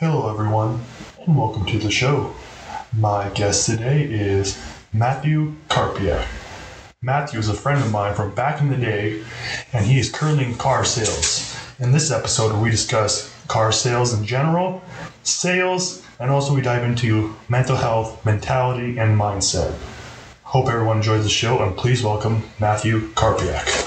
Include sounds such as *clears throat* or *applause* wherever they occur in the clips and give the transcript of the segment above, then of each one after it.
Hello, everyone, and welcome to the show. My guest today is Matthew Karpiak. Matthew is a friend of mine from back in the day, and he is currently in car sales. In this episode, we discuss car sales in general, sales, and also we dive into mental health, mentality, and mindset. Hope everyone enjoys the show, and please welcome Matthew Karpiak.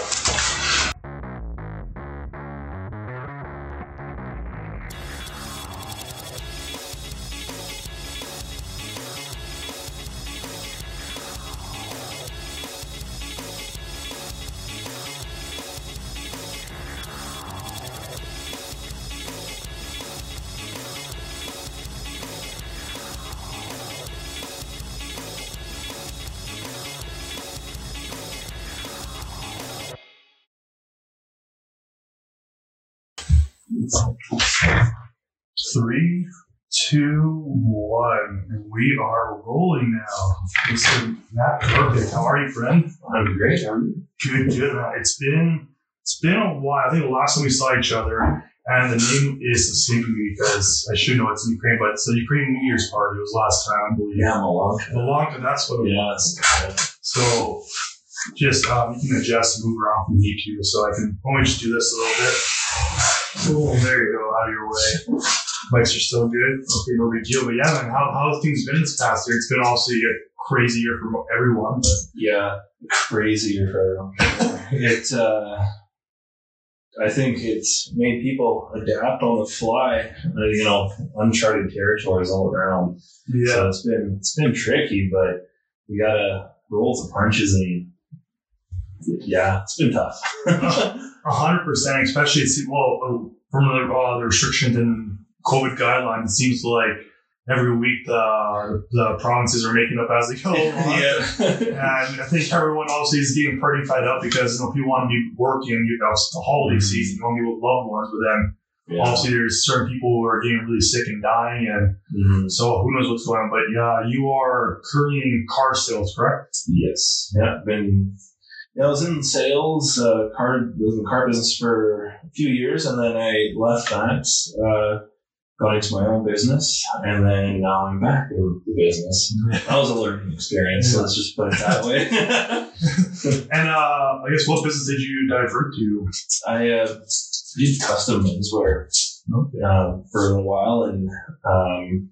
We are rolling now. Mr. Matt Perfect. How are you, friend? I'm great. How are you? Good, good. man. It's been it's been a while. I think the last time we saw each other, and the name is escaping me because I should know it's in Ukraine, but it's the Ukraine New Year's party It was last time, I believe. Yeah, I'm a long Malanka, that's what it was. Yes. So just um, you can adjust and move around if you need to. So I can only just do this a little bit. Cool. There you go. Out of your way. Mics are still good. Okay, no big deal. But yeah, man, how how have things been this past year? It's been obviously a crazy year for everyone, but Yeah, crazy year for everyone. *laughs* it, uh, I think it's made people adapt on the fly. Uh, you know, uncharted territories all around. yeah. So it's been it's been tricky, but you gotta roll the punches and yeah, it's been tough. *laughs* A hundred percent, especially well uh, from the, uh, the restrictions and COVID guidelines. It seems like every week the the provinces are making up as they go. *laughs* yeah. And I think everyone obviously is getting pretty fed up because you know people want to be working. You know, it's the holiday season, you want to be with loved ones, but then yeah. obviously there's certain people who are getting really sick and dying, and Mhm. so who knows what's going on. But yeah, you are currently in car sales, correct? Yes. Yeah. Been. Yeah, I was in sales, uh, car, was in the car business for a few years, and then I left that, uh, got into my own business, and then now I'm back in the business. That was a learning experience. So let's just put it that way. *laughs* And uh, I guess what business did you divert to? I uh, did custom menswear um, for a little while, and um,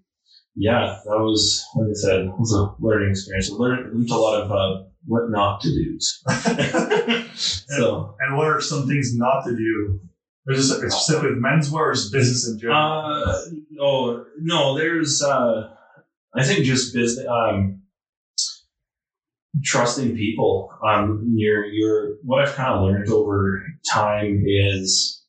yeah, that was like I said, it was a learning experience. I learned, learned a lot of uh, what not to do. *laughs* so. And what are some things not to do? Is this specific with menswear or is business in general? Uh, no, there's uh, I think just business, um, trusting people. Um, your your what I've kind of learned over time is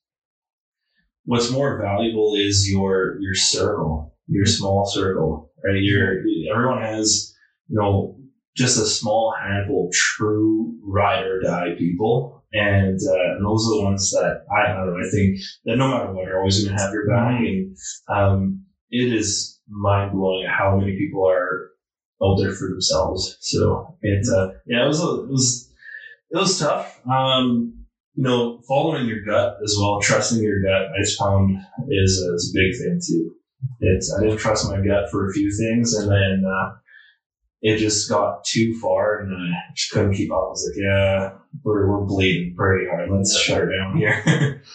what's more valuable is your your circle, your small circle, right? Your everyone has you know just a small handful of true ride or die people. And, uh, and those are the ones that I, I don't know. I think that no matter what, are always going to have your back. And um, it is mind blowing how many people are out there for themselves. So it, uh, yeah, it was, a, it was, it was tough. Um, you know, following your gut as well, trusting your gut, I just found is, is a big thing too. It's, I didn't trust my gut for a few things and then, uh, it just got too far and I just couldn't keep up. I was like, yeah, we're, we're bleeding pretty hard. Let's shut her down here. *laughs*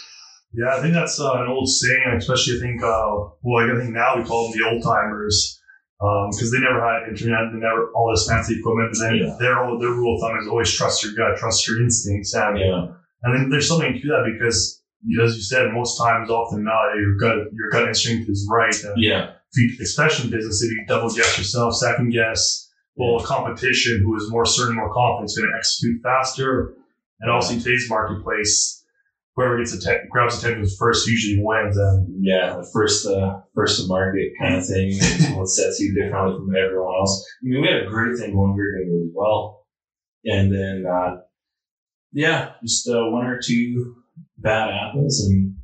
Yeah, I think that's uh, an old saying, especially I think, uh, well, I think now we call them the old timers because they never had internet, they never all this fancy equipment. And then Yeah. their their rule of thumb is always trust your gut, trust your instincts, and yeah. and then there's something to that because, as you said, most times, often not, your gut your gut instinct is right. And Yeah. if you, especially in business, if you double guess yourself, second guess, well, a competition who is more certain, more confident is going to execute faster. And also in today's marketplace, whoever gets atten- grabs attention first usually wins. And Yeah. The first, uh, first to market kind of thing is what sets you differently from everyone else. I mean, we had a great thing going. We were doing really well. And then, uh, yeah, just uh, one or two bad apples and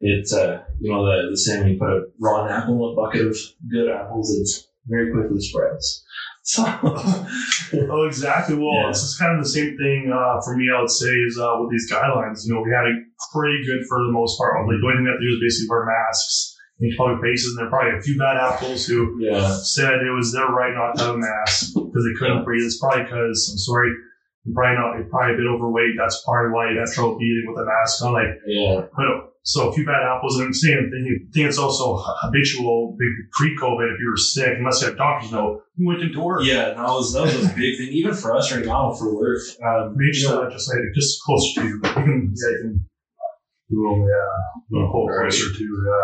it's uh, you know, the, the saying when you put a raw apple in a bucket of good apples, it very quickly spreads. So, *laughs* oh, exactly. Well, Yeah. it's just kind of the same thing uh, for me. I would say is uh, with these guidelines. You know, we had it pretty good for the most part. Like the only thing we have to do is basically wear masks in public places, and there are probably a few bad apples who Yeah. said it was their right not to have a mask because they couldn't breathe. It's probably because I'm sorry, you're probably not, you're probably a bit overweight. That's probably why you have trouble breathing with a mask on. Like, Yeah. but so a few bad apples, and I'm saying, I think it's also habitual pre-COVID. If you were sick, unless you had a doctor's note, you went into work. Yeah, that was that was a big thing, even for us right now for work. Um, Maybe you know, just, just like just closer to you. You can, yeah, you can. Little, yeah, little pull Right. closer to,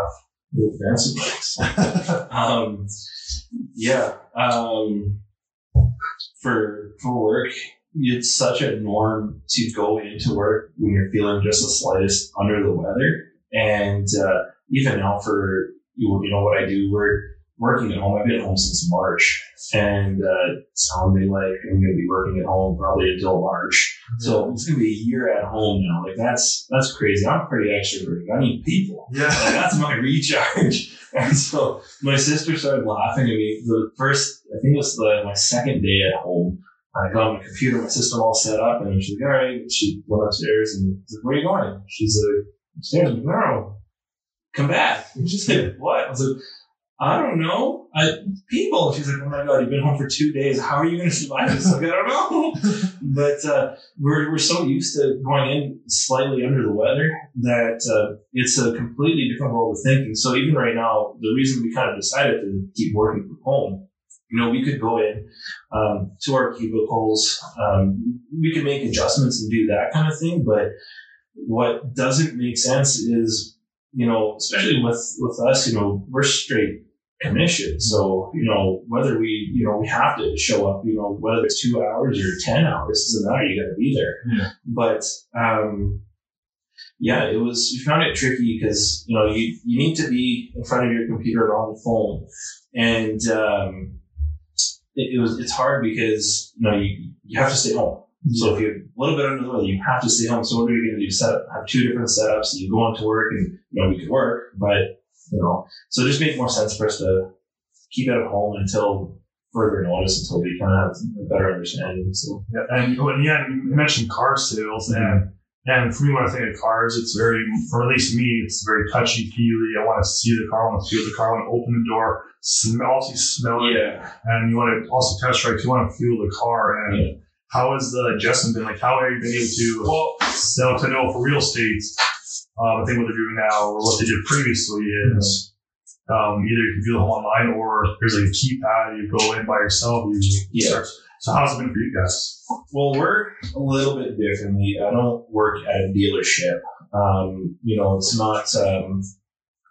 little fancy bikes. *laughs* yeah. um, yeah. Um, for for work, it's such a norm to go into work when you're feeling just the slightest under the weather. And uh, even now, for you know what I do, we're working at home. I've been at home since March, and uh, sounding like I'm going to be working at home probably until March. So it's going to be a year at home now. Like that's that's crazy. I'm pretty extroverted. I need people. Like, yeah. that's my recharge. *laughs* And so my sister started laughing at me. The first, I think it was the, my second day at home. I got my computer, my system all set up, and she's like, all right. She went upstairs and was like, where are you going? She's like, like, no, come back. And *laughs* she's like, what? I was like, I don't know. I, people. She's like, oh my God, you've been home for two days. How are you going to survive this? Like, I don't know. *laughs* but uh, we're, we're so used to going in slightly under the weather that uh, it's a completely different world of thinking. So even right now, the reason we kind of decided to keep working from home, you know, we could go in um, to our cubicles, um, we could make adjustments and do that kind of thing. But what doesn't make sense is, you know, especially with with us, you know, we're straight commission. So, you know, whether we, you know, we have to show up, you know, whether it's two hours or 10 hours, doesn't matter. You got to be there. Yeah. But, um, yeah, it was, we found it tricky because, you know, you, you need to be in front of your computer or on the phone. And, um, it, it was, it's hard because, you know, you, you have to stay home. So if you're a little bit under the weather, you have to stay home. So what are you going to do? Set up, have two different setups. You go into work and, you know, we could work, but, you know, so it just made more sense for us to keep it at home until further notice, until we kind of have a better understanding. So, Yeah, and yeah, you mentioned car sales, and mm-hmm. and for me, when I think of cars, it's very, for at least me, it's very touchy feely. I want to see the car, I want to feel the car, I want to open the door, smell, smell it, yeah. and you want to also test drive. You want to feel the car, and Yeah. How has the adjustment been? Like, how have you been able to Well, sell? To know for real estate, um, I think what they're doing now, or what they did previously, is. Um, either you can view them online or there's like a keypad, you go in by yourself, you Yeah. start. So how's it been for you guys? Well, we're a little bit differently. I don't work at a dealership. Um, you know, it's not um,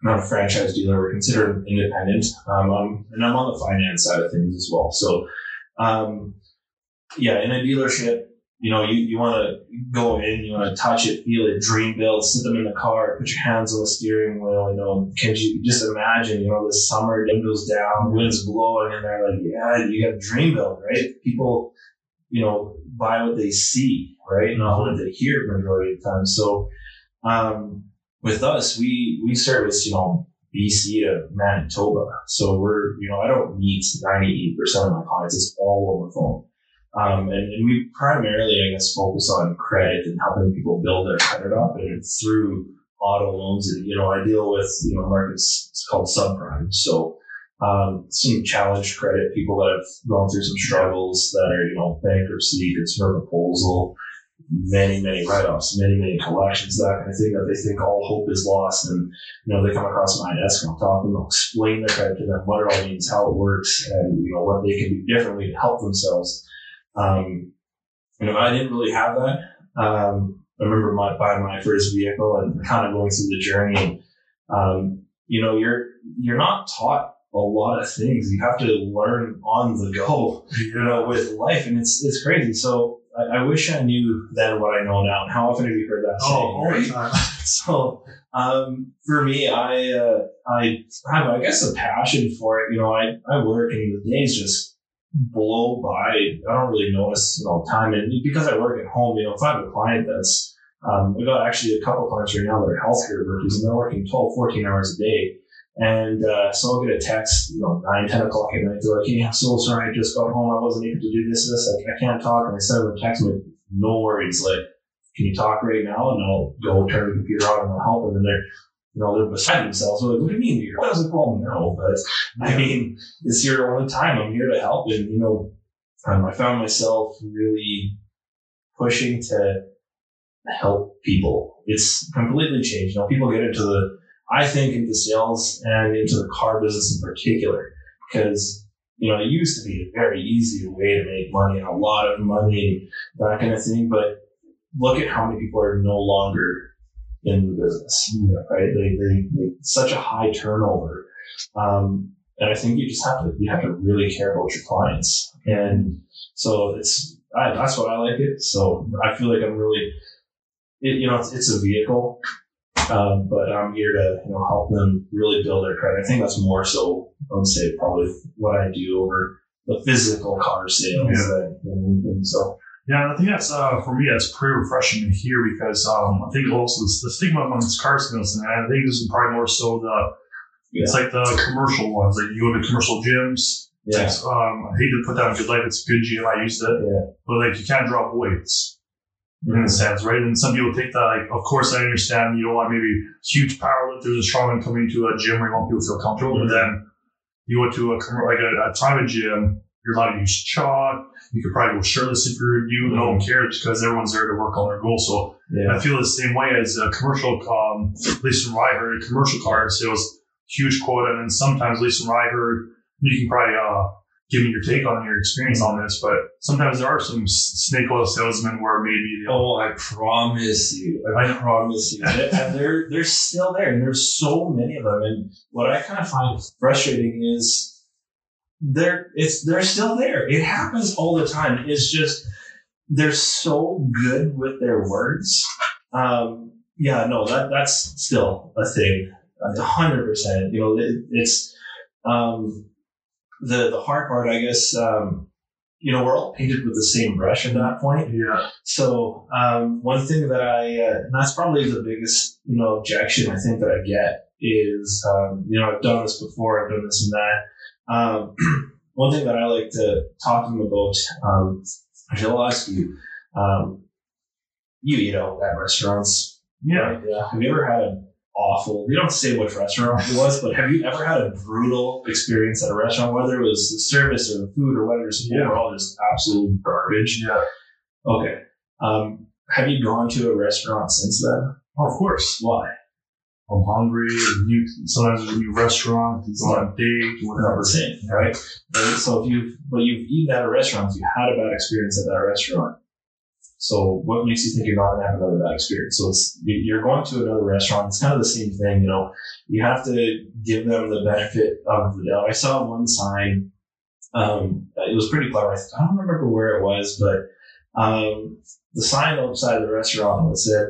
not a franchise dealer. We're considered independent, um, I'm, and I'm on the finance side of things as well. So, um, yeah, in a dealership, you know, you, you want to go in, you want to touch it, feel it, dream build, sit them in the car, put your hands on the steering wheel. You know, can you just imagine, you know, the summer, windows down, winds blowing, and they're like, yeah, you got a dream build, right? People, you know, buy what they see, right? Not what they hear majority of the time. So, um, with us, we, we service, you know, BC to Manitoba. So we're, you know, I don't meet 98% of my clients. It's all over phone. Um, and, and we primarily, I guess, focus on credit and helping people build their credit up and through auto loans. And, you know, I deal with, you know, markets, it's called subprime. So, um, some challenged credit, people that have gone through some struggles that are, you know, bankruptcy, consumer proposal, many, many write-offs, many, many collections, that kind of thing that they think all hope is lost. And, you know, they come across my desk and I'll talk to them, I'll explain their credit to them, what it all means, how it works, and, you know, what they can do differently to help themselves. Um, you know, I didn't really have that. Um, I remember my, buying my first vehicle and kind of going through the journey. And, um, you know, you're, you're not taught a lot of things. You have to learn on the go, you know, with life. And it's, it's crazy. So I, I wish I knew then what I know now. And how often have you heard that Oh, saying? all right? the time. *laughs* so um, for me, I uh, I have I guess a passion for it. You know, I I work and the days just blow by. I don't really notice you know time, and because I work at home, you know, if I have a client that's um, we got actually a couple clients right now that are healthcare workers and they're working 12, 14 hours a day. And uh, so I'll get a text, you know, 9, 10 o'clock at night. They're like, hey, I'm so sorry. I just got home. I wasn't able to do this, this. I, I can't talk. And I send them a text. Like, no worries. Like, can you talk right now? And I'll go turn the computer on and I'll help them. And they're, you know, they're beside themselves. They're like, what do you mean? You're I was like, well, no, but I mean, it's your only time. I'm here to help. And, you know, um, I found myself really pushing to help people. It's completely changed. Know, people get into the, I think, into sales and into the car business in particular, because, you know, it used to be a very easy way to make money and a lot of money and that kind of thing. But look at how many people are no longer in the business, right? They, they, they such a high turnover. Um, and I think you just have to, you have to really care about your clients. And so it's, I, that's why I like it. So I feel like I'm really, it, you know, it's, it's a vehicle, um, but I'm here to, you know, help them really build their credit. I think that's more so, I would say probably what I do over the physical car sales Yeah. than anything. So Yeah, I think that's uh, for me. That's pretty refreshing to hear because um, I think also the, the stigma amongst car salesmen. And I think this is probably more so the it's like the commercial ones. Like you go to commercial gyms. Yeah, um, I hate to put that in good light. It's a good gym. I used it, yeah, but like you can't drop weights in a sense, right? And some people take that like, of course, I understand you don't want maybe huge power lifters and strongmen coming to a gym where you want people to feel comfortable, but then you go to a like a, a private gym. You're allowed to use chalk. You could probably go shirtless if you're you. No one cares because everyone's there to work on their goal. So yeah. I feel the same way as a commercial, um, at least from what I heard, commercial car sales, huge quota. And then sometimes, at least from what I heard, you can probably uh, give me your take on your experience on this, but sometimes there are some snake oil salesmen where maybe, Oh, I promise you. I promise you. and they're they're still there. And there's so many of them. And what I kind of find frustrating is they're it's they're still there. It happens all the time. It's just they're so good with their words. Um, yeah, no, that that's still a thing. A hundred percent. You know, it, it's um, the the hard part, I guess. Um, you know, we're all painted with the same brush at that point. yeah, So um, one thing that I, uh, and that's probably the biggest, you know, objection I think that I get is, um, you know, I've done this before, I've done this and that. Um, *clears throat* one thing that I like to talk to them about, um, I'll ask you, um, you eat out at restaurants, yeah. right? Yeah. Have you ever had an awful, you don't say which restaurant it was, but have you ever had a brutal experience at a restaurant, whether it was the service or the food or whether it's Yeah. overall just absolute garbage? Yeah. Okay. Um, have you gone to a restaurant since then? Oh, of course. Why? I'm hungry. and New, sometimes there's a new restaurant. You go on a date, whatever. the same, right? And so if you've, but you've eaten at a restaurant, you had a bad experience at that restaurant. So what makes you think you're not going to have another bad experience? So it's, you- you're going to another restaurant. It's kind of the same thing, you know, you have to give them the benefit of the doubt. I saw one sign, um, it was pretty clever. I I don't remember where it was, but, um, the sign outside of the restaurant that said,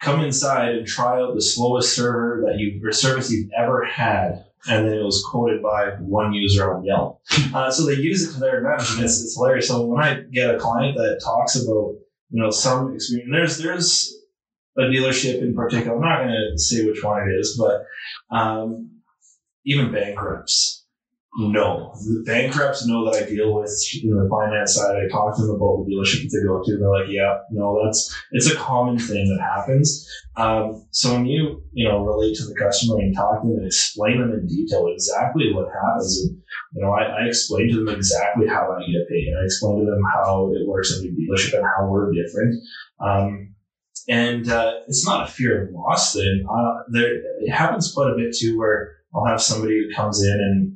come inside and try out the slowest server that you or service you've ever had. And then it was quoted by one user on Yelp. Uh, so they use it to their advantage, and it's, it's hilarious. So when I get a client that talks about, you know, some experience, there's there's a dealership in particular. I'm not going to say which one it is, but um, even bankrupts know the bankrupts know that I deal with you know, the finance side. I talk to them about the dealership that they go to. And they're like, yeah, no, that's it's a common thing that happens. Um, so when you you know relate to the customer and talk to them and explain them in detail exactly what happens, and you know I, I explain to them exactly how I get paid. And I explain to them how it works in the dealership and how we're different. Um, and uh, it's not a fear of loss thing. Uh, there it happens quite a bit too, where I'll have somebody who comes in and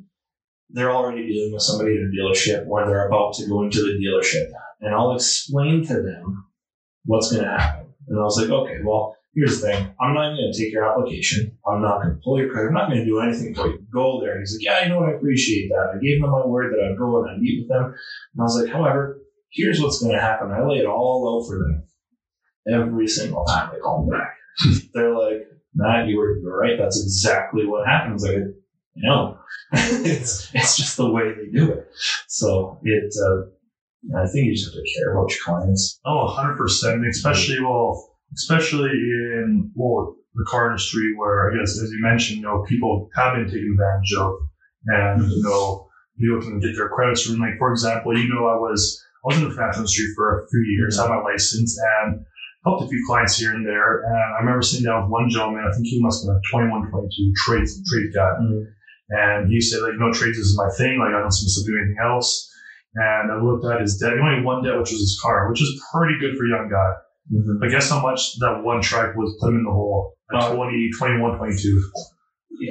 they're already dealing with somebody in a dealership or they're about to go into the dealership, and I'll explain to them what's going to happen. And I was like, okay, well, here's the thing. I'm not even going to take your application. I'm not going to pull your credit. I'm not going to do anything for you. Go there. And he's like, yeah, you know what? I appreciate that. I gave them my word that I'd go and I'd meet with them. And I was like, however, here's what's going to happen. I lay it all out for them every single time they call me back. *laughs* They're like, Matt, you were, you were right. That's exactly what happens. Like, you know, *laughs* *laughs* it's, it's just the way they do it. So it, uh, I think you just have to care about your clients. Oh, 100%. Especially, well, especially in, well, the car industry where I guess, as you mentioned, you know, people have been taken advantage of and, you know, people can get their credits from, like, for example, you know, I was, I was in the fashion industry for a few years, had my license, and helped a few clients here and there. And I remember sitting down with one gentleman, I think he must have been 21, 22, trades, trade guy. Mhm. And he said, like, no, trades is my thing. Like, I don't seem to do anything else. And I looked at his debt. He only had one debt, which was his car, which is pretty good for a young guy. Mm-hmm. But guess how much that one truck was put him in the hole? At Oh. Uh, 20, 21, 22.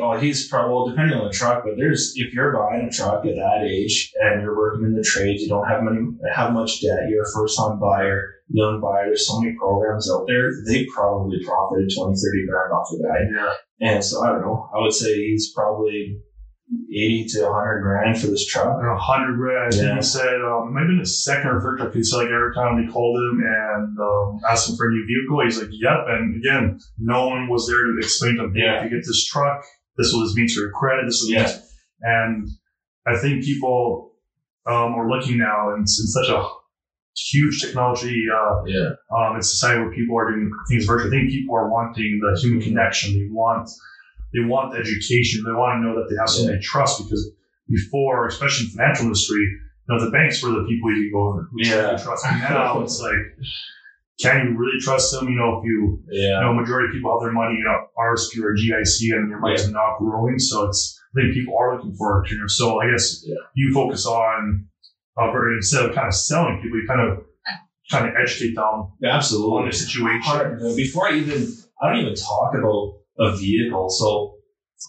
Oh, he's probably well, depending on the truck, but there's if you're buying a truck at that age and you're working in the trades, you don't have many have much debt, you're a first time buyer, young buyer, there's so many programs out there, they probably profited 20, 30 grand off the guy. Yeah. And so I don't know. I would say he's probably eighty to hundred grand for this truck. a hundred grand. Yeah. he said um, it might have been his second or third truck. He said like every time they called him and um, asked him for a new vehicle, he's like, "Yep." And again, no one was there to explain to him, "Hey, Yeah. if you get this truck, this will means for your credit. This is Yeah. And I think people um, are looking now, and it's in such a huge technology uh, Yeah. um, in society where people are doing things virtually. I think people are wanting the human connection. They want they want education. They want to know that they have somebody to trust because before, especially in the financial industry, you know, the banks were the people you could go who Yeah. you trust. And now *laughs* it's like, can you really trust them? You know, if you, you Yeah. know, majority of people have their money in a RSP or a GIC and your money's not growing. So it's, I think people are looking for it. You know, so I guess Yeah. you focus on, uh, instead of kind of selling people, you kind of trying to educate them absolutely on the situation. Before I even, I don't even talk about a vehicle. So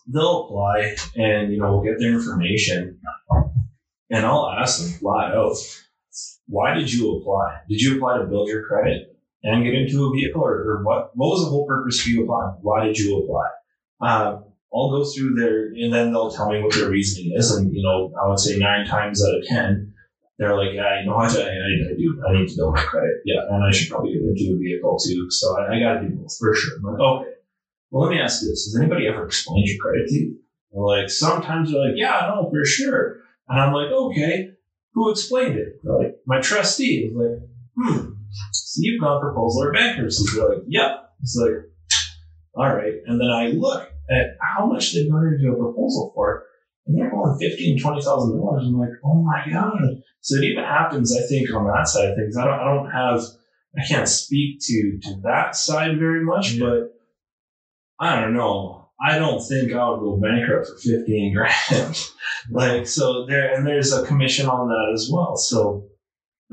they'll apply and, you know, we'll get their information and I'll ask them flat out, why did you apply? Did you apply to build your credit and get into a vehicle or, or what, what was the whole purpose for you applying? Why did you apply? Um, I'll go through their, and then they'll tell me what their reasoning is. And, you know, I would say nine times out of 10, they're like, yeah, you know I, I, I do, I need to build my credit. Yeah, and I should probably get into a vehicle too. So I, I got to do both for sure. I'm like, okay. Well, let me ask you this: Has anybody ever explained your credit to you? Like, sometimes they're like, yeah, no, for sure. And I'm like, okay, who explained it? They're like, my trustee. I was like, hmm. So you've gone proposal or bankruptcy? They're like, yep. It's like, all right. And then I look at how much they've gone into a proposal for, and they're going fifteen, twenty thousand dollars. I'm like, oh my god. So it even happens, I think, on that side of things. I don't, I don't have, I can't speak to to that side very much, Yeah. but I don't know. I don't think I would go bankrupt for fifteen grand. *laughs* like so, there and there's a commission on that as well. So,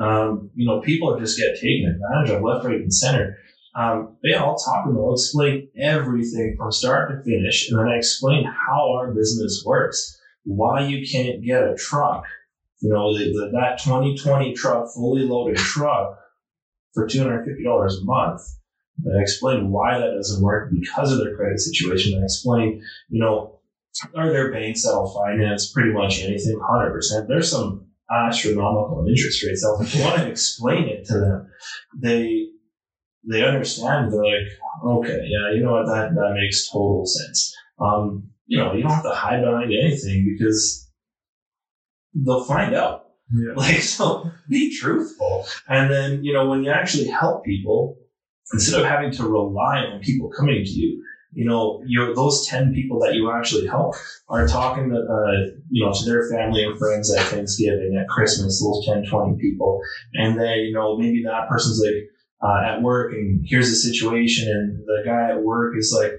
um, you know, people just get taken advantage of left, right, and center. Um, yeah, I'll talk them. I'll explain everything from start to finish, and then I explain how our business works, why you can't get a truck you know, the, the, that 2020 truck, fully loaded truck for $250 a month. And I explain why that doesn't work because of their credit situation. I explain, you know, are there banks that'll finance pretty much anything 100%? There's some astronomical interest rates there. If you want to explain it to them, they, they understand. They're like, okay, yeah, you know what? That, that makes total sense. Um, you know, you don't have to hide behind anything because they'll find out. Yeah. *laughs* Like, so be truthful. And then, you know, when you actually help people, instead of having to rely on people coming to you, you know, your those 10 people that you actually help are talking to, uh, you know, to their family and friends at Thanksgiving, at Christmas, those 10, 20 people. And then, you know, maybe that person's like, uh, at work and here's the situation. And the guy at work is like,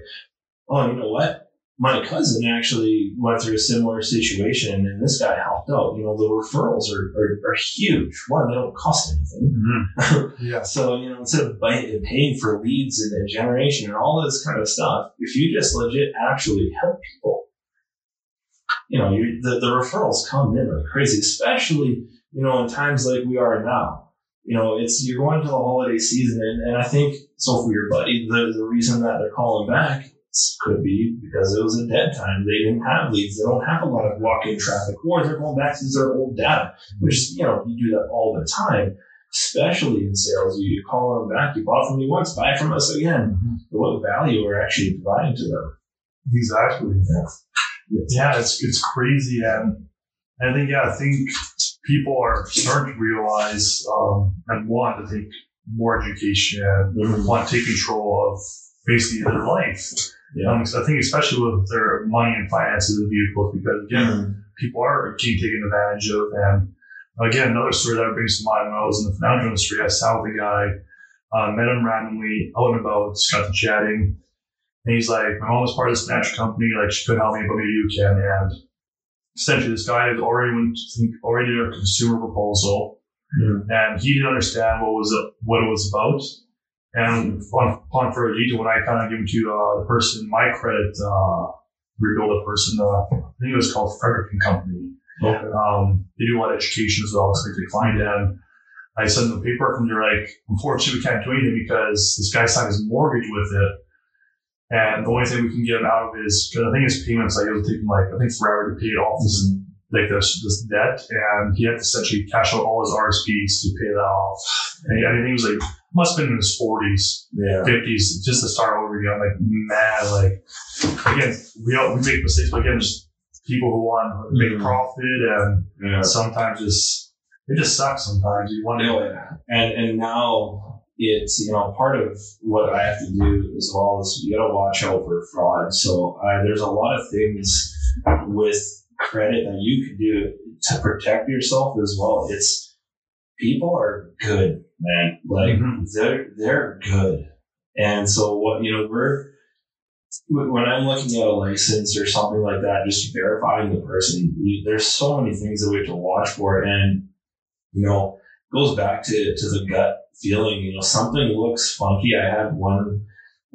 oh, you know what? My cousin actually went through a similar situation and this guy helped out. You know, the referrals are, are, are huge. One, they don't cost anything. Mhm. *laughs* Yeah. So, you know, instead of buy- paying for leads and, and generation and all this kind of stuff, if you just legit actually help people, you know, you, the, the referrals come in like crazy, especially, you know, in times like we are now. You know, it's you're going to the holiday season, and, and I think so for your buddy, the, the reason that they're calling back could be because it was a dead time. They didn't have leads. They don't have a lot of walk-in traffic, or they're going back to their old data, which you know, you do that all the time, especially in sales. You, call them back, you bought from me once, buy from us again. What value we're actually providing to them. Exactly. Yeah, yeah it's it's crazy, and I think yeah, I think people are starting to realize um, and want to take more education and want to take control of basically their life. Yeah. Um, so I think especially with their money and finances and vehicles, because again, people are being taken advantage of. And again, another story that brings to mind when I was in the financial industry, I sat with a guy Uh, met him randomly out and about, got to chatting. And he's like, my mom was part of this financial company, like she couldn't help me, but maybe you can. And essentially this guy had already went already did a consumer proposal and he didn't understand what was what it was about. And upon, upon further detail, when I kind of gave him to uh, the person, my credit uh, a person, uh, I think it was called Frederick and Company. Okay. Um, they do a lot of education as well, so they declined. And I sent them the paperwork, and they're like, unfortunately, we can't do anything because this guy signed his mortgage with it. And the only thing we can get him out of is because I think his payments like it was taking like I think forever to pay it off this like this this debt, and he had to essentially cash out all his RSPs to pay that off. And I think he was like must have been in his forties, Yeah. fifties, just to start over again. Like man, like again, we all, we make mistakes, but again, just people who want to make Mhm. profit, and Yeah. sometimes just it just sucks. Sometimes you want to. Yeah. And and now it's you know part of what I have to do as well is you got to watch out for fraud. So uh, there's a lot of things with credit that you can do to protect yourself as well. It's people are good, man. Like Mhm. they're they're good, and so what you know we're when I'm looking at a license or something like that, just verifying the person, you, there's so many things that we have to watch for, and you know, goes back to, to the gut feeling, you know, something looks funky. I had one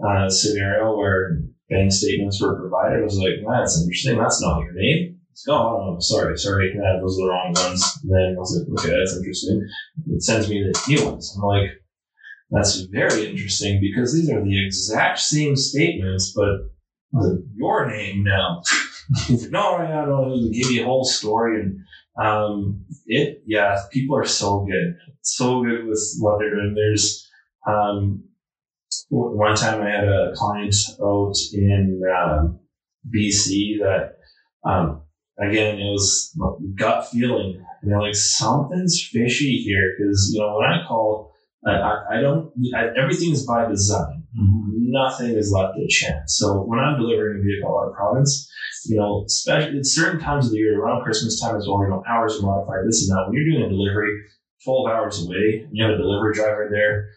uh, scenario where bank statements were provided. I was like, man, that's interesting. That's not your name. Oh, oh, sorry, sorry. Those are the wrong ones. And then I was like, okay, that's interesting. It sends me the new ones. I'm like, that's very interesting because these are the exact same statements, but your name now. *laughs* no, I don't no, they give you a whole story and um, it, yeah, people are so good, so good with what they're doing. There's, um, one time I had a client out in, um, BC that, um, again, it was gut feeling. And they're like, something's fishy here. Cause, you know, when I call, I, I, don't, I, everything's by design. Mm-hmm. Nothing is left to chance. So when I'm delivering a vehicle out of province, you know, especially at certain times of the year, around Christmas time as well, you know, hours are modified, this and that. When you're doing a delivery 12 hours away, and you have a delivery driver there,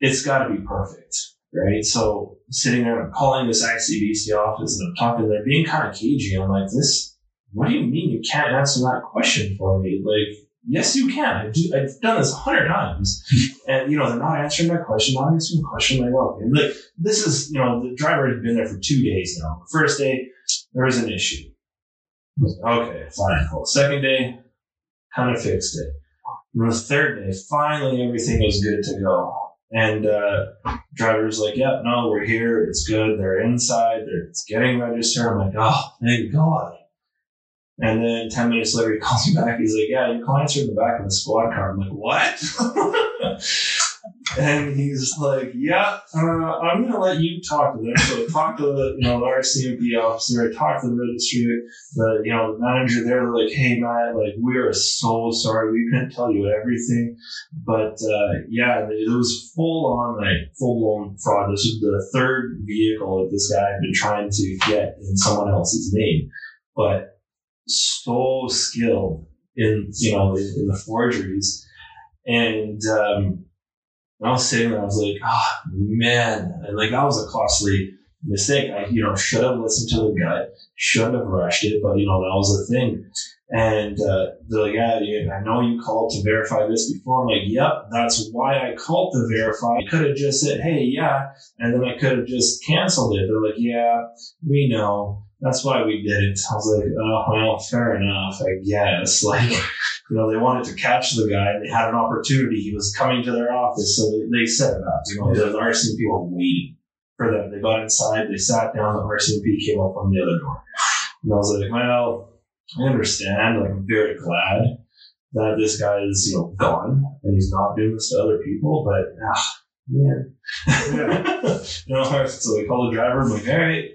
it's got to be perfect, right? So sitting there, I'm calling this ICBC office and I'm talking, they're being kind of cagey. I'm like, this, what do you mean you can't answer that question for me? Like, yes, you can. I do, I've done this a hundred times. *laughs* and, you know, they're not answering my question, not answering the question. Like, well, okay. Like, this is, you know, the driver has been there for two days now. First day, there was an issue. I was like, Okay, fine. Second day, kind of fixed it. And the third day, finally everything was good to go. And uh, driver's like, "Yep, no, we're here. It's good. They're inside. They're it's getting registered." I'm like, "Oh, thank God." And then ten minutes later, he *laughs* calls me back. He's like, "Yeah, your clients are in the back of the squad car." I'm like, "What?" *laughs* and he's like, "Yeah, uh, I'm gonna let you talk to them." So *laughs* talk to the you know the RCMP officer. talk to the registry the you know the manager there. They're like hey man like we are so sorry. We couldn't tell you everything. But uh, yeah it was full on like full blown fraud. This was the third vehicle that this guy had been trying to get in someone else's name. But so skilled in you know in, in the forgeries. And um I was sitting there I was like oh man and like that was a costly mistake I you know should have listened to the guy should have rushed it, but you know, that was the thing. And uh, they're like, yeah, I know you called to verify this before. I'm like, yep, that's why I called to verify. I could have just said, hey, yeah, and then I could have just canceled it. They're like, yeah, we know. That's why we did it. I was like, oh, well, fair enough, I guess. *laughs* Like, you know, they wanted to catch the guy and they had an opportunity. He was coming to their office, so they, they set it up. You know, the RCMP were waiting for them. They got inside, they sat down, the RCMP came up on the other door. And I was like, well, I understand. Like, I'm very glad that this guy is, you know, gone and he's not doing this to other people, but, ah, man. *laughs* you know, so they call the driver. I'm like, all right,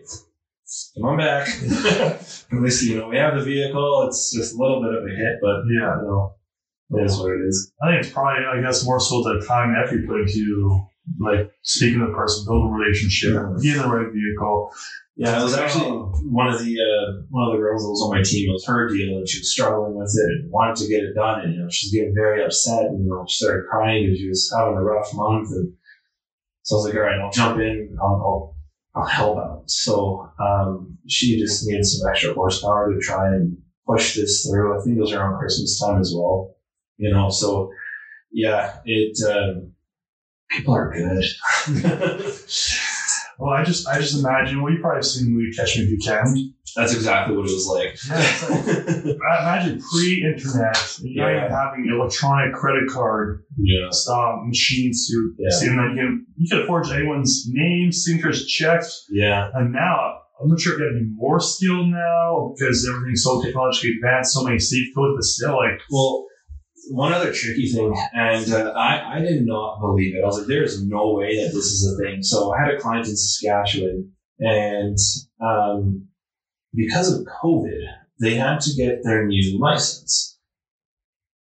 come on back. *laughs* At least, you know, we have the vehicle. It's just a little bit of a hit, but, Yeah. you know, it is what it is. I think it's probably, I guess, more so the time effort you put into like speaking to the person, build a relationship, be in the right vehicle. Yeah, it was actually one of the uh, one of the girls that was on my team. It was her deal, and she was struggling with it and wanted to get it done. And you know, she's getting very upset. And you know, she started crying because she was having a rough month. And so I was like, "All right, I'll jump in. I'll I'll, I'll help out." So um, she just needed some extra horsepower to try and push this through. I think it was around Christmas time as well. You know, so yeah, it. Um, people are good. *laughs* *laughs* Well, I just I just imagine. Well, you probably seen the movie Catch Me If You Can. That's exactly what it was like. Yeah, like, *laughs* imagine pre-internet, you Yeah. having electronic credit card yeah. um, machines to Yeah. see, then you can you can forge anyone's name, signatures, checks, Yeah. and now. I'm not sure if you have to be more skilled now because everything's so technologically advanced, so many safe codes, but still, like, Well, one other tricky thing, and uh, I, I did not believe it. I was like, there's no way that this is a thing. So I had a client in Saskatchewan, and um, because of COVID, they had to get their new license.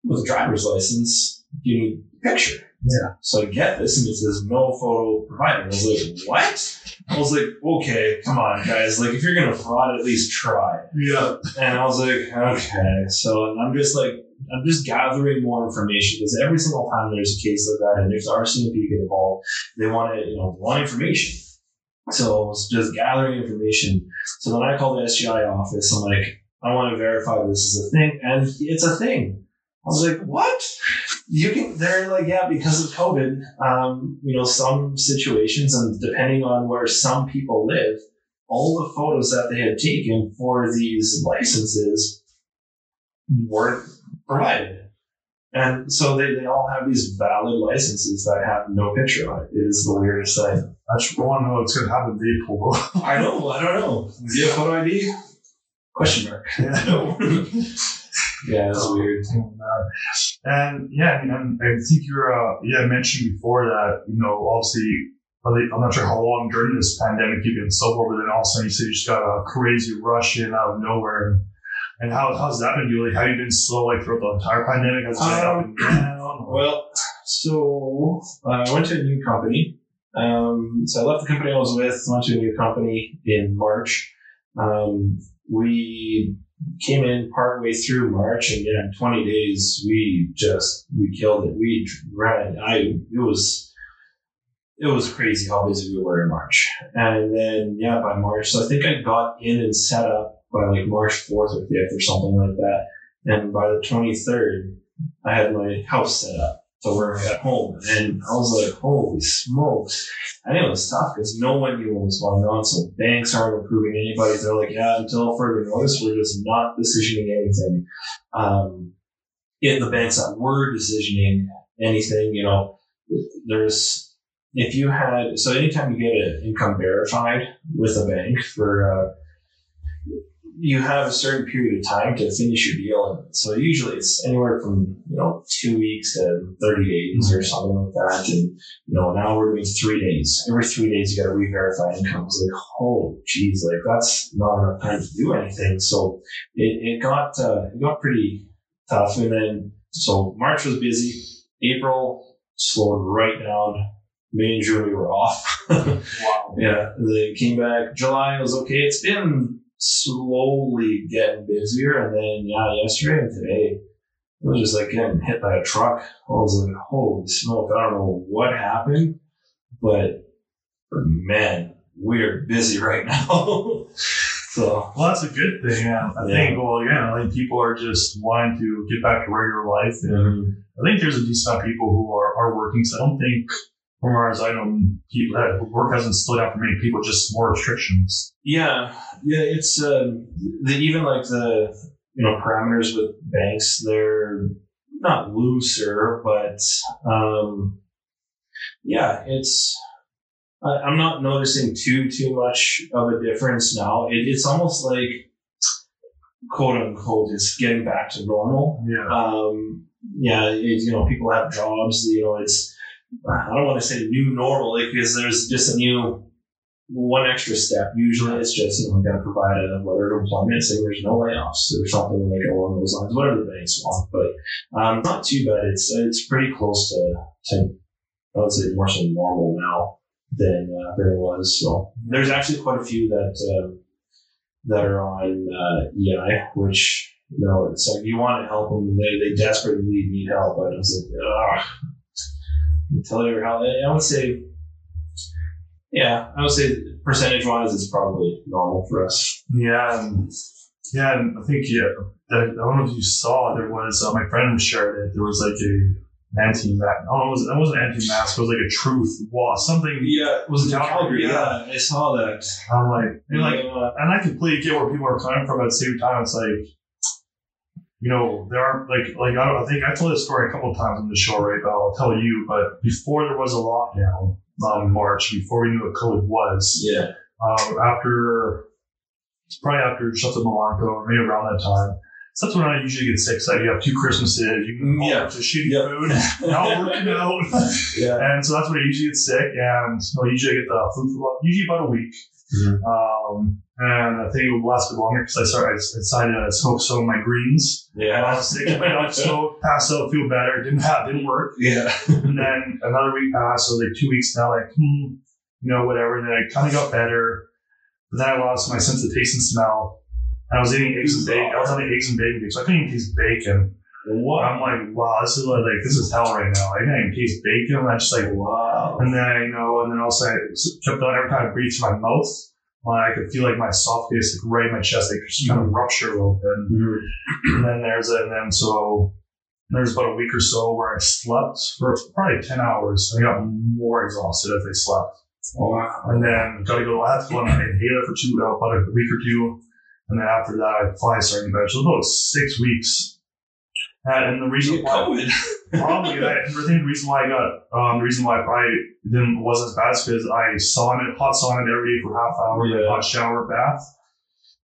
With a driver's license, you need a picture. Yeah. So I get this, and it says no photo provided. I was like, what? I was like, okay, come on, guys. Like, if you're gonna fraud, at least try. yeah, And I was like, okay. So I'm just like, I'm just gathering more information because every single time there's a case like that and there's RCMP get involved, they want to, you know, want information. So I was just gathering information. So then I called the SGI office. I'm like, I want to verify this is a thing. And it's a thing. I was like, what? You can, they're like, yeah, because of COVID, um, you know, some situations and depending on where some people live, all the photos that they had taken for these licenses weren't provided. And so they, they all have these valid licenses that have no picture on it. It is the weirdest thing. I just want to know what's going to happen. They pull up. I know, I don't know. Do you have photo ID? Question mark. *laughs* Yeah. No. yeah, it's weird. And yeah, I mean, and I think you're, uh, yeah, I mentioned before that, you know, obviously, I'm not sure how long during this pandemic you've been sober, but then all of a sudden you said you just got a crazy rush in out of nowhere. And how, how's that been doing? Like, have you been slow like throughout the entire pandemic? Has it been up and down? Well, so uh, I went to a new company. Um, so I left the company I was with, went to a new company in March. Um, we came in partway through March, and yeah, in 20 days we just we killed it. We ran. I it was it was crazy how busy we were in March, and then yeah, by March, so I think I got in and set up by like March 4th or 5th or something like that, and by the 23rd, I had my house set up to work at home. And I was like, holy smokes. And it was tough because no one knew what was going on. So banks aren't approving anybody. They're like, yeah, until further notice, we're just not decisioning anything. Um, in the banks that were decisioning anything, you know, there's, if you had, so anytime you get an income verified with a bank for, uh, you have a certain period of time to finish your deal. And so usually it's anywhere from, you know, two weeks to 30 days or something like that. And, you know, now we're doing three days. Every three days you got to re-verify income. It's like, oh, geez, like that's not enough time to do anything. So it, it got, uh, it got pretty tough. And then, so March was busy. April slowed right down. May and June we were off. *laughs* wow. Yeah, they came back. July was okay. It's been slowly getting busier, and then yeah, yesterday and today, it was just like getting hit by a truck. I was like, holy smoke! I don't know what happened, but man, we're busy right now. *laughs* so Well, that's a good thing. Yeah. I Yeah. think, well, yeah, I think people are just wanting to get back to regular life. And mm-hmm. I think there's a decent amount of people who are, are working. So I don't think, from far as I know, people that work hasn't slowed down for many people, just more restrictions. Yeah, yeah, it's um, the, even like the you know parameters with banks, they're not looser, but um, yeah, it's I, I'm not noticing too too much of a difference now. It, it's almost like quote unquote it's getting back to normal. Yeah. Um, yeah, it, you know, people have jobs. You know, it's I don't want to say new normal because there's just a new one extra step. Usually, it's just you know, we got to provide a letter of employment saying there's no layoffs or something like along those lines. Whatever the banks want, but um, not too bad. It's it's pretty close to to I would say more so normal now than uh, than it was. So there's actually quite a few that um, that are on uh, EI, which you know it's like you want to help them, they they desperately need help, but it's like, ugh. Tell you how I would say, yeah, I would say percentage wise, it's probably normal for us. Yeah, and yeah, and I think yeah, I don't know if you saw there was uh, my friend shared it. There was like a anti mask. Oh, it was it wasn't anti mask. It was like a truth wall. Something. Yeah, Was it Calgary? Yeah, I saw that. I'm like, and like, Yeah. and I completely get where people are coming from. At the same time, it's like, you know, there are like, like I, I think I told this story a couple of times on the show, right? But I'll tell you. But before there was a lockdown, um, in March, before we knew what COVID was, yeah, um, after it's probably after Shuttle Malanka or maybe around that time. So that's when I usually get sick. So you have two Christmases, you can Yeah. to shitty Yeah. food, not working *laughs* out, yeah, and so that's when I usually get sick. And I usually get the flu for about, usually about a week. Mhm. Um, and I think it would last a bit longer because I started I decided to smoke some of my greens. I yeah, was sick, I got smoke, passed out, feel better. Didn't have, didn't work. yeah, And then another week passed, so like two weeks now, like, hmm, you know, whatever. And then I kind of got better. But then I lost my sense of taste and smell. And I was eating eggs and bacon. I was having eggs and bacon, so I couldn't even taste bacon. What? I'm like, wow, this is like, like this is hell right now. I can't even taste bacon. And I'm just like, Wow. and then, you know, and then also I kept on every time I breathed through my mouth, I could feel like my esophagus, like right in my chest, like just kind of mm-hmm. rupture a little bit. And mm-hmm. *clears throat* then there's and then so there's about a week or so where I slept for probably 10 hours. I got more exhausted as I slept. Oh, wow. And then got to go, I to go on an inhaler for two, about a week or two. And then after that, I fly starting to. So about six weeks. And, and the reason why, COVID. *laughs* probably, I, I think the reason why I got, um, the reason why I didn't, wasn't as bad is because I sauna, hot sauna every day for half hour, Yeah. hot shower, bath.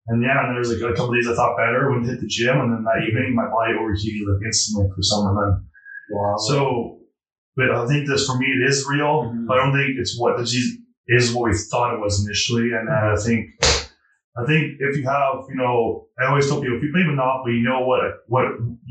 And yeah, and there was like a couple days I thought better, when to hit the gym, and then that evening my body overheated like instantly for some reason. Wow. So, but I think this for me it is real. Mhm. But I don't think it's what the disease is what we thought it was initially. And then I think, I think if you have, you know, I always tell people if you play Monopoly, you know what what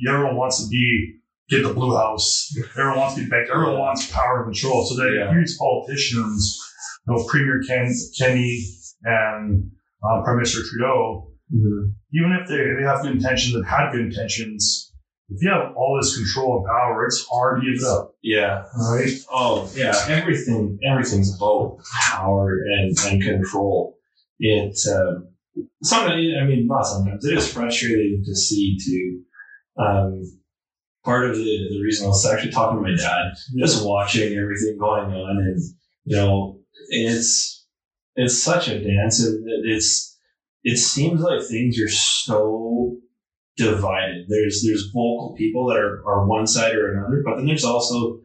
everyone wants to be. Get the blue house. *laughs* Everyone wants to be banked. Everyone wants power and control. So that Yeah. here's politicians, you know, Premier Ken, Kenney and uh, Prime Minister Trudeau Mhm. even if they, they have good intentions and had good intentions, if you have all this control and power, it's hard to give it up, Yeah. right? Oh yeah, everything everything's about power and, and control. It um, sometimes I mean not sometimes it is frustrating to see too. Um, part of the, the reason I was actually talking to my dad, just watching everything going on, and you know, it's it's such a dance, and it- it's it seems like things are so divided. There's there's vocal people that are, are one side or another, but then there's also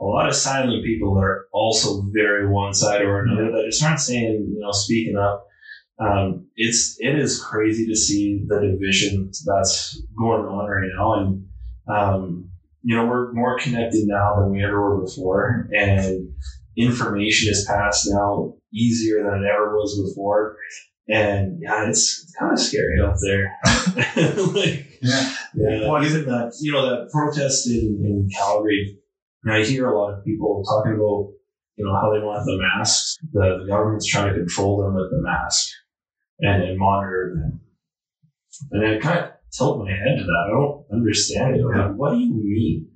a lot of silent people that are also very one side or another that just aren't saying, you know, speaking up. Um, it's it is crazy to see the division that's going on right now, and um, you know we're more connected now than we ever were before, and information is passed now easier than it ever was before. And yeah, it's, it's kind of scary out there. *laughs* like, Yeah. yeah, Well, even that you know that protest in, in Calgary. And I hear a lot of people talking about you know how they want the masks. The, the government's trying to control them with the mask and, and monitor them. And I kind of tilt my head to that. I don't understand it. I'm like, what do you mean?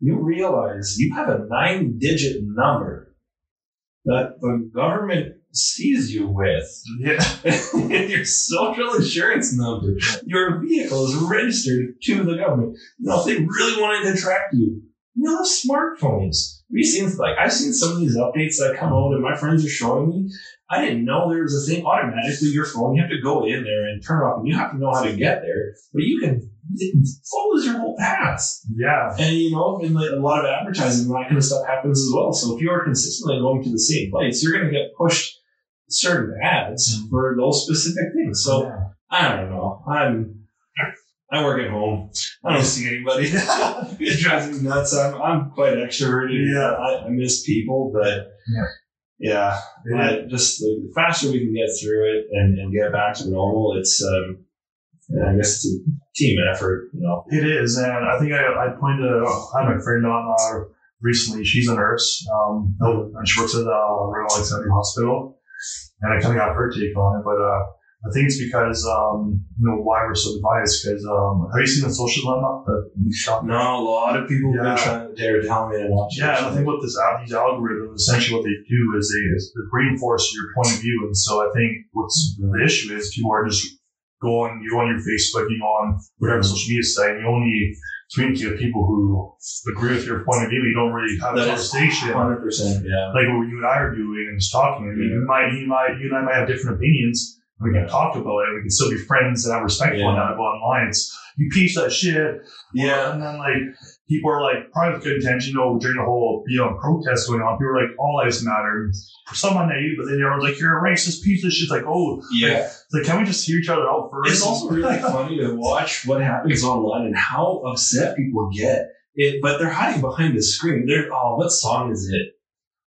You realize you have a nine-digit number that the government sees you with Yeah. *laughs* your social insurance number. Your vehicle is registered to the government. You know, if they really wanted to track you, you have smartphones. Have seen like I've seen some of these updates that come out and my friends are showing me. I didn't know there was a thing automatically your phone. You have to go in there and turn it off, and you have to know how to get there. But you can it follows your whole path. Yeah. And you know, and like, a lot of advertising that kind of stuff happens as well. So if you are consistently going to the same place, you're going to get pushed certain ads mm-hmm. for those specific things. So Yeah. I don't know. I'm I work at home. I don't see anybody. *laughs* it drives me nuts. I'm I'm quite extroverted. Yeah. I, I miss people, but Yeah. Yeah, Yeah. Just like the faster we can get through it and, and get back to normal, it's um, I guess it's a team effort. You know. It is, and I think I, I pointed. I had my friend on. Uh, recently. She's a nurse, um, and she works at the uh, Royal Alexandra Hospital. And I kind of got her take on it, but uh, I think it's because um, you know why we're so divided. Because um, have you seen the Social Dilemma? Shot? No, a lot of people have Yeah. been trying to dare tell me to watch Yeah, and. I think what this these algorithms essentially what they do is they, is they reinforce your point of view, and so I think what's the issue is people are just going, you go on your Facebook, you go on whatever social media site, and you only communicate with people who agree with your point of view. You don't really have a conversation Hundred percent, yeah. like what you and I are doing and just talking. I mean, Yeah. you might, you might, you and I might have different opinions. We can talk about it. We can still be friends and have respect for one another. But online, it's you piece of shit. Yeah, And then like people are like probably with good intention. You know, during the whole you know protest going on, people are like all lives matter. For someone naive, but then they're like you're a racist piece of shit. Like oh, yeah. it's like can we just hear each other out first? It's also really *laughs* funny to watch what happens online and how upset people get. It, but they're hiding behind the screen. They're oh, what song is it?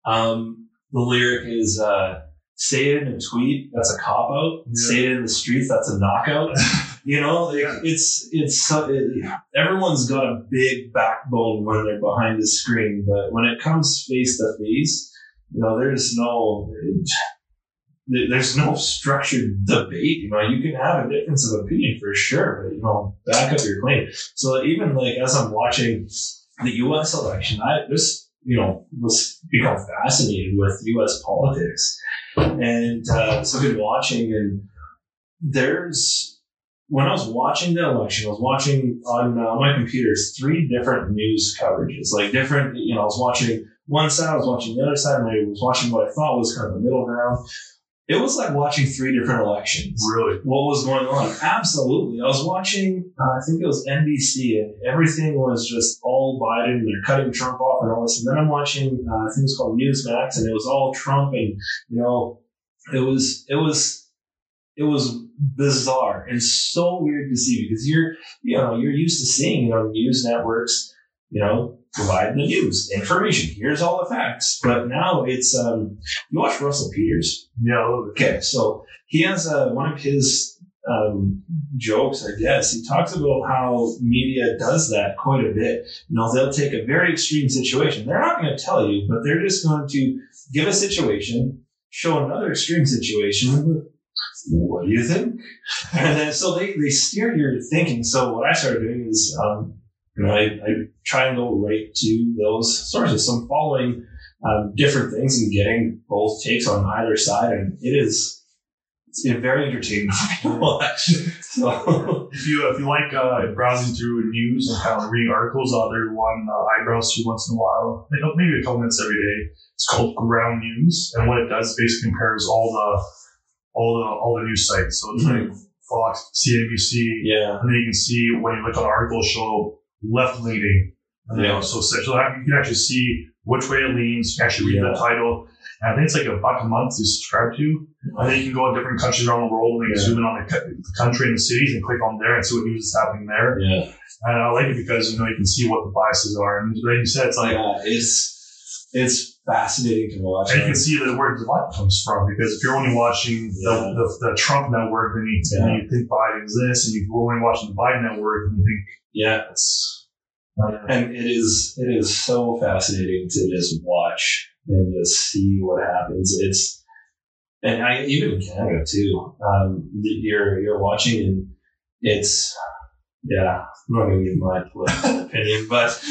Um, the lyric is uh, "Say it in a tweet, that's a cop out. Yeah. Say it in the streets, that's a knockout." *laughs* you know, like, Yeah. it's it's it, everyone's got a big backbone when they're behind the screen, but when it comes face to face, you know, there's no. there's no structured debate. You know, you can have a difference of opinion for sure, but you know, back up your claim. So even like as I'm watching the U.S. election, I just you know was become fascinated with U.S. politics, and uh, so I've been watching, and there's when I was watching the election, I was watching on uh, my computers three different news coverages, like different. You know, I was watching one side, I was watching the other side, and I was watching what I thought was kind of the middle ground. It was like watching three different elections. really. What was going on? Absolutely. I was watching, uh, I think it was NBC, and everything was just all Biden, and they're cutting Trump off and all this. And then I'm watching, uh, I think it was called Newsmax, and it was all Trump, and you know, it was, it was, it was bizarre and so weird to see because you're, you know, you're used to seeing, you know, news networks, you know, provide the news information. Here's all the facts. But now it's, um, you watch Russell Peters. Yeah, a little bit. Okay, so he has uh, one of his um, jokes, I guess. He talks about how media does that quite a bit. You know, they'll take a very extreme situation. They're not going to tell you, but they're just going to give a situation, show another extreme situation. What do you think? And then so they, they steer your thinking. So what I started doing is, um, you know, I, I try and go right to those sources. So I'm following um, different things and getting both takes on either side, and it is it's been very entertaining to *laughs* watch. So If you if you like uh, browsing through news and kind of reading articles, uh, there's one uh, I browse through once in a while, like, maybe a couple minutes every day. It's called Ground News, and what it does basically compares all the all the all the news sites. So it's like Fox, CNBC, yeah, and then you can see when you look on articles show left leaning. And Yeah. yeah. So so you can actually see which way it leans. You can actually read Yeah. the title. And I think it's like a buck a month to subscribe to. And then you can go to different countries around the world and Yeah. zoom in on the, the country and the cities and click on there and see what news is happening there. yeah, And I like it because you know you can see what the biases are. And like you said, it's like yeah. It's it's fascinating to watch. and you can see that where the divide comes from because if you're only watching Yeah. the, the, the Trump network, then you, Yeah. then you think Biden's this, and you're only watching the Biden network, and you think yeah, it's uh, and it is it is so fascinating to just watch and just see what happens. It's and I even in Canada too. Um, you're you're watching and it's yeah. I'm not to give my political *laughs* opinion, but *laughs*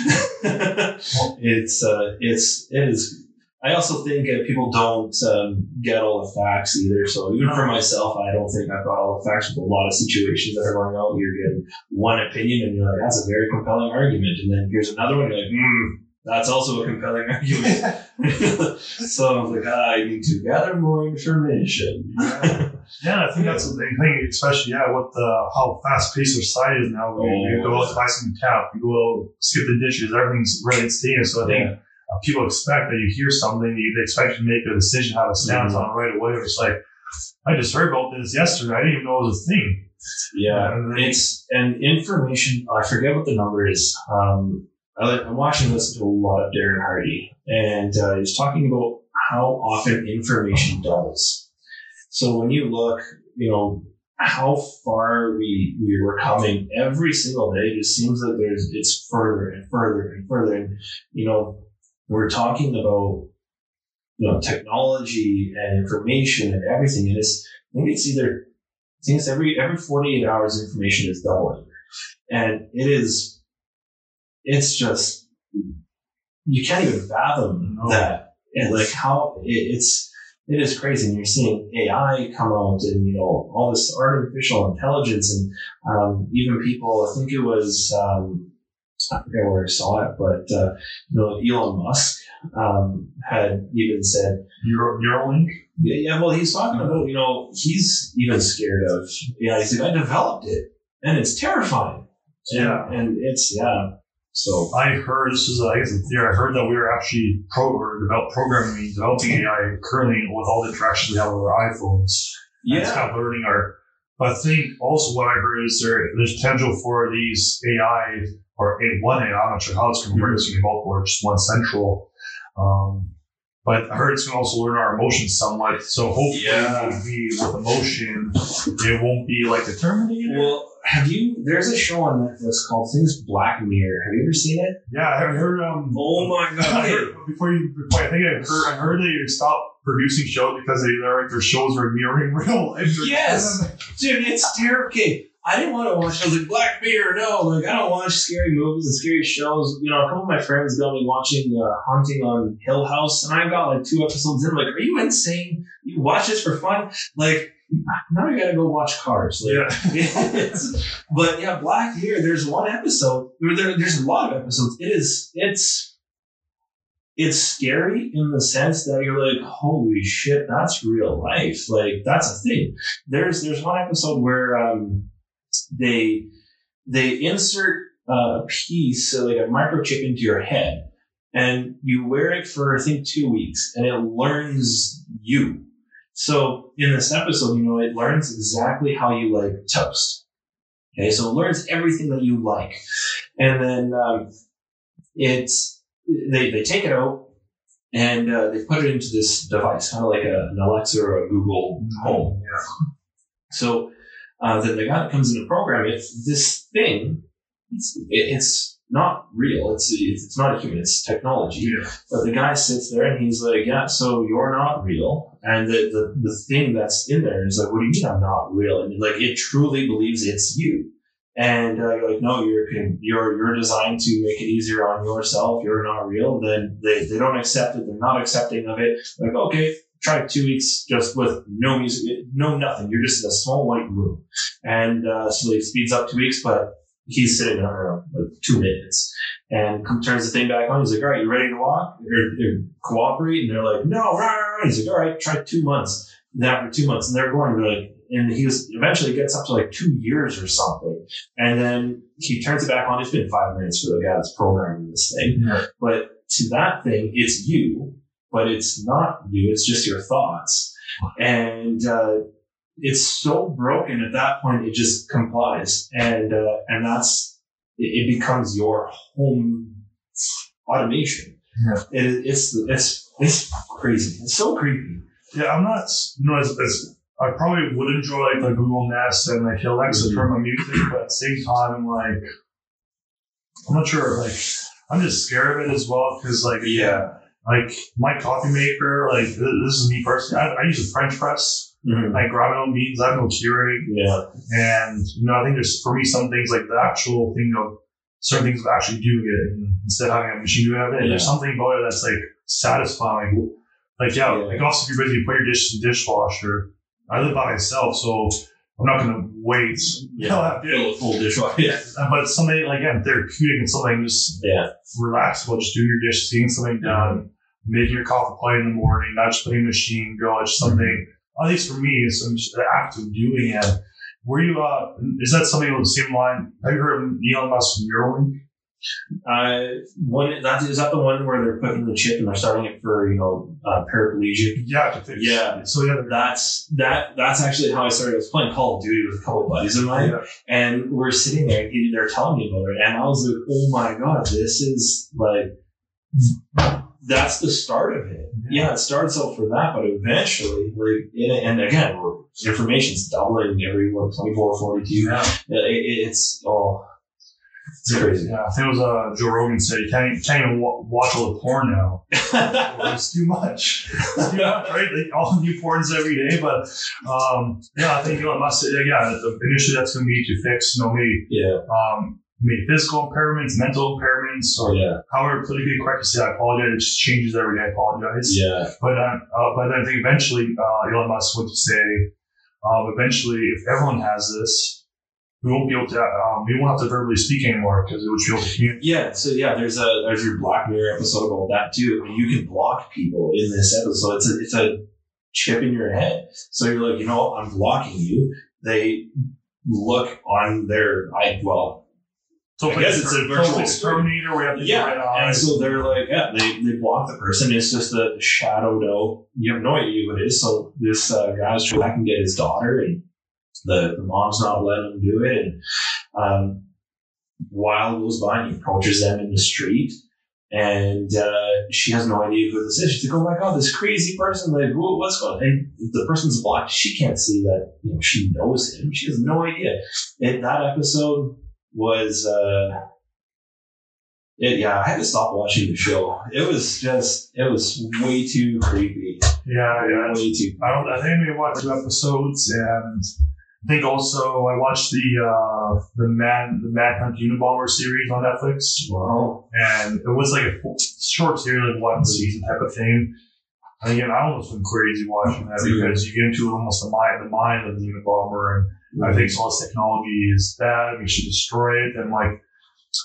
it's uh, it's it is. I also think that people don't um, get all the facts either. So even for myself, I don't think I've got all the facts with a lot of situations that are going on. You're getting one opinion, and you're like, "That's a very compelling argument," and then here's another one. You're like, "Hmm, that's also a compelling argument." *laughs* so I was like, ah, "I need to gather more information." Yeah, I think that's the big thing, especially yeah, with the how fast paced our society is now. You, Oh. go out to buy some tap, you go out, skip the dishes, everything's really instantaneous. So I think Yeah. uh, people expect that you hear something, you, they expect you to make a decision how to stand Mhm. on it right away. It's like I just heard about this yesterday. I didn't even know it was a thing. Yeah, it's and information. I forget what the number is. Um, I, I'm watching listen to a lot of Darren Hardy, and uh, he's talking about how often information doubles. So when you look, you know how far we we were coming every single day. It just seems that there's it's further and further and further. And you know, we're talking about you know technology and information and everything. And it's I think it's either I think it's every every 48 hours information is doubling. And it is it's just you can't even fathom No. that. And like how it, it's it is crazy. And you're seeing AI come out and, you know, all this artificial intelligence and um, even people, I think it was, um, I forget where I saw it, but, uh, you know, Elon Musk um, had even said, Euro, Neuralink. yeah, yeah, well, he's talking about, you know, he's even scared of, yeah, he's like, I developed it and it's terrifying. And, Yeah. And it's, yeah. So, I heard this is I guess a theory. I heard that we were actually pro or develop programming, developing AI currently with all the interactions we have with our iPhones. And It's kind of learning our. But I think also what I heard is there there's potential for these AI or a, one AI. I'm not sure how it's going to work. It's going to be multiple or just one central. Um, but I heard it's going to also learn our emotions somewhat. So hopefully Yeah. it'll be with emotion. It won't be like the Terminator. Well, have you, there's a show on Netflix called Things Black Mirror. Have you ever seen it? yeah, I haven't heard. Um, Oh my *laughs* I heard, before you, before I think I heard, I heard they stopped producing shows because they they're their shows were mirroring *laughs* real life. Yes. *laughs* Dude, it's terrible. Okay, I didn't want to watch. I was like, Black Mirror, no. Like, I don't watch scary movies and scary shows. You know, a couple of my friends got me watching uh, Haunting on Hill House, and I got like two episodes in. I'm like, are you insane? You watch this for fun? Like, now I gotta go watch Cars. Like, Yeah. *laughs* it's, but yeah, Black Mirror. There's one episode. There, there's a lot of episodes. It is. It's. It's scary in the sense that you're like, holy shit, that's real life. Like that's a thing. There's there's one episode where um, they they insert a piece, so like a microchip into your head, and you wear it for I think two weeks, and it learns you. So in this episode, you know, it learns exactly how you like toast. Okay, so it learns everything that you like, and then um, it's they they take it out and uh, they put it into this device, kind of like a, an Alexa or a Google Home. Yeah. So uh, then the guy that comes in to program it, this thing, it's, it, it's not real. It's it's not a human. It's technology. Yeah. But the guy sits there and he's like, "Yeah, so you're not real." And the the, the thing that's in there is like, "What do you mean I'm not real?" And like it truly believes it's you. And uh, you're like, "No, you're you're you're designed to make it easier on yourself. You're not real." Then they they don't accept it. They're not accepting of it. Like, okay, try two weeks just with no music, no nothing. You're just in a small white room. And uh, so it speeds up two weeks, but he's sitting there for like two minutes and come, turns the thing back on. He's like, all right, you ready to walk or, cooperate? And they're like, no, rah, rah. He's like, all right, try two months. And after two months, and they're going, they're like, and he was eventually gets up to like two years or something. And then he turns it back on. It's been five minutes for the guy that's programming this thing. Yeah. But to that thing, it's you, but it's not you. It's just your thoughts. And, uh, it's so broken at that point, it just complies. And, uh, and that's, it, it becomes your home automation. Yeah. It, it's, it's, it's crazy. It's so creepy. Yeah, I'm not. You know, as, as I probably would enjoy like the Google Nest and like Alexa turn my music, but at the same time, like I'm not sure. Like I'm just scared of it as well because like Yeah. Like my coffee maker, like th- this is me personally. I, I use a French press. I grind my own beans. I have no Keurig, Yeah. and you know I think there's for me some things like the actual thing of certain things of actually doing it instead of having a machine doing it. And There's something about it that's like satisfying. Like yeah, Yeah. like also if you're busy, put your dishes in the dishwasher. I live by myself, so I'm not gonna wait. till I have to- Fill a full dishwasher. Yeah. But it's something like again therapeutic and something just Yeah. relax about just doing your dishes, getting something done, making your coffee pot in the morning, not just letting the machine go. It's something, at least for me, it's the act of doing it. Were you, uh, is that something on the same line? Have you heard of Elon Musk Neuralink? Uh, one that is that the one where they're putting the chip and they're starting it for you know uh, paraplegic. Yeah, to fix. Yeah. So yeah, That's that. That's actually how I started. I was playing Call of Duty with a couple of buddies of mine, yeah. and we're sitting there. and They're telling me about it, and I was like, "Oh my god, this is like." That's the start of it. Yeah, it starts out for that, but eventually, like, and, and again, we're- information's doubling every what 24, 42. Yeah. It, it's oh, It's crazy. Yeah, I think it was uh, Joe Rogan said you can't, can't even wa- watch all the porn now. *laughs* it's too much. It's too much, right? Like all new porns every day. But um, yeah, I think Elon Musk said, yeah, initially that's going to be to fix, maybe, yeah. um, maybe physical impairments, mental impairments, or Yeah. however politically correct to say. I apologize. It just changes every day. I apologize. Yeah. But uh, uh, but then I think eventually uh, Elon Musk to say, um, eventually, if everyone has this, we won't be able to. Um, we won't have to verbally speak anymore because it would be able to communicate. Yeah, so yeah, there's a there's your Black Mirror episode about that too. I mean, you can block people in this episode. It's a it's a chip in your head. So you're like, you know, I'm blocking you. They look on their I well, So I guess it's a virtual it's Terminator. We have to yeah, red and so they're like, yeah, they they block the person. It's just a shadowed out. You have no idea who it is. So this uh, guy's trying back and get his daughter, and the, the mom's not letting him do it. And um, while goes by, and he approaches them in the street, and uh, she has no idea who this is. She's like, "Oh my god, this crazy person! Like, who, what's going?" on? And the person's blocked. She can't see that. You know, she knows him. She has no idea. And that episode was. Uh, it, yeah, I had to stop watching the show. It was just, it was way too creepy. yeah, yeah. Way too. I don't. I think I may watch two episodes, and I think also I watched the uh, the Man the Manhunt Unabomber series on Netflix. Wow. and it was like a short series, like one season type of thing. And again, I almost went crazy watching that because you get into almost the mind, the mind of the Unabomber, and I think all this technology is bad. We should destroy it, and like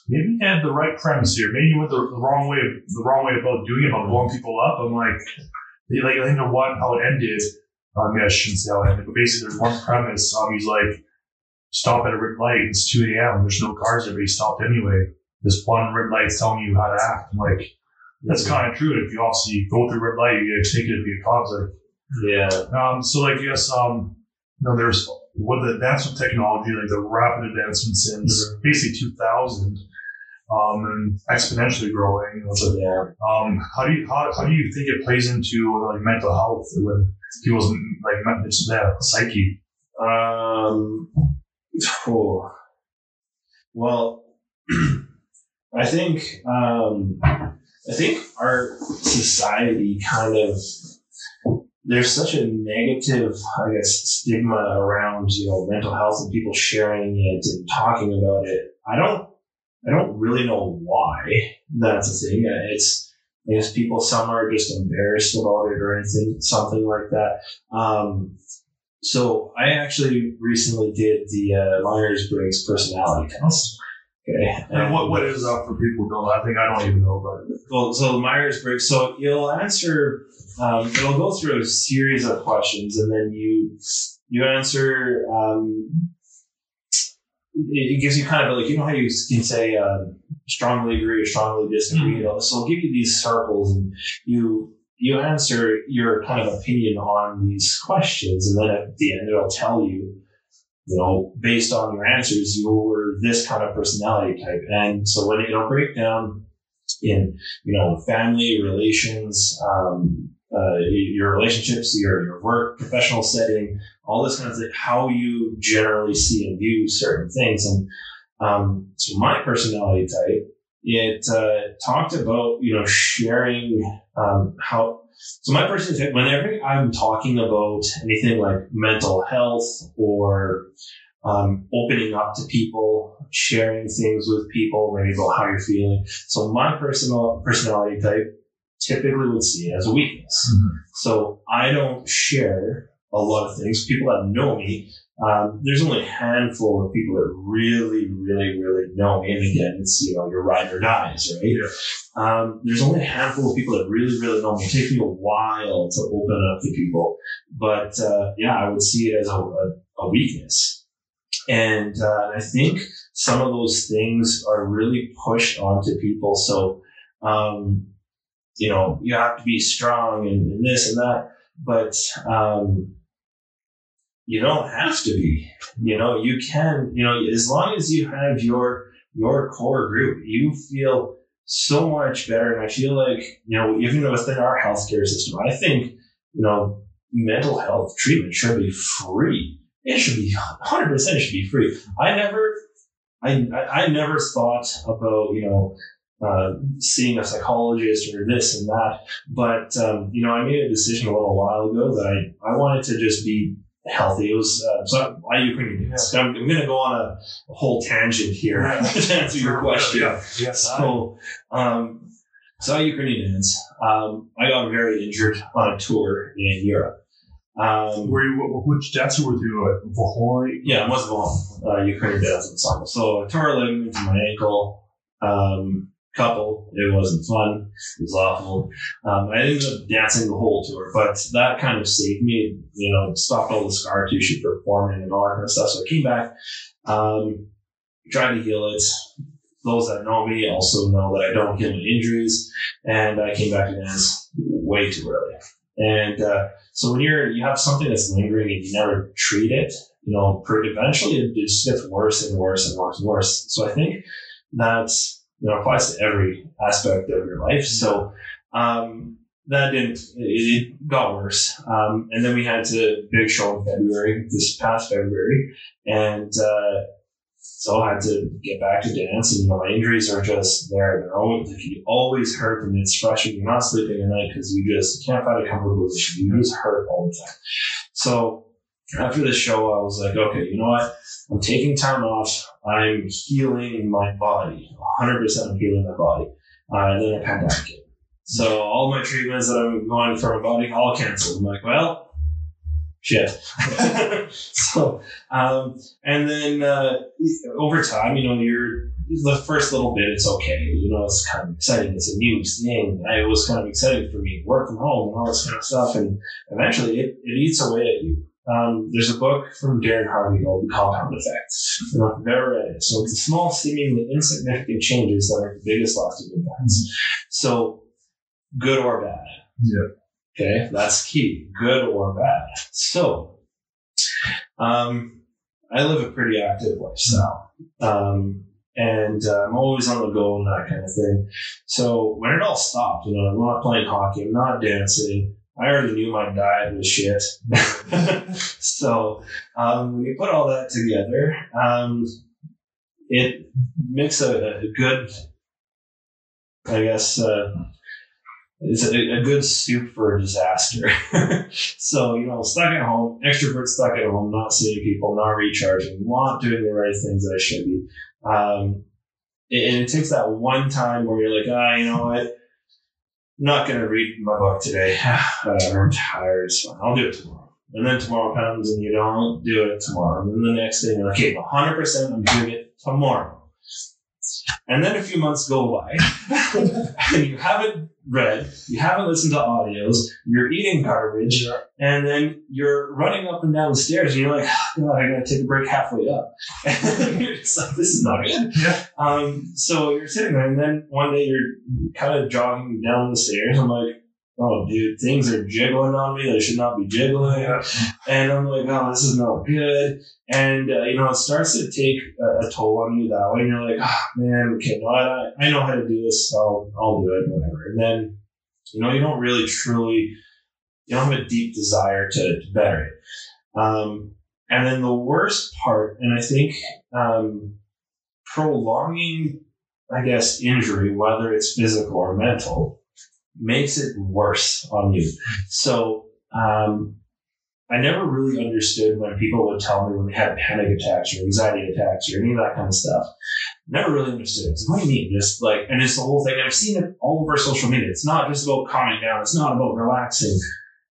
maybe he had the right premise here. Maybe he went the, the wrong way, the wrong way about doing it, about blowing people up. I'm like, they, like I think the one how it ended. I mean, I shouldn't say how it ended, but basically there's one premise. Um, he's like, stop at a red light. It's 2 a.m. There's no cars he stopped anyway this one red light's telling you how to act. I'm like, that's kind of true. If you obviously go through red light, you get a ticket if you get caught. Like, Yeah. um, so like, yes, um, you know, there's what the advance of technology, like the rapid advancement since basically 2000, um, and exponentially growing. You know, so, Yeah. um, how do you how, how do you think it plays into like mental health when people's like men- it's their psyche? Um, oh. Well, *clears throat* I think um, I think our society kind of there's such a negative, I guess, stigma around you know mental health and people sharing it and talking about it. I don't I don't really know why that's a thing. It's I guess people some are just embarrassed about it or anything, something like that. Um, so I actually recently did the uh, Myers Briggs personality test. Okay, And what what is up for people who don't? I think I don't even know about it. well, so the Myers Briggs. So you'll answer. Um, it'll go through a series of questions, and then you you answer. Um, it it gives you kind of like you know how you can say um, strongly agree or strongly disagree. You know, So it'll give you these circles, and you you answer your kind of opinion on these questions, and then at the end it'll tell you. You know, based on your answers, you're this kind of personality type, and so when it'll break down in you know family relations um, uh, your relationships your, your work professional setting all this kind of thing how you generally see and view certain things. And um, so my personality type it uh, talked about you know sharing um, how so my personality type whenever i'm talking about anything like mental health or um, opening up to people, sharing things with people, maybe about how you're feeling. So my personal personality type typically would see it as a weakness. So I don't share a lot of things. People that know me, um, there's only a handful of people that really, really, really know me. And again, it's you know your ride or dies, right? Yeah. Um, there's only a handful of people that really, really know me. It takes me a while to open up to people, but uh, yeah, I would see it as a, a, a weakness. And uh, I think some of those things are really pushed onto people. So, um, you know, you have to be strong and, and this and that, but um, you don't have to be. You know, you can. You know, as long as you have your your core group, you feel so much better. And I feel like you know, even within our healthcare system, I think you know, mental health treatment should be free. It should be 100% it should be free. I never, I, I never thought about you know uh, seeing a psychologist or this and that, but um, you know I made a decision a little while ago that I I wanted to just be healthy. It was uh, so I Ukrainian dance. I'm, I'm going to go on a, a whole tangent here Yeah. *laughs* to answer your question. Yeah. Yes. So, um, so I Ukrainian dance. Um, I got very injured on a tour in Europe. Um, Were you, wh- which dancer were you at? Vahoy? yeah, most of all, uh, Ukrainian dance ensemble. So I tore a ligament in my ankle. Um, couple, it wasn't fun. It was awful. Um, I ended up dancing the whole tour, but that kind of saved me. You know, stopped all the scar tissue for forming and all that kind of stuff. So I came back, um, tried to heal it. Those that know me also know that I don't heal my injuries, and I came back to dance way too early. And uh, so when you're you have something that's lingering and you never treat it, you know, pretty eventually it just gets worse and worse and worse and worse. So I think that's you know applies to every aspect of your life. So um, that didn't it, got worse, um, and then we had to big show in February this past February, and uh, so I had to get back to dance. And you know, my injuries are just there. They're always like, you always hurt, and it's frustrating. You're not sleeping at night because you just can't find a comfortable position. You just hurt all the time. So after the show, I was like, okay, you know what? I'm taking time off. I'm healing my body. 100% I'm healing my body. Uh, and then a pandemic. So all my treatments that I'm going for my body, all canceled. I'm like, well, shit. *laughs* so, um, and then uh, over time, you know, you're the first little bit, it's okay. You know, it's kind of exciting. It's a new thing. It was kind of exciting for me work from home and all this kind of stuff. And eventually, it, it eats away at you. Um, there's a book from Darren Hardy called The Compound Effect. I don't know if you've ever read it. So it's the small, seemingly insignificant changes that make the biggest lasting impacts. So, good or bad. Yeah. Okay, that's key. Good or bad. So, um, I live a pretty active lifestyle. Um, and uh, I'm always on the go and that kind of thing. So when it all stopped, you know, I'm not playing hockey, I'm not dancing. I already knew my diet was shit. *laughs* so um, when you put all that together, um, it makes a, a good, I guess, uh, it's a, a good soup for a disaster. *laughs* so, you know, stuck at home, extrovert stuck at home, not seeing people, not recharging, not doing the right things that I should be. Um, and it takes that one time where you're like, ah, you know what? Not going to read my book today. *sighs* Whatever, uh, I'm tired. It's fine. I'll do it tomorrow. And then tomorrow comes and you don't do it tomorrow. And then the next day, you're like, okay, 100% I'm doing it tomorrow. And then a few months go by *laughs* and you haven't read, you haven't listened to audios, you're eating garbage, and then you're running up and down the stairs and you're like, oh, God, I gotta take a break halfway up. *laughs* And you're just like, this is not good. Yeah. Um, so you're sitting there and then one day you're kind of jogging down the stairs. I'm like, oh, dude, things are jiggling on me. They should not be jiggling. And I'm like, oh, this is not good. And, uh, you know, it starts to take a, a toll on you that way. And you're like, oh, man, okay, no, I, I know how to do this. So I'll do it, whatever. And then, you know, you don't really truly, you don't have a deep desire to, to better it. Um, and then the worst part, and I think um, prolonging, I guess, injury, whether it's physical or mental, makes it worse on you. So um, I never really understood when people would tell me when they had panic attacks or anxiety attacks or any of that kind of stuff. Never really understood it. It's like, what do you mean? Just like, and it's the whole thing. I've seen it all over social media. It's not just about calming down. It's not about relaxing.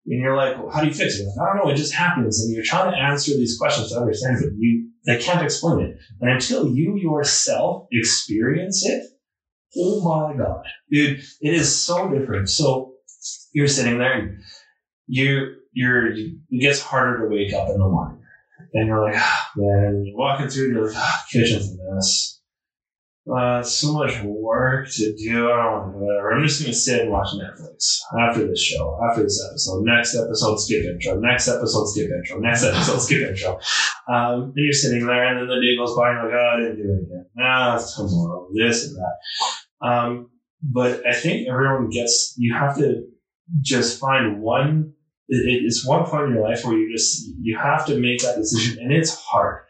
And you're like, well, how do you fix it? Like, I don't know. It just happens. And you're trying to answer these questions to understand it. You, they can't explain it. And until you yourself experience it, oh my God, dude, it is so different. So you're sitting there you, you're, it gets harder to wake up in the morning. And you're like, ah, man, you're walking through and you're like, ah, kitchen's a mess. Uh, so much work to do. I don't know, whatever. I'm just going to sit and watch Netflix after this show, after this episode. Next episode, skip intro. Next episode, skip intro. Next episode, skip intro. Um, and you're sitting there, and then the day goes by, and you're like, oh, I didn't do it again. Ah, it's tomorrow. This and that. Um, but I think everyone gets, you have to just find one, it, it's one point in your life where you just, you have to make that decision, and it's hard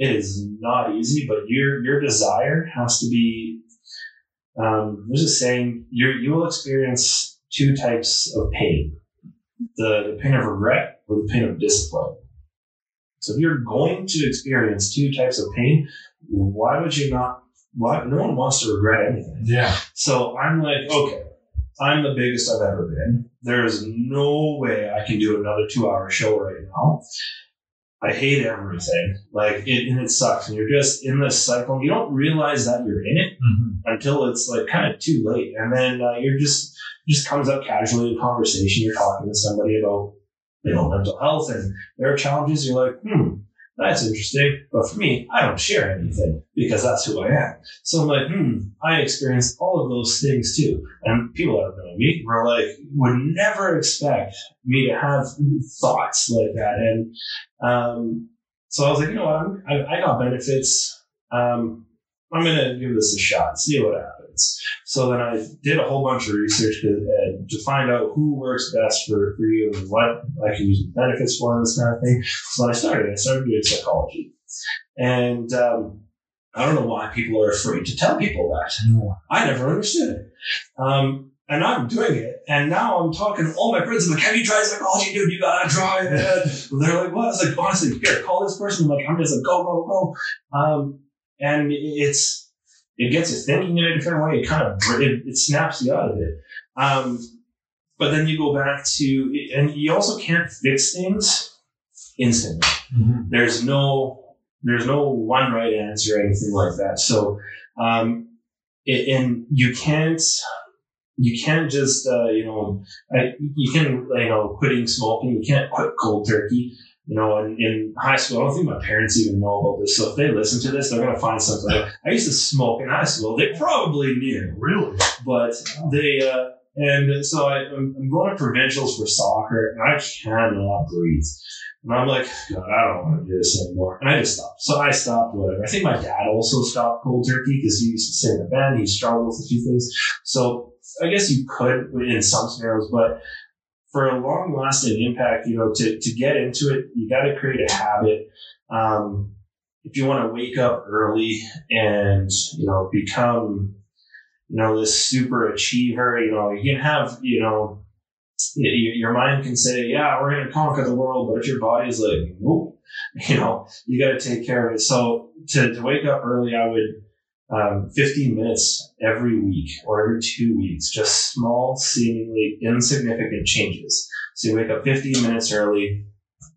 it is not easy, but your your desire has to be. Um, there's a saying: you you will experience two types of pain: the, the pain of regret or the pain of discipline. So if you're going to experience two types of pain, why would you not? Why no one wants to regret anything. Yeah. So I'm like, okay, I'm the biggest I've ever been. There is no way I can do another two hour show right now. I hate everything. Like it, and it sucks. And you're just in this cycle. You don't realize that you're in it Mm-hmm. until it's like kind of too late. And then uh, you're just just comes up casually in conversation. You're talking to somebody about you know mental health and their challenges. You're like, hmm, that's interesting. But for me, I don't share anything because that's who I am. So I'm like, hmm, I experienced all of those things too. And people that know me were like, would never expect me to have thoughts like that. And um, so I was like, you know what? I, I got benefits. Um, I'm going to give this a shot, see what happens. So then I did a whole bunch of research to, to find out who works best for, for you and what I can use the benefits for and this kind of thing. So I started. I started doing psychology. And um, I don't know why people are afraid to tell people that. I never understood it. Um, and I'm doing it. And now I'm talking to all my friends. I'm like, have you tried psychology, dude? You gotta try it. And they're like, what? I was like, honestly, here, call this person. I'm like, I'm just like, go, go, go. Um, and it's, it gets you thinking in a different way. It kind of, it, it snaps you out of it. Um, but then you go back to, and you also can't fix things instantly Mm-hmm. there's no there's no one right answer or anything like that so um it, and you can't you can't just uh, you know I, you can you know quitting smoking you can't quit cold turkey you know in, in high school i don't think my parents even know about this so if they listen to this they're going to find something i used to smoke in high school they probably knew Really? but they uh and so I, I'm, I'm going to provincials for soccer and I cannot breathe. And I'm like, God, I don't want to do this anymore. And I just stopped. So I stopped, whatever. I think my dad also stopped cold turkey because he used to sing in a band. He struggled with a few things. So I guess you could in some scenarios, but for a long lasting impact, you know, to, to get into it, you got to create a habit. Um, if you want to wake up early and, you know, become, you know, this super achiever, you know, you can have, you know, your mind can say, yeah, we're going to conquer the world. But if your body's like, nope, *laughs* you know, you got to take care of it. So to, to wake up early, I would, um, 15 minutes every week or every two weeks, just small, seemingly insignificant changes. So you wake up 15 minutes early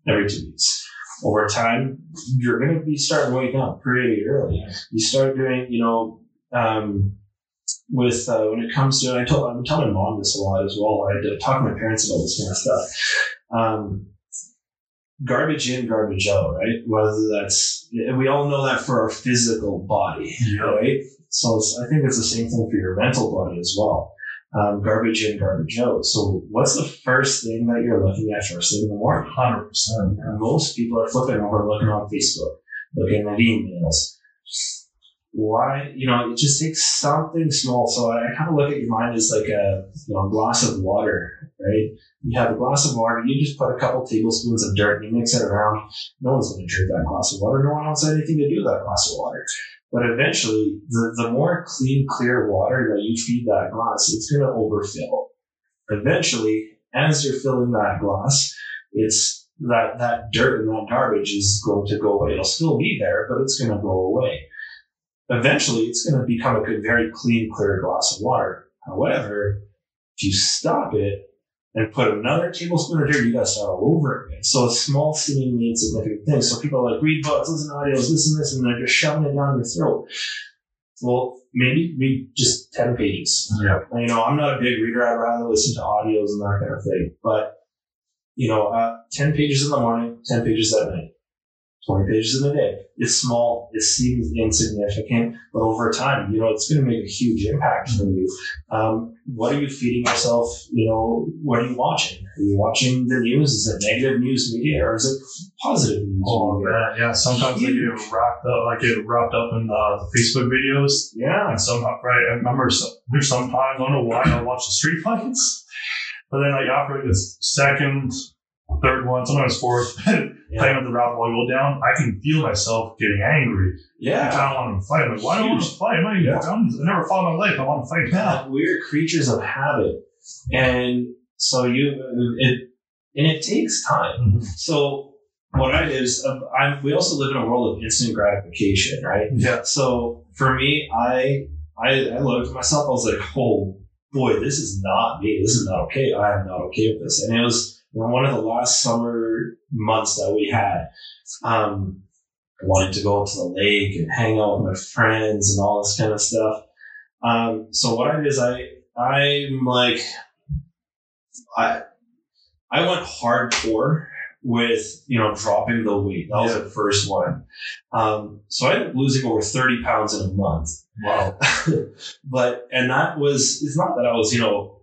every two weeks. Over time, you're going to be starting waking up pretty early. You start doing, you know, um, with uh, when it comes to I told I'm telling my mom this a lot as well. I talk to my parents about this kind of stuff. Um, garbage in, garbage out, right? Whether that's and we all know that for our physical body, *laughs* right? So it's, I think it's the same thing for your mental body as well. Um, garbage in, garbage out. So what's the first thing that you're looking at first thing in the morning? Hundred percent. Most people are flipping over, looking on Facebook, looking at emails. Why? You know, it just takes something small. So I, I kind of look at your mind as like a you know glass of water, right? You have a glass of water. You just put a couple tablespoons of dirt and you mix it around. No one's going to drink that glass of water. No one wants anything to do with that glass of water. But eventually, the, the more clean, clear water that you feed that glass, it's going to overfill. Eventually, as you're filling that glass, it's that, that dirt and that garbage is going to go away. It'll still be there, but it's going to go away. Eventually, it's going to become a good, very clean, clear glass of water. However, if you stop it and put another tablespoon of dirt, you got to start all over again. So it's small, seemingly insignificant things. So people are like, read books, listen to audios, this and this, and they're just shoving it down your throat. Well, maybe read just 10 pages. Yeah. You know, I'm not a big reader. I'd rather listen to audios and that kind of thing. But, you know, uh, 10 pages in the morning, 10 pages at night, 20 pages in a day. It's small. It seems insignificant, but over time, you know, it's going to make a huge impact for you. Um, what are you feeding yourself? You know, what are you watching? Are you watching the news? Is it negative news media or is it positive news Oh media? man, yeah. Sometimes I get wrapped up. I get wrapped up in the Facebook videos, Yeah. and somehow, right? I remember some, there's sometimes I don't know why I watch the street fights, but then like after like the second third one, sometimes fourth, *laughs* playing Yeah. with the route while I go down, I can feel myself getting angry. Yeah. I don't want to fight. I'm like, why do I want to fight? I'm not even Yeah. done. I never fought in my life. I want to fight now. we're creatures of habit and so you it and it takes time so what i did is um, I, we also live in a world of instant gratification right Yeah. so for me i i, I looked at myself i was like oh boy this is not me this is not okay i am not okay with this and it was you one of the last summer months that we had um I wanted to go up to the lake and hang out with my friends and all this kind of stuff um, so what I did is I I'm like I I went hardcore with you know dropping the weight. That was the first one. Um, so I ended up losing over thirty pounds in a month. Wow. *laughs* but and that was it's not that I was you know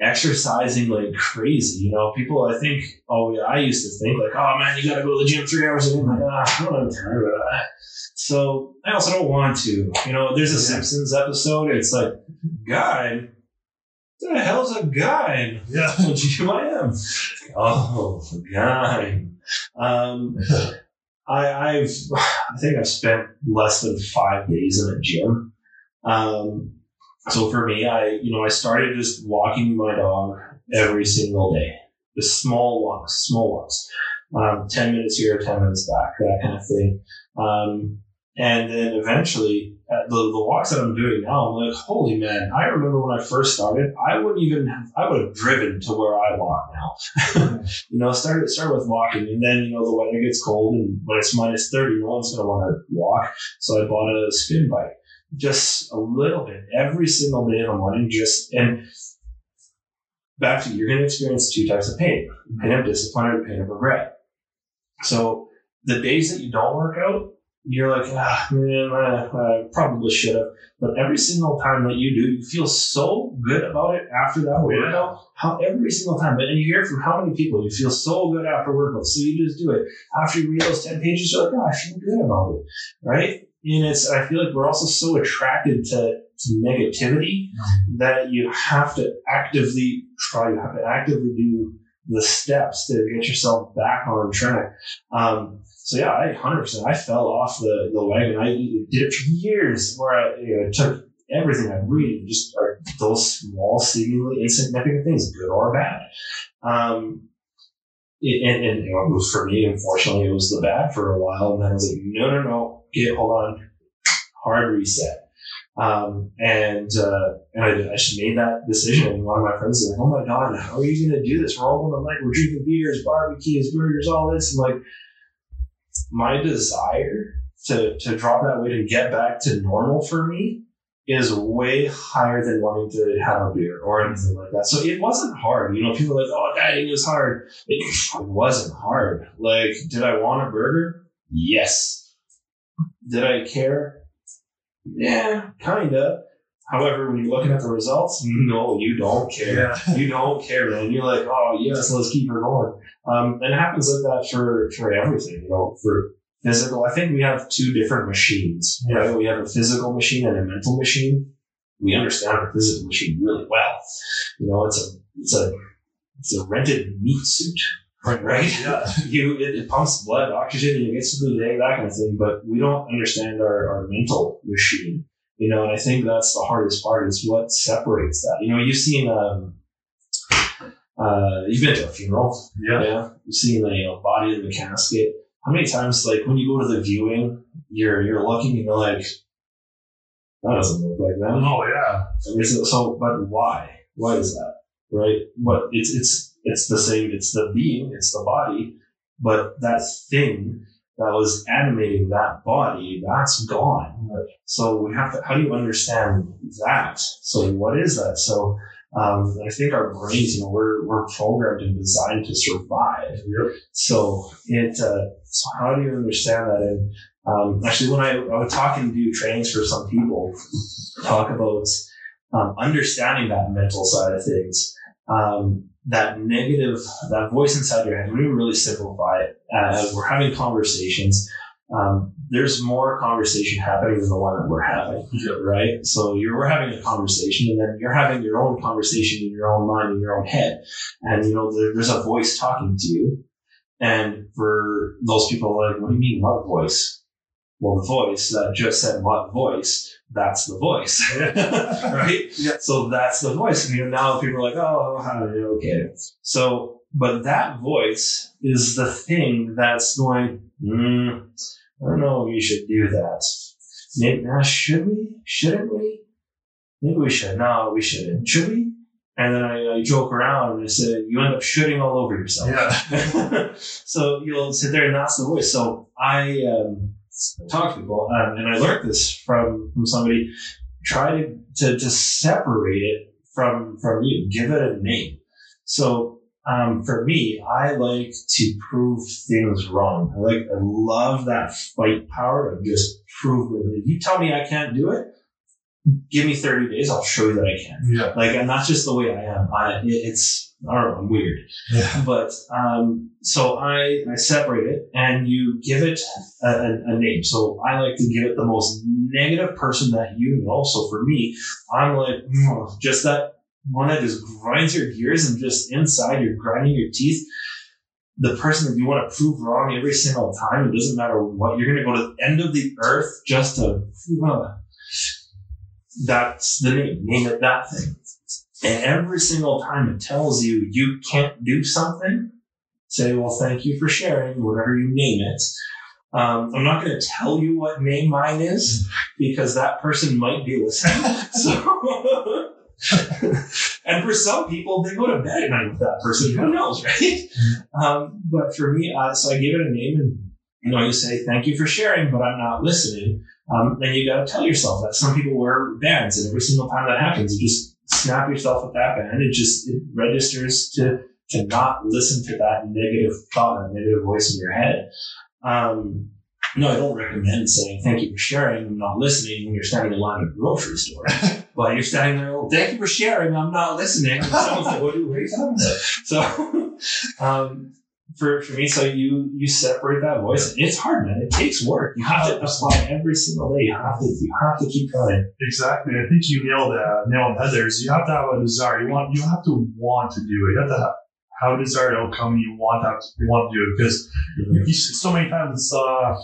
exercising like crazy. You know, people I think oh yeah, I used to think like oh man you got to go to the gym three hours a day. I'm like ah, I don't have time for that. So I also don't want to. You know, there's a Yeah. Simpsons episode. It's like guy. What the hell's a guy? Yeah. *laughs* G I am. Oh, guy. Um, I, I've, I think I've spent less than five days in a gym. Um, so for me, I, you know, I started just walking my dog every single day, just small walks, small walks, um, 10 minutes here, 10 minutes back, that kind of thing. Um, and then eventually, the, the walks that I'm doing now, I'm like, holy man, I remember when I first started, I wouldn't even have, I would have driven to where I walk now. *laughs* you know, started start with walking, and then you know the weather gets cold, and when it's minus thirty, no one's going to want to walk. So I bought a spin bike, just a little bit every single day in the morning. Just and back to you're going to experience two types of pain: pain of discipline and pain of regret. So the days that you don't work out, you're like, ah, man, I, I probably should have. But every single time that you do, you feel so good about it after that workout. How every single time, and you hear from how many people you feel so good after workout. So you just do it. After you read those ten pages, you're like, oh, I feel good about it, right? And it's I feel like we're also so attracted to to negativity that you have to actively try. You have to actively do the steps to get yourself back on track. Um, so yeah, I hundred percent. I fell off the, the wagon. I did it for years where I you know, took everything I read, just those small, seemingly insignificant things, good or bad. Um, it- and, and you know, for me, unfortunately, it was the bad for a while. And then I was like, no, no, no, get, hold on, hard reset. Um, and, uh, and I, I just made that decision. And one of my friends was like, oh my God, how are you going to do this? We're all going to like, we're drinking beers, barbecues, burgers, all this. And like, my desire to, to drop that weight and get back to normal for me is way higher than wanting to have a beer or anything like that. So it wasn't hard. You know, people are like, oh, dieting is hard. It, it wasn't hard. Like, did I want a burger? Yes. Did I care? Yeah, kinda. However, when you're looking at the results, no, you don't care Yeah. *laughs* you don't care, man. You're like, oh yes, let's keep her going. Um, and it happens like that for for everything, you know, for physical. I think we have two different machines. Yeah. Right? We have a physical machine and a mental machine. We understand the physical machine really well. You know, it's a it's a it's a rented meat suit, Right. right? Yeah. *laughs* you it, it pumps blood, oxygen, you get through the day, that kind of thing. But we don't understand our, our mental machine. You know, and I think that's the hardest part is what separates that. You know, you've seen um uh you've been to a funeral, Yeah. yeah. You've seen the you know, body in the casket. How many times like when you go to the viewing, you're you're looking and you're like, that doesn't look like that. Oh yeah. I mean, so, so, but why? Why is that? Right? But it's it's it's the same. It's the being. It's the body. But that thing that was animating that body, that's gone. So we have to. How do you understand that? So what is that? So um, I think our brains, you know, we're we're programmed and designed to survive. Yep. So it. Uh, so how do you understand that? And um, actually, when I, I would talk and do trainings for some people, talk about um, understanding that mental side of things, um, that negative, that voice inside your head. We really simplify it. Uh, we're having conversations. Um, there's more conversation happening than the one that we're having, right? So you're we're having a conversation, and then you're having your own conversation in your own mind, in your own head, and you know there, there's a voice talking to you. And for those people, like, what do you mean, what voice? Well, the voice that just said what voice, that's the voice, *laughs* right? Yeah. So that's the voice. And you know, now people are like, oh, how do you okay? So, but that voice is the thing that's going, mm, I don't know if you should do that. Maybe, uh, should we? Shouldn't we? Maybe we should. No, we shouldn't. Should we? And then I, I joke around and I say, you end up shooting all over yourself. Yeah. *laughs* so you'll sit there and that's the voice. So I um, talk to people, um, and I learned this from from somebody. Try to, to to separate it from from you. Give it a name. So um, for me, I like to prove things wrong. I like I love that fight power of just prove it. If you tell me I can't do it, give me thirty days. I'll show you that I can. Yeah. Like, and that's just the way I am. I, it- it's, I don't know, I'm weird. Yeah. *laughs* But, um, so I, I separate it and you give it a, a, a name. So I like to give it the most negative person that you know. So for me, I'm like, "Mm," just that one that just grinds your gears and just inside you're grinding your teeth. The person that you want to prove wrong every single time, it doesn't matter what, you're going to go to the end of the earth just to, uh, that's the name, name it that thing. And every single time it tells you you can't do something, say, well, thank you for sharing, whatever you name it. Um, I'm not going to tell you what name mine is because that person might be listening. *laughs* so, *laughs* and for some people, they go to bed at night with that person. Who knows, *laughs* right? Um, but for me, uh, so I give it a name and you know, you say, thank you for sharing, but I'm not listening. Um, then you got to tell yourself that some people wear bands, and every single time that happens, you just snap yourself with that band. It just it registers to to not listen to that negative thought, that negative voice in your head. Um, no, I don't recommend saying thank you for sharing. I'm not listening when you're standing in line at a grocery store. *laughs* but you're standing there, oh, thank you for sharing. I'm not listening. Someone's like, what are you what talking about? So, *laughs* um, for, for me, so you you separate that voice. It's hard, man. It takes work. You have to apply every single day. You have to you have to keep going. Exactly. I think you nailed that. Nailed the head there. You have to have a desire. You want. You have to want to do it. You have to have, a desired outcome. You want that. You want to do it because you see so many times it's uh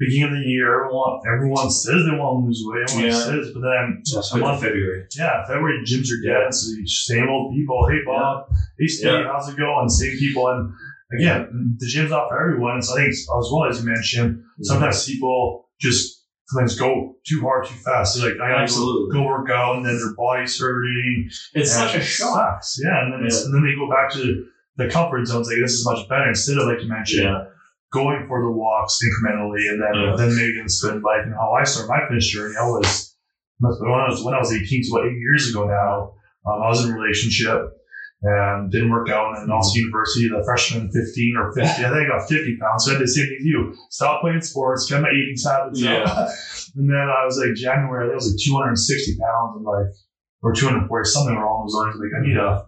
beginning of the year. Everyone everyone says they want to lose weight. Everyone Yeah. says, but then Just a month February. Yeah, February gyms are dead. So you same old people. Hey Bob. Hey Steve. Yeah. How's it going? Same people. And again, the gym's not for everyone. And so I think as well as you mentioned, sometimes people just sometimes go too hard too fast. They're like, I gotta Absolutely. go work out, and then their body's hurting. It's such a shock. Yeah, and then it's, and then they go back to the comfort zones. Like this is much better instead of like you mentioned Yeah. Going for the walks incrementally, and then Yeah. then maybe the spin bike. And how I started my fitness journey, I was when I was when I was 18, so what eight years ago now. Um, I was in a relationship and didn't work out, and also university, the freshman 15 or 50. I think I got 50 pounds. So I did the same thing as you. Stop playing sports, get my eating habits Yeah. up. *laughs* and then I was like January, that was like 260 pounds, and like or 240 something along those lines. Like I need a.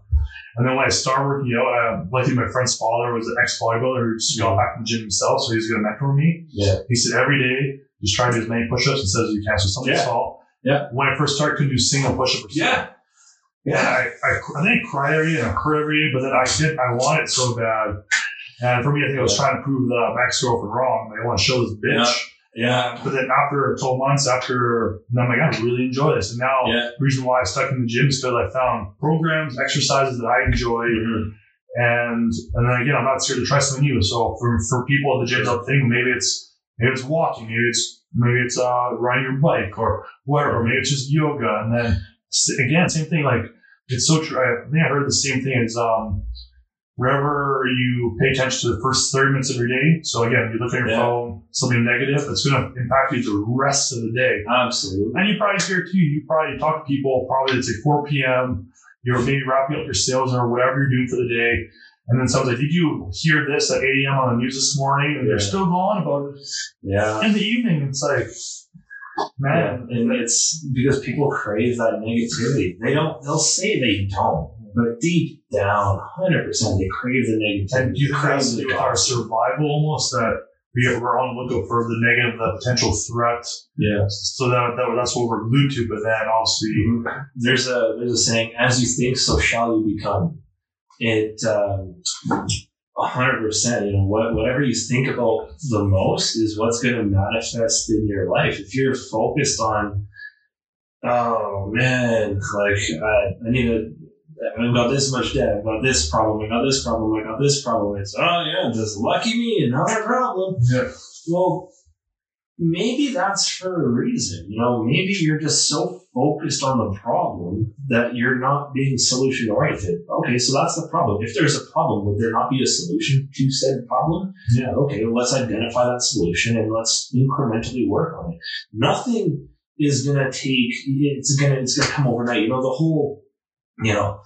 And then when I started working out, I, uh, luckily my friend's father was an ex bodybuilder who just got back in the gym himself, so he was going to mentor me. Yeah. He said every day, just try to do as many push-ups and says you can. So something's Yeah. fault. Yeah. When I first started, couldn't do single push-up or Yeah. yeah, I, I, I think I cried every day and I cried every day, but then I did I want it so bad. And for me, I think I was trying to prove the ex girlfriend wrong. I want to show this bitch. Yeah. But then after 12 months, after, I'm like, I really enjoy this. And now, Yeah. the reason why I stuck in the gym is because I found programs, exercises that I enjoy. Mhm. And and then again, I'm not scared to try something new. So for, for people at the gym, I'm thinking maybe it's maybe it's walking, maybe it's maybe it's uh, riding your bike or whatever, maybe it's just yoga. And then again, same thing. Like it's so true. I think I heard the same thing as um, wherever you pay attention to the first 30 minutes of your day. So again, you look at your Yeah. phone, something negative, it's going to impact you the rest of the day. Absolutely. And you probably hear too, you probably talk to people probably it's like 4 p.m. You're maybe wrapping up your sales or whatever you're doing for the day. And then someone's like, did you hear this at 8 a.m. on the news this morning? And they're still going about it Yeah. in the evening. It's like, man, Yeah, and it's because people crave that negativity. They don't. They'll say they don't, but deep down, hundred percent, they crave the negative. and you crave the our survival almost that we, we're on the lookout for the negative, the potential threat. Yeah. So that, that that's what we're glued to. But then obviously, There's a there's a saying, as you think, so shall you become. It um, a hundred percent. You know, what whatever you think about the most is what's going to manifest in your life. If you're focused on, oh man, like I, I need to. I've got this much debt. I've got this problem. I got this problem. I got this problem. It's oh yeah, just lucky me, another problem. Yeah. Well, maybe that's for a reason. You know, maybe you're just so focused on the problem that you're not being solution oriented. Okay, so that's the problem. If there's a problem, would there not be a solution to said problem? Yeah. Okay, well, let's identify that solution and let's incrementally work on it. Nothing is gonna take. It's gonna. It's gonna come overnight. You know, the whole. You know.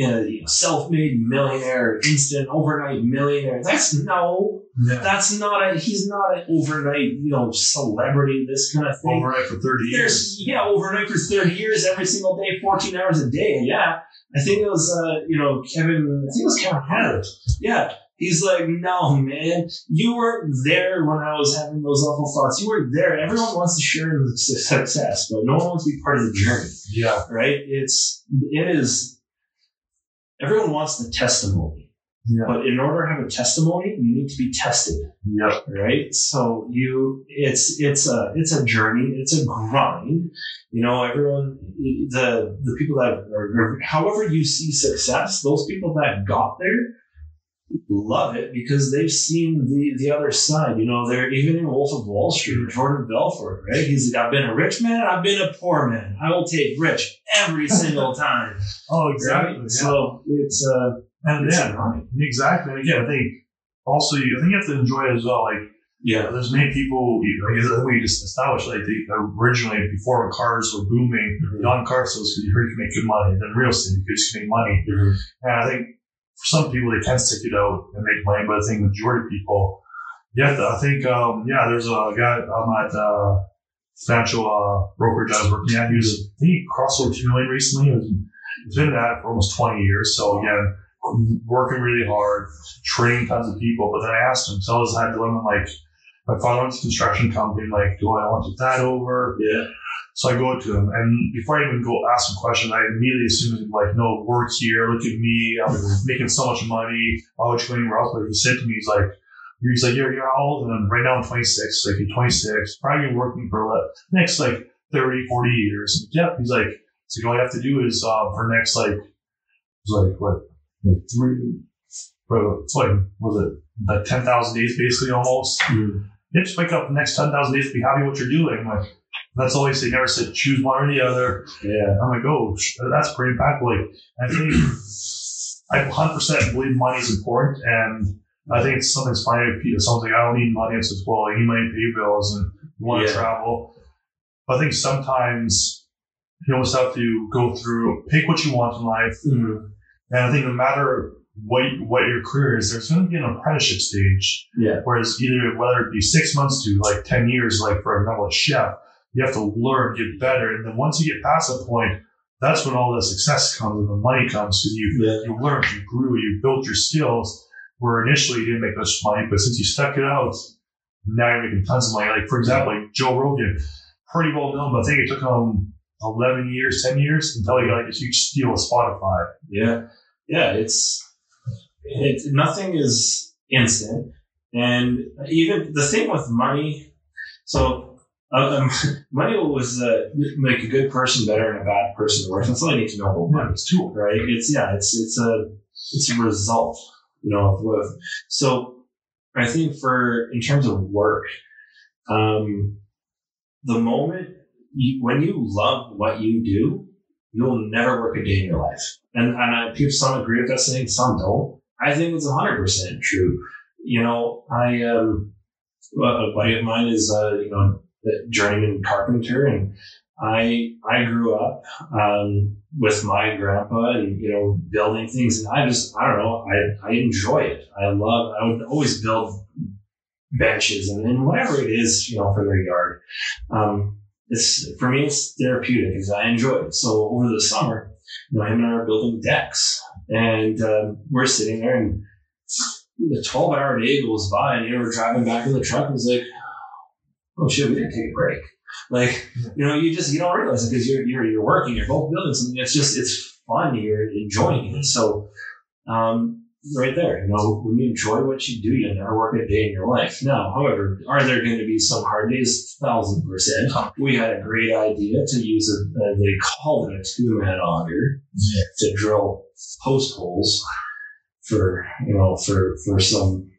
uh, you know, self-made millionaire, instant overnight millionaire. That's no, yeah. that's not a he's not an overnight you know celebrity this kind of thing Overnight for 30 years. there's yeah overnight for 30 years every single day 14 hours a day yeah i think it was uh you know kevin i think it was kevin hart yeah he's like no man. You weren't there when i was having those awful thoughts. You weren't there. Everyone wants to share in the success but no one wants to be part of the journey. Yeah. right? It's it is everyone wants the testimony. Yeah. but in order to have a testimony you need to be tested. Yep. right? So you it's it's a it's a journey. It's a grind. You know everyone the the people that are however you see success those people that got there love it because they've seen the the other side you know they're even in wolf of wall street jordan belfort right he's like i've been a rich man i've been a poor man i will take rich every *laughs* single time Oh, right? exactly. Yeah. so it's uh and it's yeah, exactly. And again, I think also, you, I think you have to enjoy it as well. Like, yeah there's many people, know, I guess we just established, like, they originally, before cars were booming, non car sales, because you heard you make good money, then real estate, because you could make money. And I think for some people, they can stick it out and make money, but I think majority of people, yeah, I think, um, yeah, there's a guy I'm at uh, financial uh, brokerage I was working at. He was, I think he crossed over 2 million recently. He was, he's been at it for almost 20 years. So again, working really hard, training tons of people. But then I asked him, so I always had dilemma like, my father owns a construction company, like, do I want to take that over? yeah So I go to him, and before I even go ask him questions, I immediately assume he's like, "No, work here. Look at me. I'm making so much money. Why would you go anywhere else?" But he said to me, "He's like, he's like, you're, you're how old?" And I'm right now I'm 26. Like you're 26, probably been working for like next like 30, 40 years. Yep. He's like, so all you have to do is uh, for next like, it's like what, like three, well, it's like was it like 10,000 days basically almost. Yeah, just wake up the next 10,000 days, be happy with what you're doing. Like, that's always they. Never said choose one or the other. yeah I'm like, oh, that's pretty impactful. Like, I think I 100% believe money is important. And I think it's something's funny if people- someone's like, I don't need money. It's just, well, you need money to pay bills and you want to Yeah. travel. But I think sometimes you almost have to go through, pick what you want in life. Mm-hmm. And I think no matter what, what your career is, there's going to be an apprenticeship stage. Yeah. Whereas either whether it be six months to like 10 years, like for example, a chef, you have to learn, get better. And then once you get past that point, that's when all the success comes and the money comes because you, Yeah. you learned, you grew, you built your skills where initially you didn't make much money, but since you stuck it out, now you're making tons of money. Like, for example, like Joe Rogan, pretty well known, but I think it took him 11 years, 10 years until he got like a huge deal with Spotify. Yeah, yeah. It's it. Nothing is instant, and even the thing with money. So, um, *laughs* money was uh, make a good person better and a bad person worse. That's all you need to know about money, it's tool. right? It's yeah. It's it's a it's a result, you know. Of what, so, I think for in terms of work, um, the moment you, when you love what you do, you'll never work a day in your life. And, and I, people, some agree with that saying, some don't. I think it's 100% true. You know, I, um, a buddy of mine is, uh, you know, journeyman carpenter and I, I grew up, um, with my grandpa and, you know, building things. And I just, I don't know, I, I enjoy it. I love, I would always build benches and, and whatever it is, you know, for their yard. Um, it's for me, it's therapeutic because I enjoy it. So over the summer, you know, him and I are building decks, and um, we're sitting there, and the 12 hour day goes by and you know, we're driving back in the truck and it's like, oh shit, we didn't take a break. Like, you know, you just, you don't realize it because you're, you're, you're working, you're both building something. It's just, it's fun. You're enjoying it. So, um, right there, you know, when you enjoy what you do, you never work a day in your life. Now, however, are there going to be some hard days? Thousand percent. We had a great idea to use a, uh, they called it a two man auger to drill post holes for, you know, for, for some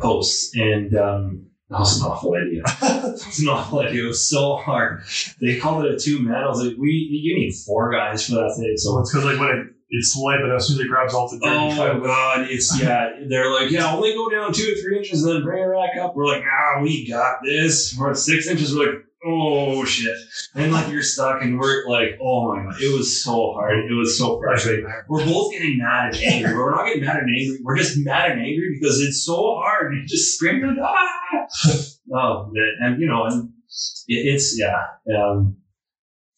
posts. And, um, that was an awful idea. *laughs* that not like. It was so hard. They called it a two man. I was like, we, you need four guys for that thing. So it's because like when it, it's light, but as soon as it grabs all the dirt, Oh my god, it's yeah. They're like, yeah, only go down two or three inches and then bring it back up. We're like, ah, we got this. We're at six inches. We're like, oh shit. And like you're stuck, and we're like, oh my god, it was so hard. It was so frustrating. We're both getting mad and angry, but we're not getting mad and angry. We're just mad and angry because it's so hard. You just scream ah. Oh and you know, and it, it's yeah. Um,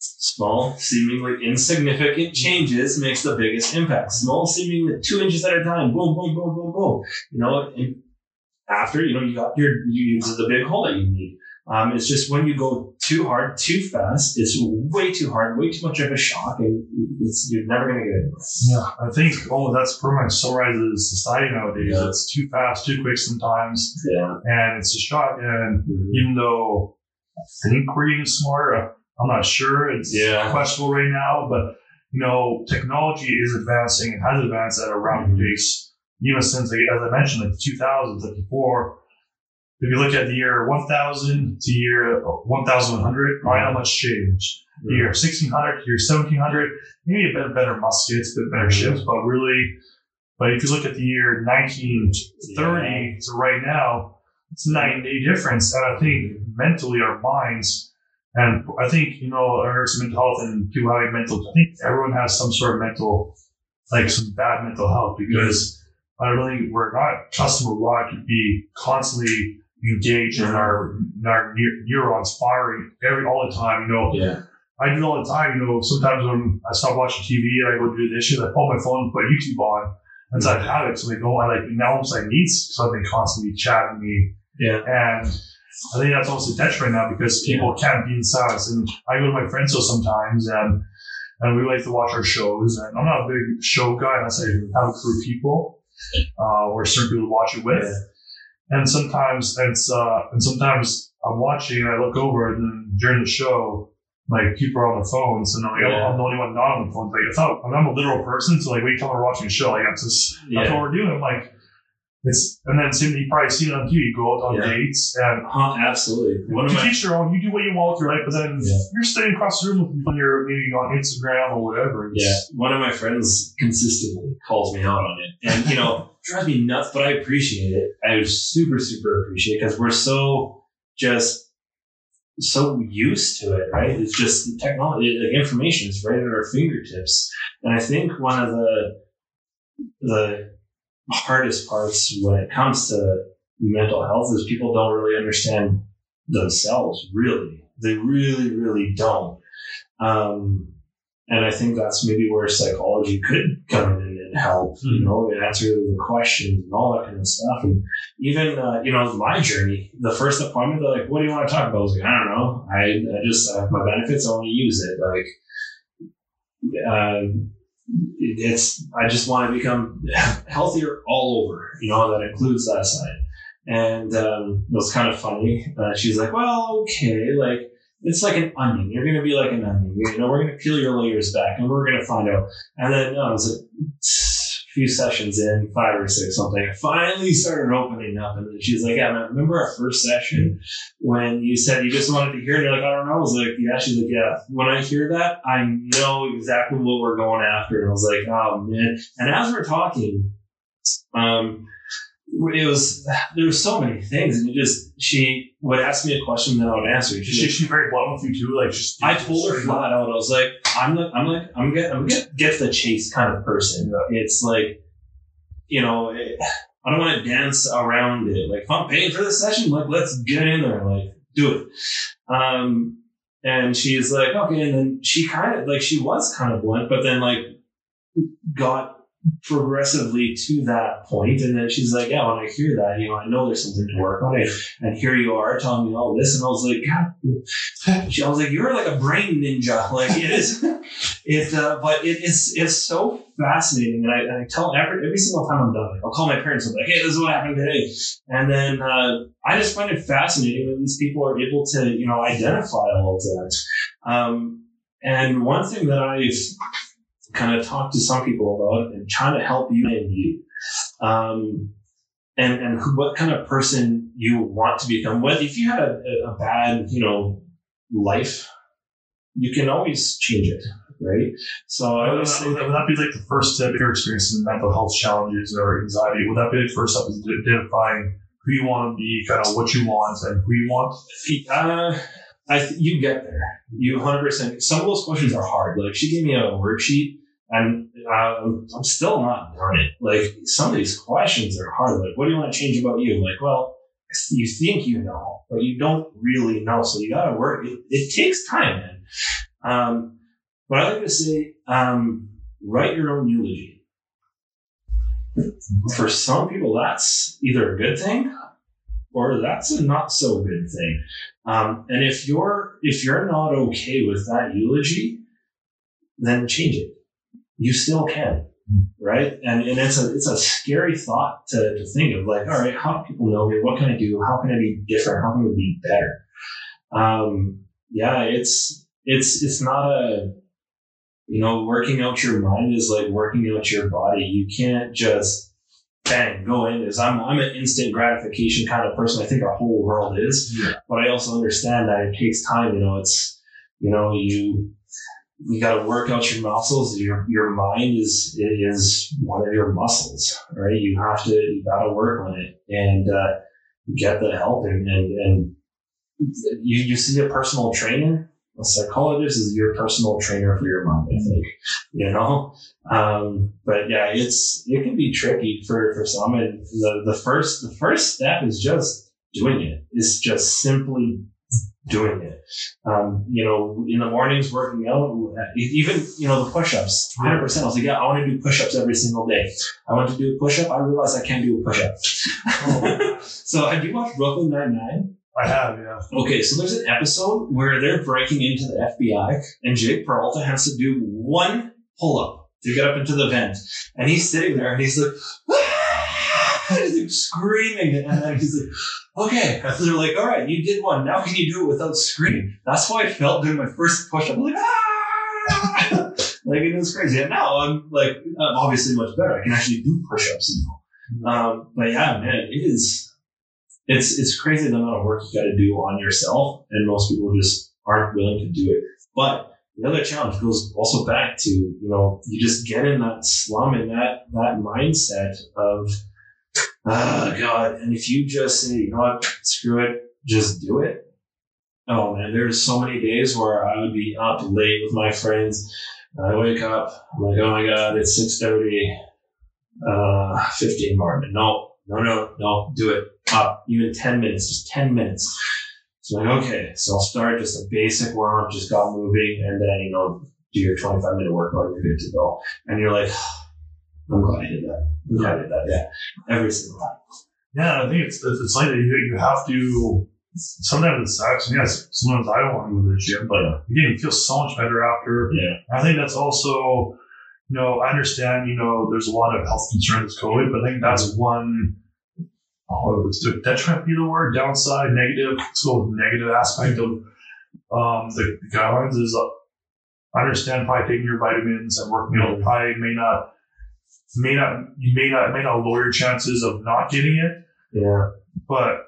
Small, seemingly insignificant changes makes the biggest impact. Small, seemingly two inches at a time. Boom, boom, boom, boom, boom. You know, and after you know you got your you use the big hole that you need. Um, it's just when you go too hard, too fast, it's way too hard, way too much of a shock, and it's you're never gonna get anywhere. Yeah, I think oh, that's pretty much summarizes society nowadays. Yeah. It's too fast, too quick sometimes, Yeah. and it's a shock. And even though I think we're getting smarter, I'm not sure. It's Yeah. questionable right now, but you know, technology is advancing and has advanced at a rapid Mhm. pace. Even since, like, as I mentioned, like the 2000s, like before. If you look at the year 1000 to year 1100, right, how much change. Mm-hmm. year 1600 to year 1700, maybe a bit better muskets, a bit better Mhm. ships, but really, but if you look at the year 1930 to right now, it's a night and day difference. And I think mentally, our minds, and I think, you know, I heard some mental health and people having mental, I think everyone has some sort of mental, like some bad mental health because I really, we're not customer wired to be constantly engaged in our, in our neur- neurons firing every, all the time, you know. Yeah. I do it all the time. You know, sometimes when I stop watching TV and I go do the dishes, I pull my phone and put YouTube on. And so I have it. So they go, I like, now almost like needs something constantly chatting me. Yeah. And I think that's almost a detriment now because people can't be in silence. And I go to my friend's house sometimes and, and we like to watch our shows. And I'm not a big show guy unless I have a crew of people, uh, or certain people to watch it with. And sometimes it's, uh, and sometimes I'm watching and I look over and then during the show, like people are on their phones and I'm, like, Yeah. I'm the only one not on the phone. Like, it's not, I'm a literal person. So like, when you tell me we're watching a show, like, that's just, that's Yeah. what we're doing. I'm like, it's, and then same, you probably see it on TV. You go out on Yeah. dates and Huh, absolutely. One you my teach your own, you do what you want with your life, but then Yeah. you're sitting across the room with your, maybe on Instagram or whatever. Yeah, one of my friends consistently calls me out on it, and you know, drives me nuts. But I appreciate it. I super, super appreciate it because we're so just so used to it, right? It's just the technology, the information is right at our fingertips, and I think one of the the hardest parts when it comes to mental health is people don't really understand themselves. Really, they really, really don't. Um, and I think that's maybe where psychology could come in and help, you know, and answer the questions and all that kind of stuff. And even, uh, you know, my journey, the first appointment, they're like, what do you want to talk about? I was like, I don't know. I, I just I have my benefits. I want to use it. Like, um, it- it's, I just want to become healthier all over, you know, that includes that side. And um, it was kind of funny. Uh, she's like, well, okay, like, it's like an onion. You're going to be like an onion. You know, we're going to peel your layers back and we're going to find out. And then, no, it was a few sessions in, five or six, something. I finally started opening up. And then she's like, yeah, man, remember our first session when you said you just wanted to hear it? You're like, I don't know. I was like, yeah. She's like, yeah. When I hear that, I know exactly what we're going after. And I was like, oh, man. And as we're talking, um, it was there were so many things, and you just she would ask me a question, then I would answer. it. She, She's very blunt with you too. Like, just I told her flat out, I was like, I'm like, I'm like, I'm get, I'm get, get the chase kind of person. It's like, you know, it, I don't want to dance around it. Like, if I'm paying for this session, like, let's get in there, like, do it. Um, and she's like, okay, and then she kind of like she was kind of blunt, but then like got progressively to that point. And then she's like, yeah, when I hear that, you know, I know there's something to work on it. And here you are telling me all this. And I was like, God, *laughs* she, I was like, you're like a brain ninja. Like it is, *laughs* it, uh, but it is, it's so fascinating. And I, and I tell every, every single time I'm done, I'll call my parents and be like, hey, this is what happened today. And then, uh, I just find it fascinating that these people are able to, you know, identify all of that. Um, and one thing that I've kind of talk to some people about and trying to help you and you. Um, and, and what kind of person you want to become. What if you had a, a bad, you know, life, you can always change it, right? So I would, say would, that, would that be like the first step if you're experiencing mental health challenges or anxiety? Would that be the first step is identifying who you want to be, kind of what you want and who you want? Uh, I th- you get there. You 100%. Some of those questions are hard. Like she gave me a worksheet and uh, I'm still not learning. Like some of these questions are hard. Like, what do you want to change about you? like, well, you think you know, but you don't really know. So you got to work. It, it, takes time, man. Um, but I like to say, um, write your own eulogy. For some people, that's either a good thing or that's a not so good thing. Um, and if you're if you're not okay with that eulogy, then change it you still can, right? And, and it's a it's a scary thought to, to think of like, all right, how do people know me? What can I do? How can I be different? How can I be better? Um, yeah, it's it's it's not a you know working out your mind is like working out your body. You can't just bang go in. Is I'm I'm an instant gratification kind of person. I think our whole world is, yeah. but I also understand that it takes time. You know, it's you know you you got to work out your muscles. Your your mind is is one of your muscles, right? You have to you got to work on it and uh, get the help and, and and you you see a personal trainer. A psychologist is your personal trainer for your mind. I think you know, um, but yeah, it's it can be tricky for for some. And the the first the first step is just doing it. It's just simply doing it. Um, you know, in the mornings working out, even, you know, the push-ups, 100%. I was like, yeah, I want to do push-ups every single day. I want to do a push-up. I realized I can't do a push-up. Oh. *laughs* so have you watched Brooklyn Nine-Nine? I have, yeah. Okay, so there's an episode where they're breaking into the FBI and Jake Peralta has to do one pull-up to get up into the vent. And he's sitting there and he's like, screaming. And then he's like, okay. So they're like, all right, you did one. Now can you do it without screaming? That's how I felt doing my first push up. like, ah! like it was crazy. And now I'm like, I'm obviously much better. I can actually do push ups now. Um, but yeah, man, it is, it's, it's crazy the amount of work you got to do on yourself. And most people just aren't willing to do it. But the other challenge goes also back to, you know, you just get in that slum and that, that mindset of, oh god. And if you just say, you know what, screw it, just do it. Oh man, there's so many days where I would be up late with my friends. I wake up, I'm like, oh my god, it's six thirty. Uh, fifteen more. No, no, no, no, do it. Up, even ten minutes, just ten minutes. So like, okay, so I'll start just a basic warm up, just got moving, and then you know, do your 25 minute workout, you're good to go. And you're like, I'm glad I did that. I'm glad I did that. Yeah, every single time. Yeah, I think it's it's like that you, you have to. Sometimes it sucks. And yes, sometimes I don't want to go to the gym, but again, you feel so much better after. Yeah. I think that's also, you know, I understand. You know, there's a lot of health concerns with COVID, but I think that's one. Oh, it's the detriment be the word downside negative. So negative aspect of um, the, the guidelines is. Uh, I understand probably taking your vitamins and working out probably may not may not you may not may not lower your chances of not getting it. Yeah. But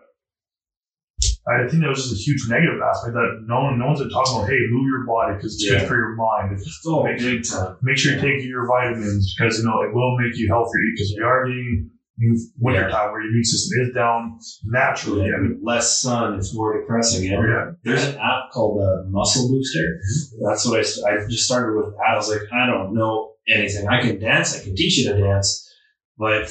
I think that was just a huge negative aspect that no one no one's been talking about. Hey, move your body because it's yeah. good for your mind. Oh, make, big time. Make sure you take your vitamins because you know it will make you healthier because we are getting winter yeah. time where your immune system is down naturally. Yeah, less sun, it's more depressing. Yeah. yeah. There's an app called uh, Muscle Booster. Mm-hmm. That's what I, I just started with. That. I was like, I don't know anything. I can dance. I can teach you to dance, but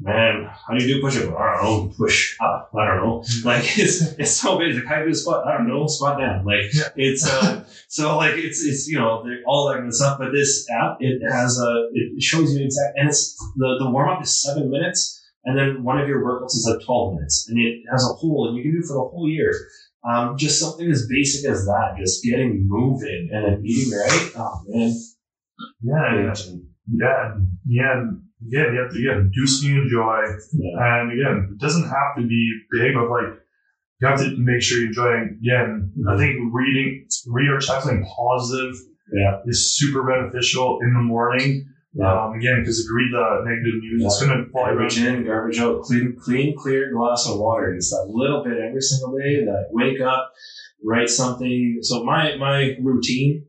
man, how do you do push up? I don't know, push up. I don't know. Like *laughs* it's it's so basic. How do you squat? I don't know, squat down. Like Yeah. it's uh *laughs* so like it's it's you know they're all that kind of stuff. But this app it has a it shows you exact and it's the the warm up is seven minutes. And then one of your workouts is like 12 minutes and it has a whole, and you can do it for the whole year. Um, just something as basic as that, just getting moving and then eating right. Oh man. Yeah, yeah, yeah, yeah, and- yeah. You have to again do something you enjoy, Yeah. and again, it doesn't have to be big, but like you have to make sure you're enjoying. Again, I think reading, reading or something positive, Yeah. is super beneficial in the morning. Yeah. Um, again, because if you read the negative news, it's gonna fly around. Garbage in, garbage out, clean, clean, clear glass of water. Just that little bit every single day. That wake up, write something. So my my routine,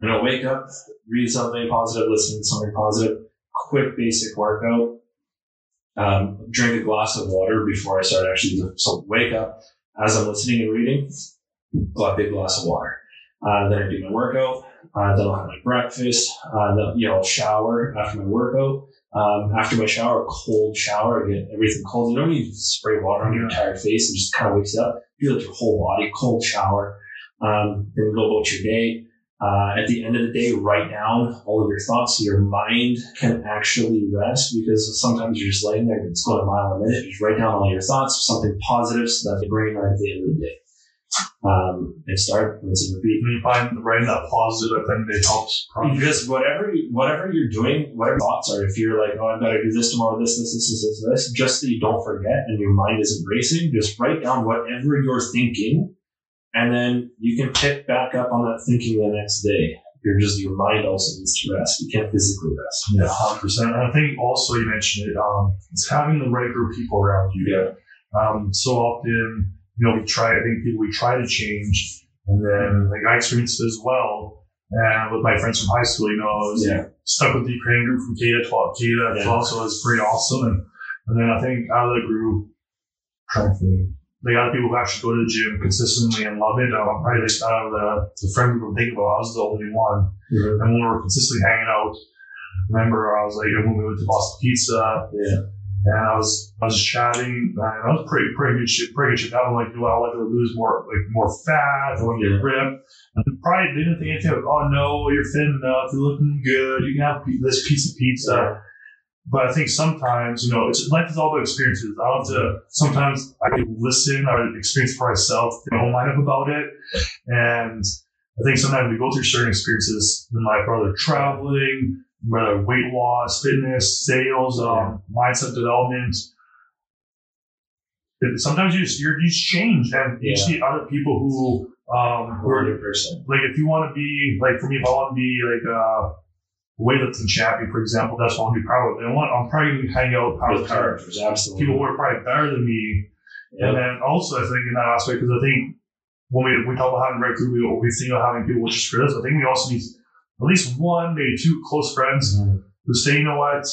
you know, wake up, read something positive, listen to something positive, quick basic workout, um, drink a glass of water before I start actually. So wake up as I'm listening and reading, a big glass of water. Uh, then I do my workout. Uh, then I'll have my breakfast. Uh, then you know, I'll shower after my workout. Um, after my shower, a cold shower, I get everything cold. You don't need to spray water on your entire face. It just kind of wakes you up. Feel like your whole body, cold shower. Um, then go about your day. Uh, at the end of the day, write down all of your thoughts so your mind can actually rest because sometimes you're just laying there, and it's going a mile a minute. Just write down all your thoughts, something positive so that your brain right at the end of the day. Um, and start, rinse and repeat. And you find writing that positive at the end of the day helps. You just whatever you- whatever you're doing, whatever your thoughts are. If you're like, oh, I've got to do this tomorrow, this, this, this, this, this, this, just so you don't forget and your mind isn't racing. Just write down whatever you're thinking, and then you can pick back up on that thinking the next day. You're just your mind also needs to rest. You can't physically rest. Yeah, hundred percent. And I think also you mentioned it. Um, it's having the right group of people around you. Yeah. Um, so often, you know, we try. I think people we try to change, and then like I experienced it as well. And with my friends from high school, you know, I was Yeah. stuck with the Ukrainian group from K to 12, K to. 12, so it was pretty awesome. And, and then I think out of the group, trying to think, the other people who actually go to the gym consistently and love it. Um, probably like out of the, the friend group I'm thinking about, I was the only one. And when we were consistently hanging out, remember I was like, when we went to Boston Pizza, Yeah. and I was I was chatting, and I was pretty pretty good shit, pretty good shit. I'm like, do I like to lose more like more fat? I want to get ripped. And probably didn't think anything like, oh no, you're thin enough, you're looking good, you can have this piece of pizza. But I think sometimes, you know, it's, life is all about experiences. I have to, sometimes I can listen, I experience for myself, my own mind up about it. And I think sometimes we go through certain experiences in life, whether traveling, whether weight loss, fitness, sales, um, mindset development. Sometimes you just, you're, you just change and you Yeah. see other people who, um, who are, percent. like if you want to be, like for me, if I want to be like a weightlifting champion, for example, that's what I want to be proud of. And I want, I'm probably be hanging out with power With characters, absolutely. people who are probably better than me. And then also, I think in that aspect, because I think when we, we talk about having red group, we, we think about having people with just for this. I think we also need at least one, maybe two close friends Mhm. who say, you know what,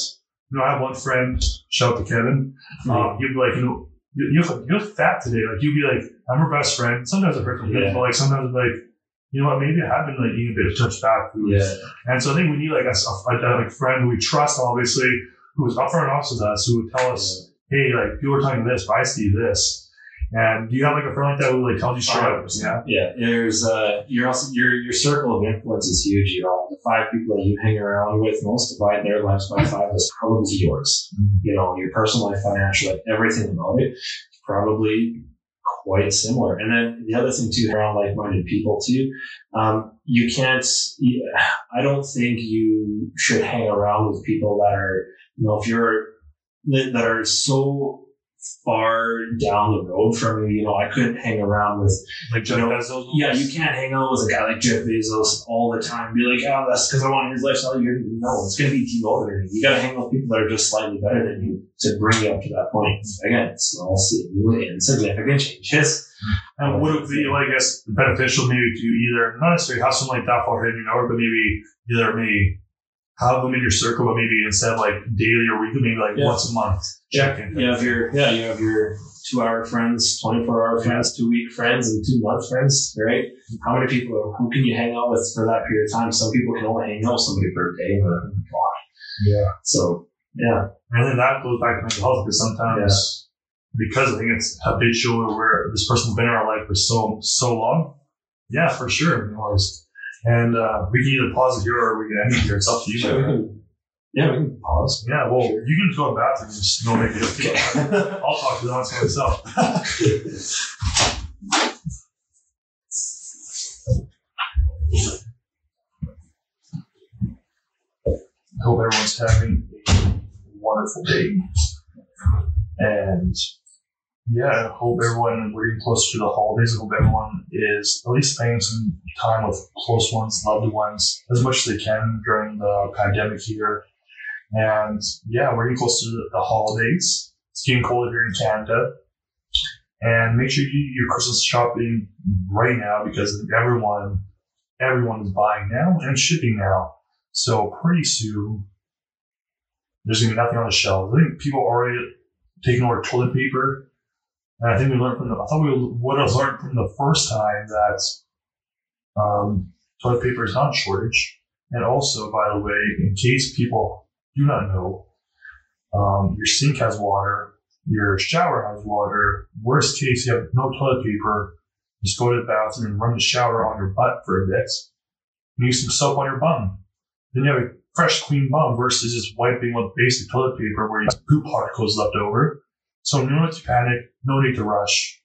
you know, I have one friend, shout out to Kevin, um, he'll be like, you know, you're, you look fat today. Like, you'll be like, I'm her best friend. Sometimes I've heard from people, Yeah. but like, sometimes I'm like, you know what, maybe I have been like eating a bit of touch fat food. Yeah. And so I think we need like a, a, a like friend who we trust, obviously, who's upfront and honest with us, who would tell us, hey, like, people are telling me this, but I see this. And do you have like a friend like that who like tells you straight up? 100%. Yeah. Yeah, there's uh, you're also your your circle of influence is huge. You know, the five people that you hang around with, most divide their lives by five. That's probably yours. Mhm. You know, your personal life, financial life, everything about it. probably quite similar. And then the other thing too, around like-minded people too, um, you can't. I don't think you should hang around with people that are, you know, if you're that that are so far down the road from you. You know, I couldn't hang around with Like Jeff You know, Bezos. yeah, you can't hang out with a guy like Jeff Bezos all the time. Be like, oh, that's because I want his lifestyle. You're no, it's going to be demotivating. You got to hang out with people that are just slightly better than you to bring you up to that point. Again, it's small, insignificant changes. And would it be, like, I guess, beneficial maybe to either, not necessarily have something like that for in your network, but maybe either maybe have them in your circle, but maybe instead of like daily or weekly, maybe like Yeah. once a month. Yeah, in. you have your yeah, you have your two hour friends, twenty four hour friends, two week friends, and two month friends, right? How many people? Who can you hang out with for that period of time? Some people can only hang out with somebody for a day, but Yeah. So Yeah. And then that goes back to mental health because sometimes, because I think it's habitual where this person's been in our life for so so long. Yeah, for sure. You know, it's- and uh, we can either pause it here or we can end it here. It's up to you. Sure, yeah, we can pause. Yeah, well, you can go to the bathroom and just no big deal. Okay. *laughs* I'll talk to the by myself. I hope everyone's having a wonderful day. And yeah, I hope everyone, we're getting closer to the holidays. I hope everyone is at least spending some time with close ones, loved ones, as much as they can during the pandemic here. And yeah, we're getting close to the- the holidays. It's getting colder here in Canada. And make sure you do your Christmas shopping right now because everyone, everyone is buying now and shipping now. So pretty soon, there's gonna be nothing on the shelves. I think people are already taking over toilet paper. And I think we learned from the, I thought we would have learned from the first time that um, toilet paper is not a shortage. And also, by the way, in case people do not know, um, your sink has water, your shower has water. Worst case, you have no toilet paper. Just go to the bathroom and run the shower on your butt for a bit. Use some soap on your bum. Then you have a fresh, clean bum versus just wiping with basic toilet paper where you have poop particles left over. So no need to panic, no need to rush,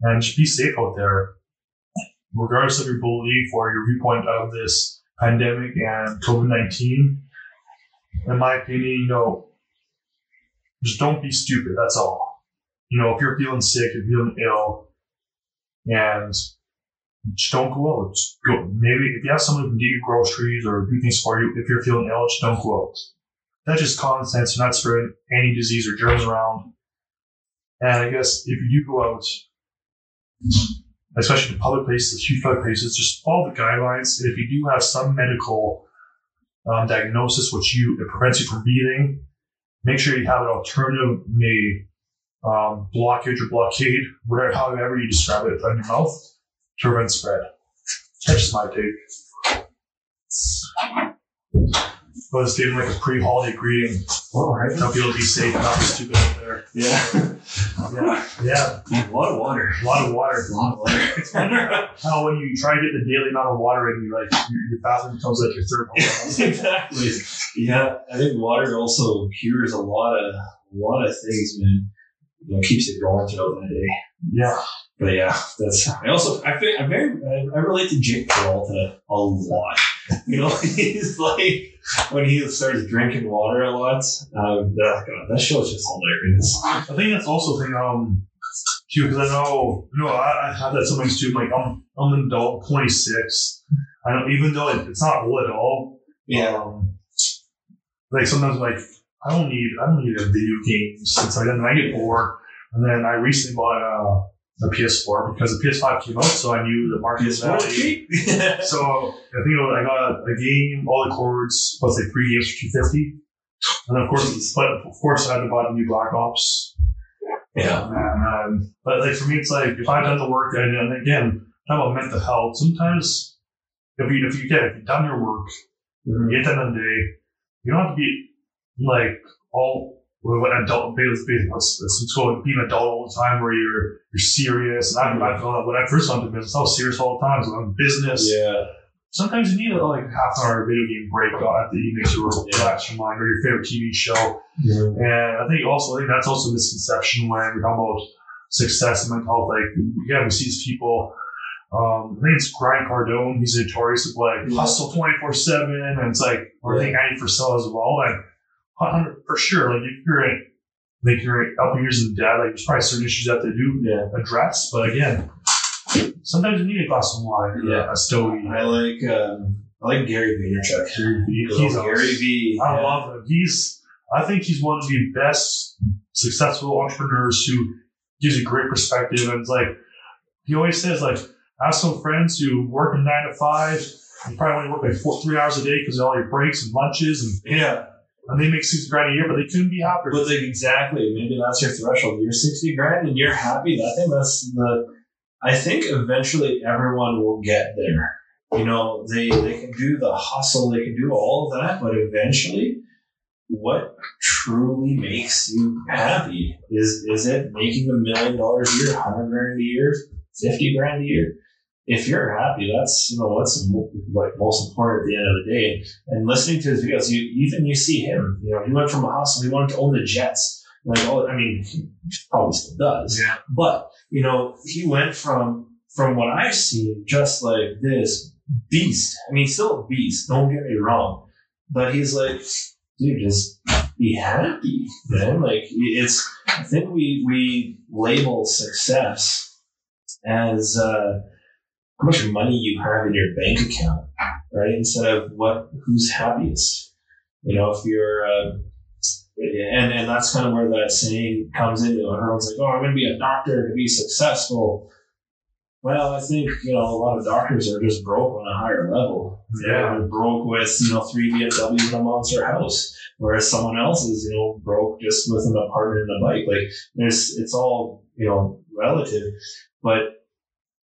and just be safe out there. Regardless of your belief or your viewpoint of this pandemic and COVID 19, in my opinion, you know, just don't be stupid. That's all. You know, if you're feeling sick, you're feeling ill, and just don't go out. Just go. Maybe if you have someone who can get you groceries or do things for you, if you're feeling ill, just don't go out. That's just common sense. You're not spreading any disease or germs around. And I guess if you do go out, especially to public places, huge public places, just follow the guidelines. And if you do have some medical um, diagnosis which you it prevents you from breathing, make sure you have an alternative made um, blockage or blockade, whatever, however you describe it, on your mouth to prevent spread. That's just my take. But it's giving like a pre-holiday greeting. All right. Tell people to be safe, not be stupid out there. Yeah. Yeah, yeah. a lot of water. A lot of water. A lot of water. It's *laughs* wonder how when you try to get the daily amount of water in you, like your, your bathroom becomes like your third home. *laughs* exactly. Yeah, I think water also cures a lot of a lot of things, man. You know, keeps it going throughout the day. yeah, But yeah, that's. I also I feel, I very I, relate to Jake Peralta a lot. You know, *laughs* he's like when he starts drinking water a lot. Um, that God, that show is just hilarious. I think that's also a thing. Um, too, because I know, you know, I, I have that sometimes too. Like I'm, I'm an adult, 26. I know, even though it, it's not old at all. Um, like sometimes, like I don't need, I don't need a video games. It's like then I get bored, and then I recently bought a, a PS4 because the PS5 came out, so I knew the market value. cheap. *laughs* *laughs* So I think I got a game, all the cords, plus like three games for two fifty. And of course, but of course, I had to buy the new Black Ops. yeah. Um, but like for me, it's like if I've done the work, and, and again, talk about mental health. Sometimes, if you if you get if you've done your work, you get done the day, you don't have to be like all what what adult let's, let's, let's go adult all the time where you're you're serious. And I, I felt when I first went into business, I was serious all the time. So I'm business Yeah. sometimes you need a, like half an hour video game break at the evening to relax your mind or your favorite TV show. And I think also, I think that's also a misconception when we talk about success and mental health. Like, yeah, we see these people. Um, I think it's Grant Cardone. He's notorious of like Yeah. hustle twenty four seven, and it's like, or I think ninety for sale as well. And 100 for sure, like if you're in, like you're up years in the debt, like there's probably certain issues that they do Yeah. address. But again, sometimes you need a glass of wine, or Yeah. a stogie. I like um, I like Gary Vaynerchuk. He's He's awesome. Gary V. I yeah. love him. He's, I think he's one of the best successful entrepreneurs who gives a great perspective. And it's like, he always says, like, I have some friends who work in nine to five. You probably only work like four, three hours a day because of all your breaks and lunches, and, Yeah. And they make six grand a year, but they couldn't be happier. But like exactly, maybe that's your threshold. You're sixty grand and you're happy. I think that's the. I think eventually everyone will get there. You know, they they can do the hustle, they can do all of that, but eventually, what truly makes you happy? Is is it making a million dollars a year, hundred grand a year, fifty grand a year? If you're happy, that's you know what's like most important at the end of the day. And listening to his videos, you even you see him. You know, he went from a hustle. He wanted to own the Jets. Like, oh, I mean, he probably still does. Yeah. But you know, he went from from what I've seen, just like this beast. I mean, still a beast. Don't get me wrong, but he's like, dude, just be happy, man. Like it's. I think we we label success as uh, how much money you have in your bank account, right? Instead of what who's happiest. You know, if you're uh, and and that's kind of where that saying comes into it. Everyone's like, "Oh, I'm going to be a doctor to be successful." Well, I think you know a lot of doctors are just broke on a higher level. Yeah. They're broke with you know three BMWs and a monster house, whereas someone else is you know broke just with an apartment and a bike. Like there's, it's all you know relative, but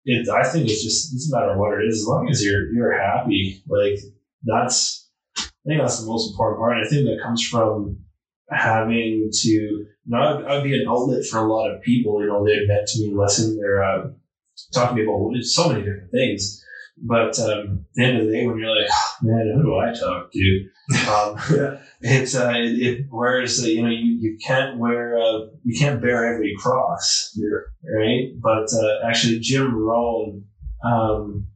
it. I think it's just it's a matter of what it is. As long as you're you're happy, like that's. I think that's the most important part. And I think that comes from having to, you I'd, be an outlet for a lot of people. You know, they vent to me, lesson they're uh, talking to me about so many different things. But um, at the end of the day, when you're like, "Oh, man, who do I talk to? Um, *laughs* it's uh, it, it whereas uh, you know you, you can't wear uh, you can't bear every cross, right? But uh, actually, Jim Rohn um,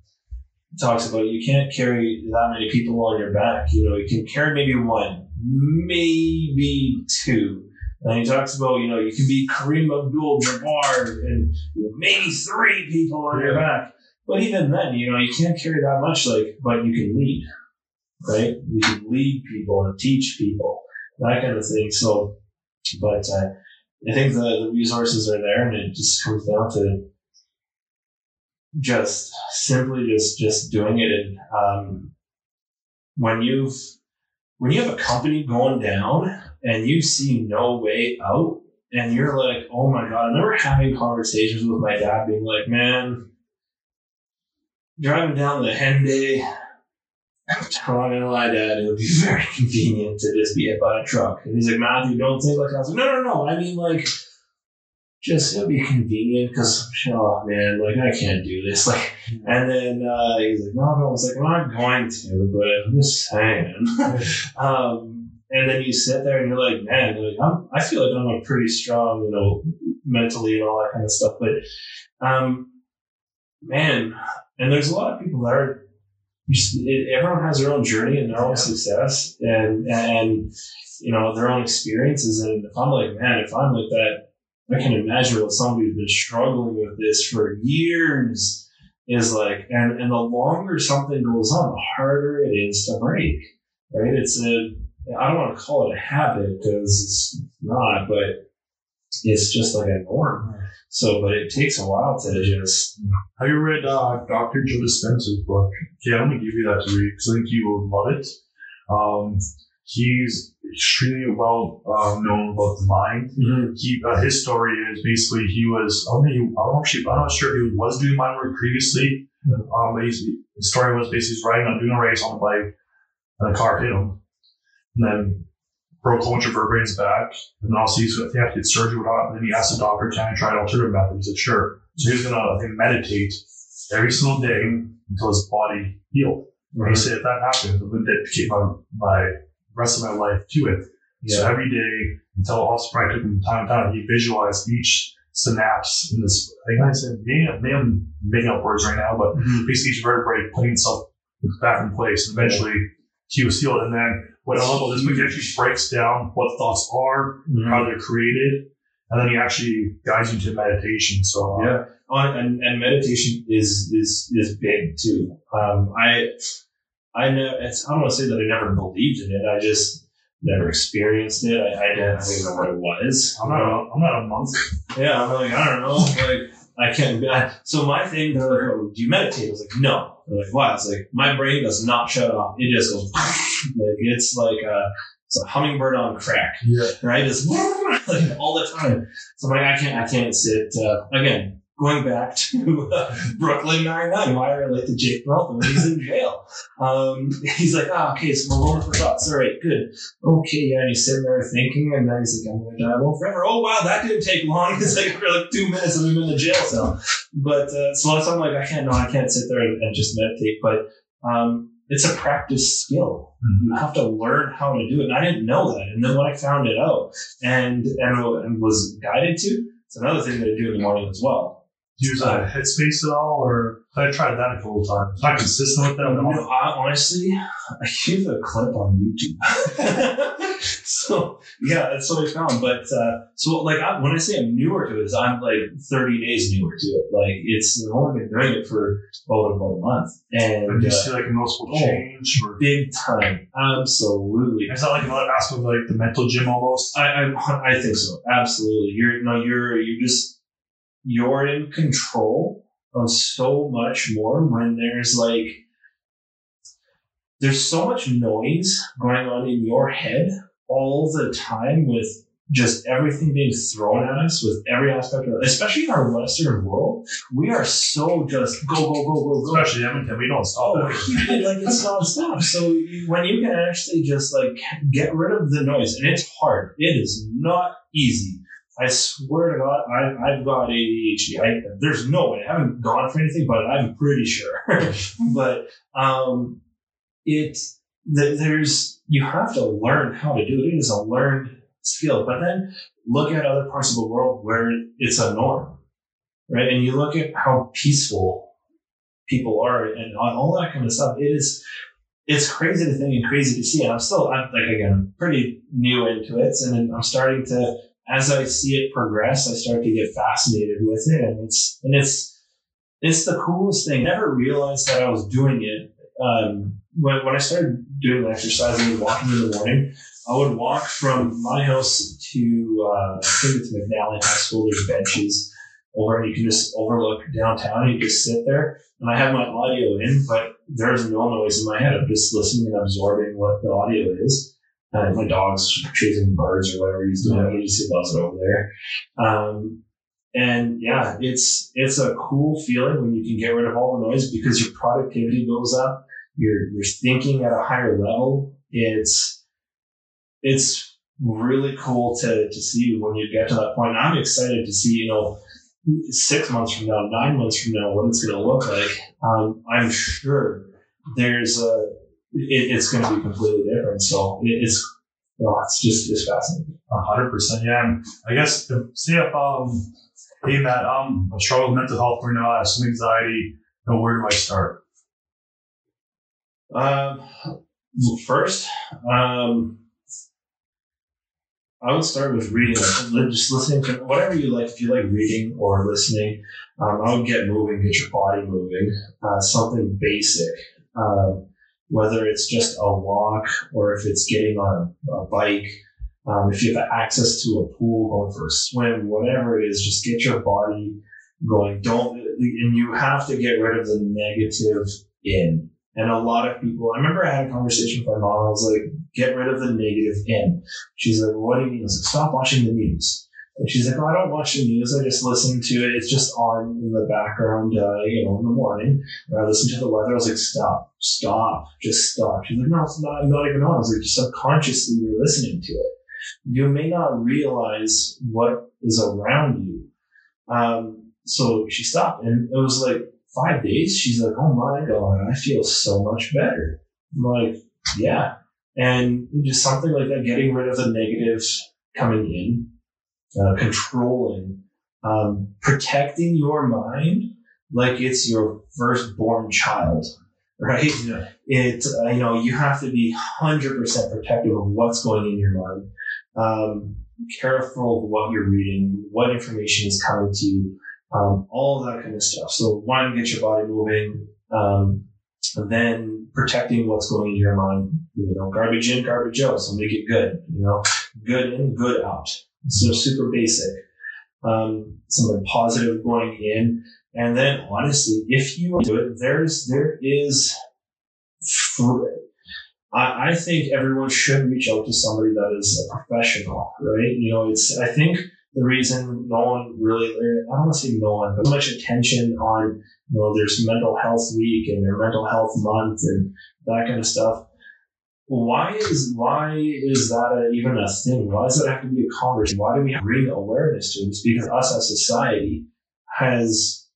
talks about you can't carry that many people on your back. You know, you can carry maybe one, maybe two. And he talks about, you know, you can be Kareem Abdul-Jabbar and maybe three people on your back. But even then, you know, you can't carry that much, like, but you can lead, right? You can lead people and teach people, that kind of thing. So, but uh, I think the, the resources are there and it just comes down to just simply just just doing it and um, when you've when you have a company going down and you see no way out and you're like oh my god i remember having conversations with my dad being like man driving down the henday I'm not gonna lie, Dad. It would be *laughs* very convenient to just be hit by a truck. And he's like, Matthew, don't think like that. I was like, no, no, no. I mean, like, just it'll be convenient because, oh man, like I can't do this. *laughs* Like, and then uh, he's like, no, no. I was like, I'm not going to, but I'm just saying. *laughs* um, and then you sit there and you're like, man, like, I'm, I feel like I'm a pretty strong, you know, mentally and all that kind of stuff. But, um, man, and there's a lot of people that are. Just, everyone has their own journey and their own Yeah. success, and and you know their own experiences. And if I'm like, man, if I'm like that, I can imagine what somebody who's been struggling with this for years is like, and, and the longer something goes on, the harder it is to break, right? It's a, I don't want to call it a habit because it's not, but it's just like a norm. So, but it takes a while to just, Have you read uh, Dr. Joe Dispenza's book? Yeah, I'm gonna give you that to read because I think you will love it. Um, he's extremely well uh, known about the mind. He uh, his story is basically he was I don't know he, I'm actually I'm not sure if he was doing mind work previously. Um, but he's, his story was basically he's riding on doing a race on a bike and a car hit him, and then whole bunch vertebrae back, and then also he's going to have to get surgery. Whatnot. And then he asked the doctor, "Can I try an alternative method?" He said, "Sure." So he was going to meditate every single day until his body healed. And he said, if that happens, I'm going to dedicate my, my rest of my life to it. So every day until also probably took him time to time, he visualized each synapse in this. I think I said, maybe, maybe I'm making up words right now, but Mhm. basically each vertebrae putting itself back in place. And eventually he was healed. And then what about this book, actually breaks down what thoughts are, Mhm. how they're created, and then he actually guides you to meditation. So uh, Yeah. Oh, and, and meditation is is is big too. Um, I I know it's I don't want to say that I never believed in it. I just never experienced it. I, I didn't even know what it was. I'm not, a, I'm not a monk. *laughs* Yeah, I'm like I don't know. Like I can't. I, so my thing, they're like, oh, "Do you meditate?" I was like, "No." They're like, "Why?" It's like my brain does not shut off. It just goes *laughs* like it's like a it's a hummingbird on crack Yeah. right? It's *laughs* like all the time. So I'm like, I can't, I can't sit. Uh, again, going back *laughs* to uh, Brooklyn Nine Nine, why I relate to Jake Peralta when he's in jail. Um, he's like, ah, okay, so alone for thoughts. All right, good. Okay, yeah, and he's sitting there thinking, and then he's like, I'm going to die alone forever. Oh, wow, that didn't take long. *laughs* It's like for like two minutes of him in the jail cell. But uh, so that's I'm like, I can't, no, I can't sit there and, and just meditate. But um, it's a practice skill. Mhm. You have to learn how to do it. And I didn't know that. And then when I found it out and, and, and was guided to, it's another thing that I do in the morning as well. Do you use uh, Headspace at all, or I tried that a couple of times. Not consistent with that. No, I, honestly, I use a clip on YouTube. *laughs* *laughs* so yeah, that's what I found. But uh, so like I, when I say I'm newer to it, is I'm like 30 days newer to it. Like it's I've only been doing it for about about a month, But and do you uh, see like a noticeable oh. change, or big time, absolutely. is that like another aspect of like the mental gym almost? I, I I think so. Absolutely. You're no, you're you're just you're in control of so much more when there's like there's so much noise going on in your head all the time with just everything being thrown at us with every aspect of it, especially in our western world we are so just go go go go go Especially Edmonton, we don't stop Oh, yeah, like it's nonstop. So when you can actually just like get rid of the noise, and it's hard. It is not easy. I swear to God, I, I've got ADHD. I, there's no way. I haven't gone for anything, but I'm pretty sure. *laughs* but um, it th- there's you have to learn how to do it. It is a learned skill. But then look at other parts of the world where it's a norm, right? And you look at how peaceful people are and all that kind of stuff. It is, it's crazy to think and crazy to see. And I'm still, I'm like, again, I'm pretty new into it. And I'm starting to, as I see it progress, I start to get fascinated with it. And it's, and it's, it's the coolest thing. I Never realized that I was doing it. Um, when, when I started doing the exercising and walking in the morning, I would walk from my house to, uh, I think it's McNally High School. There's benches over and you can just overlook downtown and you just sit there and I have my audio in, but there's no noise in my head. I'm just listening and absorbing what the audio is. Uh, my dog's chasing birds or whatever he's doing. He just loves it over there. Um, and yeah, it's it's a cool feeling when you can get rid of all the noise because your productivity goes up. You're you're thinking at a higher level. It's it's really cool to to see when you get to that point. I'm excited to see you know six months from now, nine months from now, what it's going to look like. Um, I'm sure there's a, it, it's going to be completely different. So it, it's, oh, it's just, it's fascinating. Hundred percent, yeah. And I guess see if um hey Matt, um I struggle with mental health right now, I have some anxiety. You know, where do I start? Um, first, um, I would start with reading, just listening to whatever you like. If you like reading or listening, um, I would get moving, get your body moving, uh, something basic. Um, whether it's just a walk or if it's getting on a, a bike, um, if you have access to a pool, going for a swim, whatever it is, just get your body going. Don't, and you have to get rid of the negative in. And a lot of people, I remember I had a conversation with my mom. I was like, get rid of the negative in. She's like, what do you mean? I was like, stop watching the news. And she's like, oh, I don't watch the news. I just listen to it. It's just on in the background, uh, you know, in the morning. And I listen to the weather. I was like, stop, stop, just stop. She's like, no, it's not, not even on. I was like, subconsciously you're listening to it. You may not realize what is around you. Um, so she stopped and it was like five days. She's like, oh my God, I feel so much better. I'm like, yeah. And just something like that, getting rid of the negative coming in, uh, controlling, um, protecting your mind like it's your firstborn child, *laughs* right? Yeah. It, uh, you know, you have to be 100% protective of what's going in your mind. Um, careful of what you're reading, what information is coming to you, um, all that kind of stuff. So one, get your body moving, um, and then protecting what's going in your mind. You know, garbage in, garbage out. So make it good. You know, good in, good out. So super basic. Um, something positive going in, and then honestly, if you do it, there's there is. I, I think everyone should reach out to somebody that is a professional, right? You know, it's I think the reason no one really, I don't want to say no one, but so much attention on, you know, there's mental health week and their mental health month and that kind of stuff. Why is why is that a, even a thing? Why does it have to be a conversation? Why do we bring awareness to it? It's because us as society has,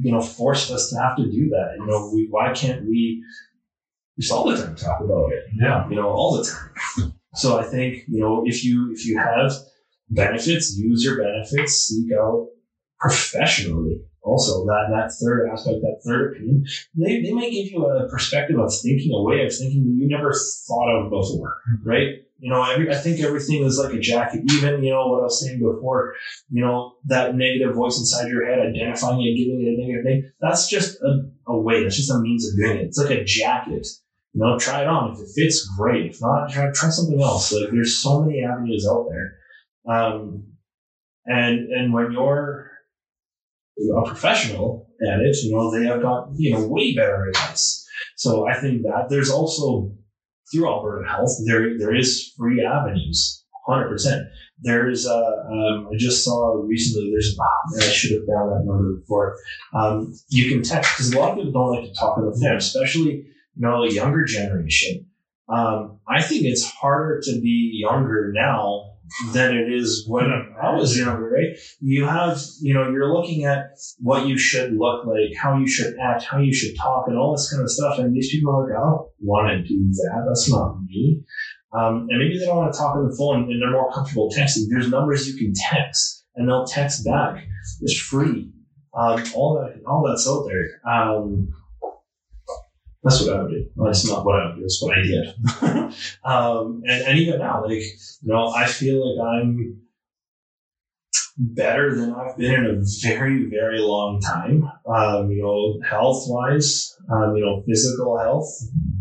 you know, forced us to have to do that. You know, we, why can't we just all the time talk about it? Yeah. You know, all the time. So I think you know if you if you have benefits, use your benefits, seek out professionally. Also, that that third aspect, that third opinion, they, they may give you a perspective of thinking, a way of thinking that you never thought of before, mm-hmm. right? You know, every, I think everything is like a jacket. Even, you know, what I was saying before, you know, that negative voice inside your head, identifying it, giving it a negative name, that's just a, a way. That's just a means of doing it. It's like a jacket. You know, try it on. If it fits, great. If not, try, try something else. Like there's so many avenues out there. Um, and, and when you're a professional at it, you know, they have got, you know, way better advice. So I think that there's also through Alberta Health, there, there is free avenues, 100%. There's, uh, um, I just saw recently, there's, man, I should have found that number before. Um, you can text, because a lot of people don't like to talk on the phone, especially, you know, a younger generation. Um, I think it's harder to be younger now than it is when I was younger, right? You have, you know, you're looking at what you should look like, how you should act, how you should talk, and all this kind of stuff. And these people are like, I don't want to do that. That's not me. Um, and maybe they don't want to talk on the phone and they're more comfortable texting. There's numbers you can text and they'll text back. It's free. Um, all that, all that's out there. Um, that's what I would do. Well, that's not what I would do. It's what I did. *laughs* um, and, and even now, like, you know, I feel like I'm better than I've been in a very, very long time. Um, you know, health wise, um, you know, physical health,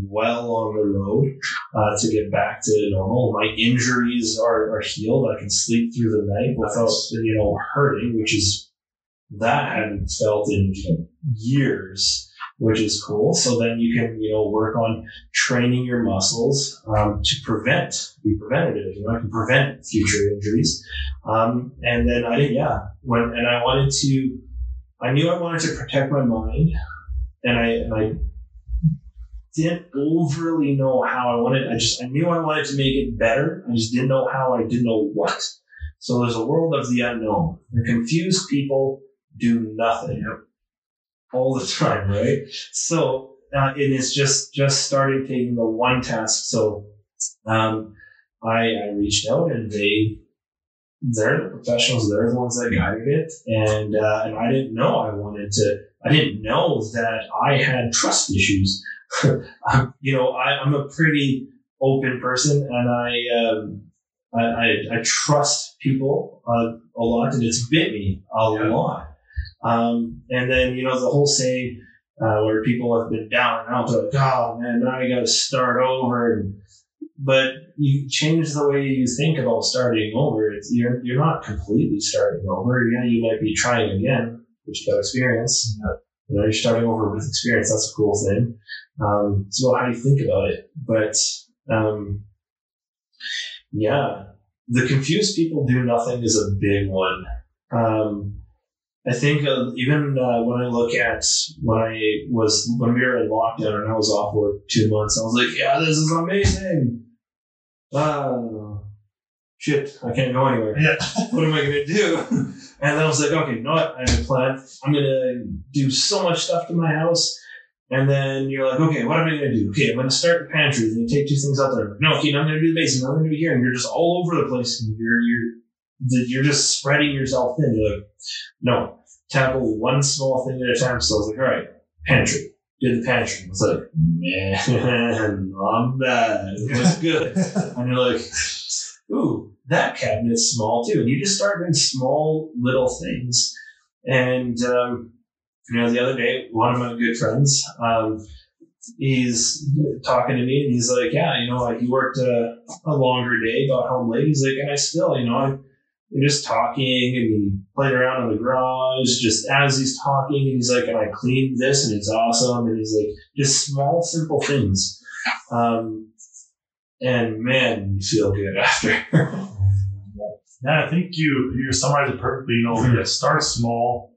well on the road uh, to get back to normal. My injuries are, are healed. I can sleep through the night without, you know, hurting, which is that I hadn't felt in you know, years which is cool. So then you can, you know, work on training your muscles um, to prevent, be preventative. You know, I can prevent future injuries. Um, and then I did, yeah, when and I wanted to, I knew I wanted to protect my mind, and I and I didn't overly know how I wanted. I just I knew I wanted to make it better. I just didn't know how. I didn't know what. So there's a world of the unknown. The confused people do nothing all the *laughs* time, right? So uh, it is just just starting taking the one task. So um, I, I reached out and they they're the professionals. They're the ones that guided it, and uh, and I didn't know I wanted to. I didn't know that I had trust issues. *laughs* you know, I, am a pretty open person, and I um, I, I, I, trust people uh, a lot, and it's bit me a yeah. lot. Um, and then, you know, the whole saying uh, where people have been down and out, like, oh man, now you got to start over. And, but you change the way you think about starting over. It's, you're, you're not completely starting over. Yeah, you might be trying again, which got experience. You know, you're starting over with experience. That's a cool thing. Um, so how do you think about it? But, um, yeah, the confused people do nothing is a big one. Um, I think uh, even uh, when I look at when I was when we were in lockdown and I was off for two months, I was like, "Yeah, this is amazing." Uh, shit, I can't go anywhere. Yeah. *laughs* what am I gonna do? And then I was like, "Okay, you know what? I have a plan. I'm gonna do so much stuff to my house." And then you're like, "Okay, what am I gonna do? Okay, I'm gonna start the pantry." Then you take two things out there. No, okay, now I'm gonna do the basement. I'm gonna do here, and you're just all over the place. And you're you're you're just spreading yourself thin. You're like, no, tackle one small thing at a time. So I was like, all right, pantry. Did the pantry. I was like, man, *laughs* not bad. It was good. *laughs* and you're like, ooh, that cabinet's small too. And you just start doing small little things. And, um, you know, the other day, one of my good friends, um, he's talking to me and he's like, yeah, you know, like he worked a, a longer day, got home late. He's like, and I still, you know, and just talking and played around in the garage just as he's talking and he's like and i cleaned this and it's awesome and he's like just small simple things um, and man you feel good *laughs* after Yeah, I think you you summarized it perfectly. You know, yeah, start small,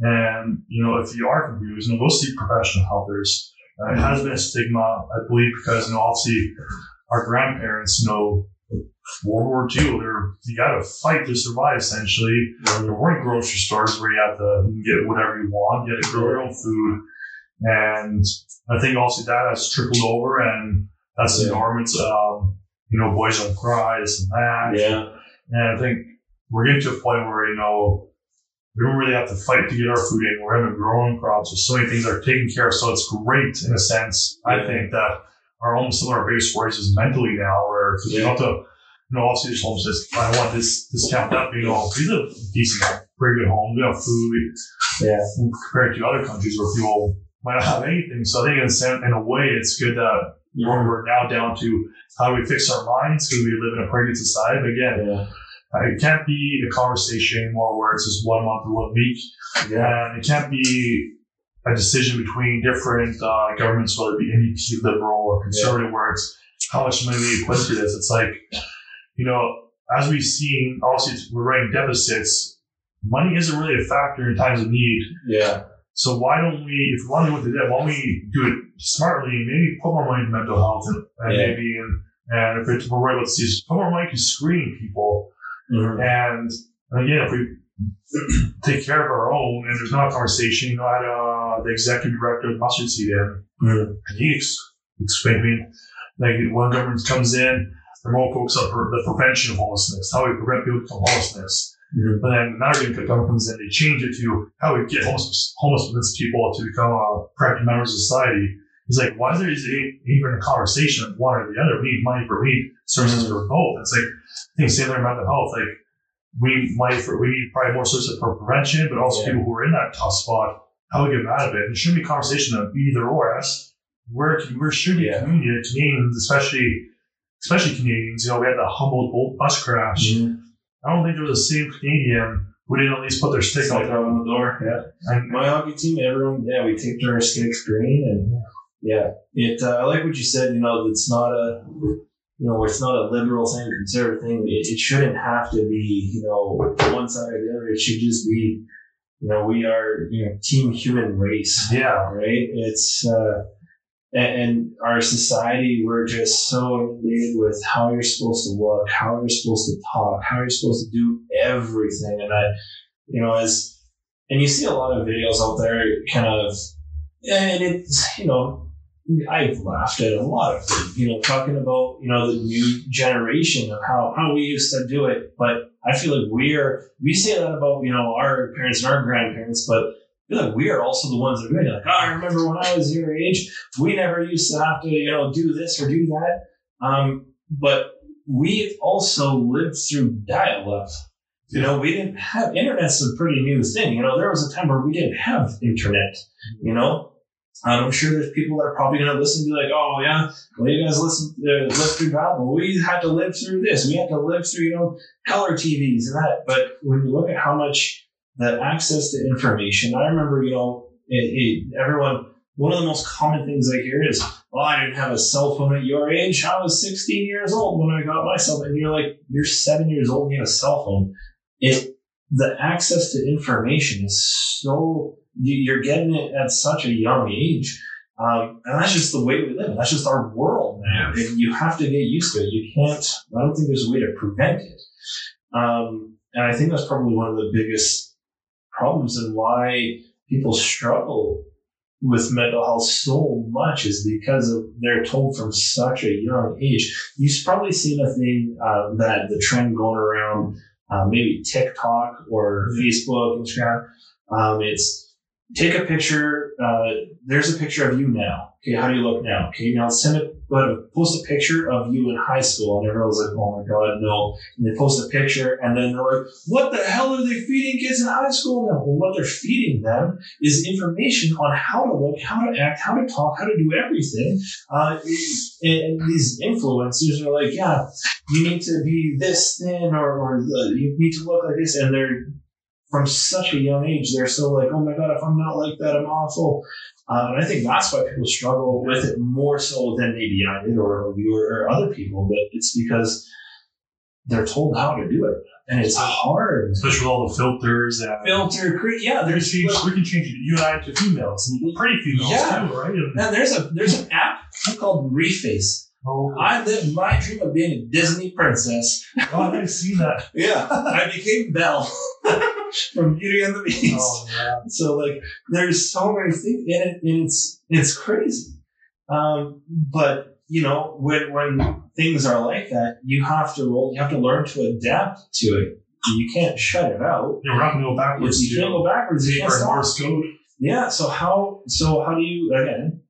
and you know if you are confused, you know, go seek professional help. There's uh, it has been a stigma, I believe, because you know obviously our grandparents, you know, World War II, they're you got to fight to survive. Essentially, there weren't grocery stores where you had to get whatever you want. You had to grow your own food, and I think also that has trickled over, and that's Yeah. enormous. Um, you know, boys don't cry, this and that. Yeah. And I think we're getting to a point where, you know, we don't really have to fight to get our food in. We're having growing crops. There's so many things that are taken care of. So it's great in a sense. I think that our own some of our biggest worries is mentally now where because you Yeah. have to, you know, obviously there's homes that I want this discount that, but you know, these are decent, pretty good homes. We have food Yeah. compared to other countries where people might not have anything. So I think in a, in a way, it's good that we're we're now down to how do we fix our minds because we live in a pregnant society. But again, Yeah. It can't be a conversation anymore where it's just one month or one week. Yeah. And it can't be a decision between different uh, governments, whether it be NDP, liberal, or conservative, where it's how much money we put into this. It's like, you know, as we've seen, obviously we're running deficits. Money isn't really a factor in times of need. Yeah. So why don't we, if we want to to that, why don't we do it smartly? Maybe put more money into mental health and, and Yeah. maybe, and, and if it's, we're worried about disease, put more money to screening people. Mhm. And again, if we *clears throat* take care of our own and there's not a conversation, you know, I had uh, the executive director of Mustard Seed in, Mhm. and he explained to me, like, when government comes in, they're more focused on the prevention of homelessness, how we prevent people from homelessness. Mhm. But then now the government comes in, they change it to how we get homeless, homeless people to become uh, practical members of society. He's like, why is there even a conversation of one or the other? We need money for we services for both. It's like, I think same thing about mental health. Like, we need money for, we need probably more services for prevention, but also Yeah. people who are in that tough spot, how we get out of it. There shouldn't be a conversation of either or us. Where, where should be Yeah. community, Canadians, especially, especially Canadians, you know, we had the Humboldt bus crash. Mhm. I don't think there was a single Canadian who didn't at least put their stick out there. out on the door. Yeah. And My hockey team, everyone, yeah, we taped our sticks green, and yeah, it. Uh, I like what you said. You know, it's not a, you know, it's not a liberal thing, conservative thing. It, it shouldn't have to be, you know, one side or the other. It should just be, you know, we are, you know, team human race, yeah, right? It's. Uh, and, and our society, we're just so inundated with how you're supposed to look, how you're supposed to talk, how you're supposed to do everything. And I, you know, as, and you see a lot of videos out there kind of, and it's, you know, I've laughed at a lot of it, you know, talking about, you know, the new generation of how, how we used to do it. But I feel like we're, we say that about, you know, our parents and our grandparents, but I feel like we are also the ones that are doing. Like, oh, I remember when I was your age, we never used to have to, you know, do this or do that. Um, but we also lived through dial-up. You know, we didn't have internet's a pretty new thing. You know, there was a time where we didn't have internet. You know, I'm sure there's people that are probably going to listen and be like, "Oh yeah, well you guys listen uh, live through dial-up. We had to live through this. We had to live through you know color TVs and that." But when you look at how much that access to information, I remember you know it, it, everyone. One of the most common things I hear is, "Well, I didn't have a cell phone at your age. I was 16 years old when I got my cell phone." And you're like, "You're seven years old and you have a cell phone." It the access to information is so you're getting it at such a young age. Um, and that's just the way we live. That's just our world now. And you have to get used to it. You can't, I don't think there's a way to prevent it. Um, and I think that's probably one of the biggest problems and why people struggle with mental health so much is because of, they're told from such a young age. You've probably seen a thing uh, that the trend going around, uh, maybe TikTok or Facebook, Instagram. Um, it's take a picture. Uh, there's a picture of you now. Okay, how do you look now? Okay, now send it, but post a picture of you in high school, and everyone's like, "Oh my god, no!" And they post a picture, and then they're like, "What the hell are they feeding kids in high school now?" Well, what they're feeding them is information on how to look, how to act, how to talk, how to do everything. Uh, and these influencers are like, "Yeah, you need to be this thin, or, or the, you need to look like this," and they're from such a young age, they're so like, oh my God, if I'm not like that, I'm awful. Uh, and I think that's why people struggle with it more so than maybe I did or you or, other people. But it's because they're told how to do it. and it's hard. Especially with all the filters and Filter, cre- yeah. we can There's change, we can change you and I to females, and pretty females Yeah. too, right? And, and there's a there's an app called Reface. oh, I live my dream of being a Disney princess. God, I've seen that. *laughs* Yeah, I became Belle *laughs* from Beauty and the Beast. Oh, yeah. *laughs* So like, there's so many things in it, and it's it's crazy. Um, but you know, when when things are like that, you have to roll. You have to learn to adapt to it. You can't shut it out. Yeah, we're not going to go backwards. You can't go backwards. You can't stop. Morse code. Yeah. So how so how do you again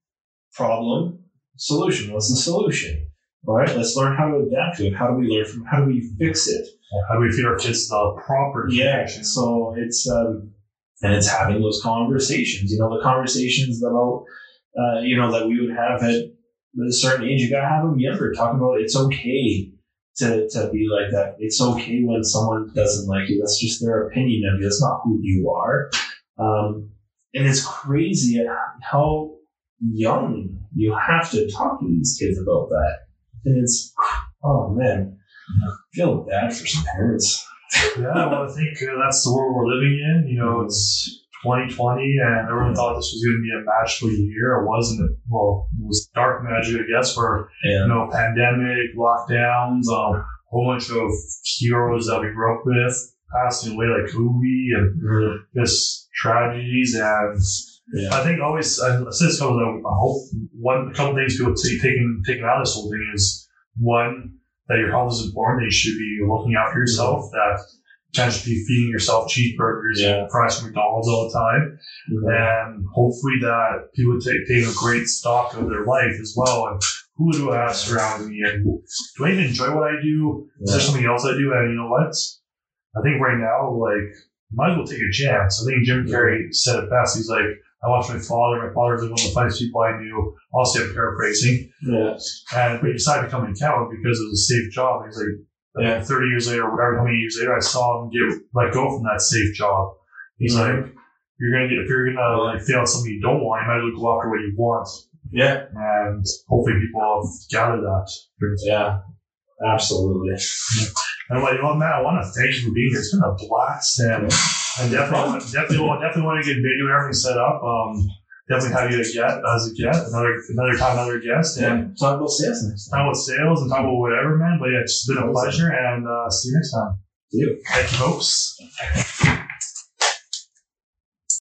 problem solution? What's the solution? All right. Let's learn how to adapt to it. How do we learn from? How do we fix it? How do we feed our kids the proper Yeah. So it's um, and it's having those conversations. You know, the conversations about uh, you know that we would have at a certain age. You gotta have them younger. Talking about it's okay to to be like that. It's okay when someone doesn't like you. That's just their opinion of you. That's not who you are. Um, and it's crazy how young you have to talk to these kids about that. And it's oh man, feel bad for some parents. Yeah, well, I think uh, that's the world we're living in. You know, it's 2020, and everyone thought this was going to be a magical year. It wasn't. Well, it was dark magic, I guess, where you know, pandemic, lockdowns, um, a whole bunch of heroes that we grew up with passing away, like Kobe, and just tragedies. And yeah. I think always, I said this couple I hope one a couple things people take taking taking out of this whole thing is one that your health is important. That you should be looking out for yourself. That just be feeding yourself cheeseburgers Yeah. and fries from McDonald's all the time mm-hmm. and hopefully that people take take a great stock of their life as well and who do I have surrounding me and do I even enjoy what I do? Is there something else I do? And you know what? I think right now, like, might as well take a chance. I think Jim Carrey said it best. He's like, I watched my father. My father was one of the funniest people I knew. Also, I'm paraphrasing. Yeah. And but he decided to come an accountant because it was a safe job. He's like, Yeah. 30 years later, or whatever, how many years later, I saw him get let go from that safe job. He's Mhm. like, you're gonna get if you're gonna like fail at something you don't want, you might as well go after what you want. Yeah. And hopefully people have gathered that. Yeah. Absolutely. And like, what, Matt, I want to thank you for being here. It's been a blast, and and definitely, definitely, want, definitely want to get video and everything set up. Um, definitely have you again as a guest, another another time, another guest, and Yeah. Talk about sales next talk time. about sales and talk about whatever, man. But yeah, it's been a pleasure, and uh, see you next time. See you. Thank you, folks.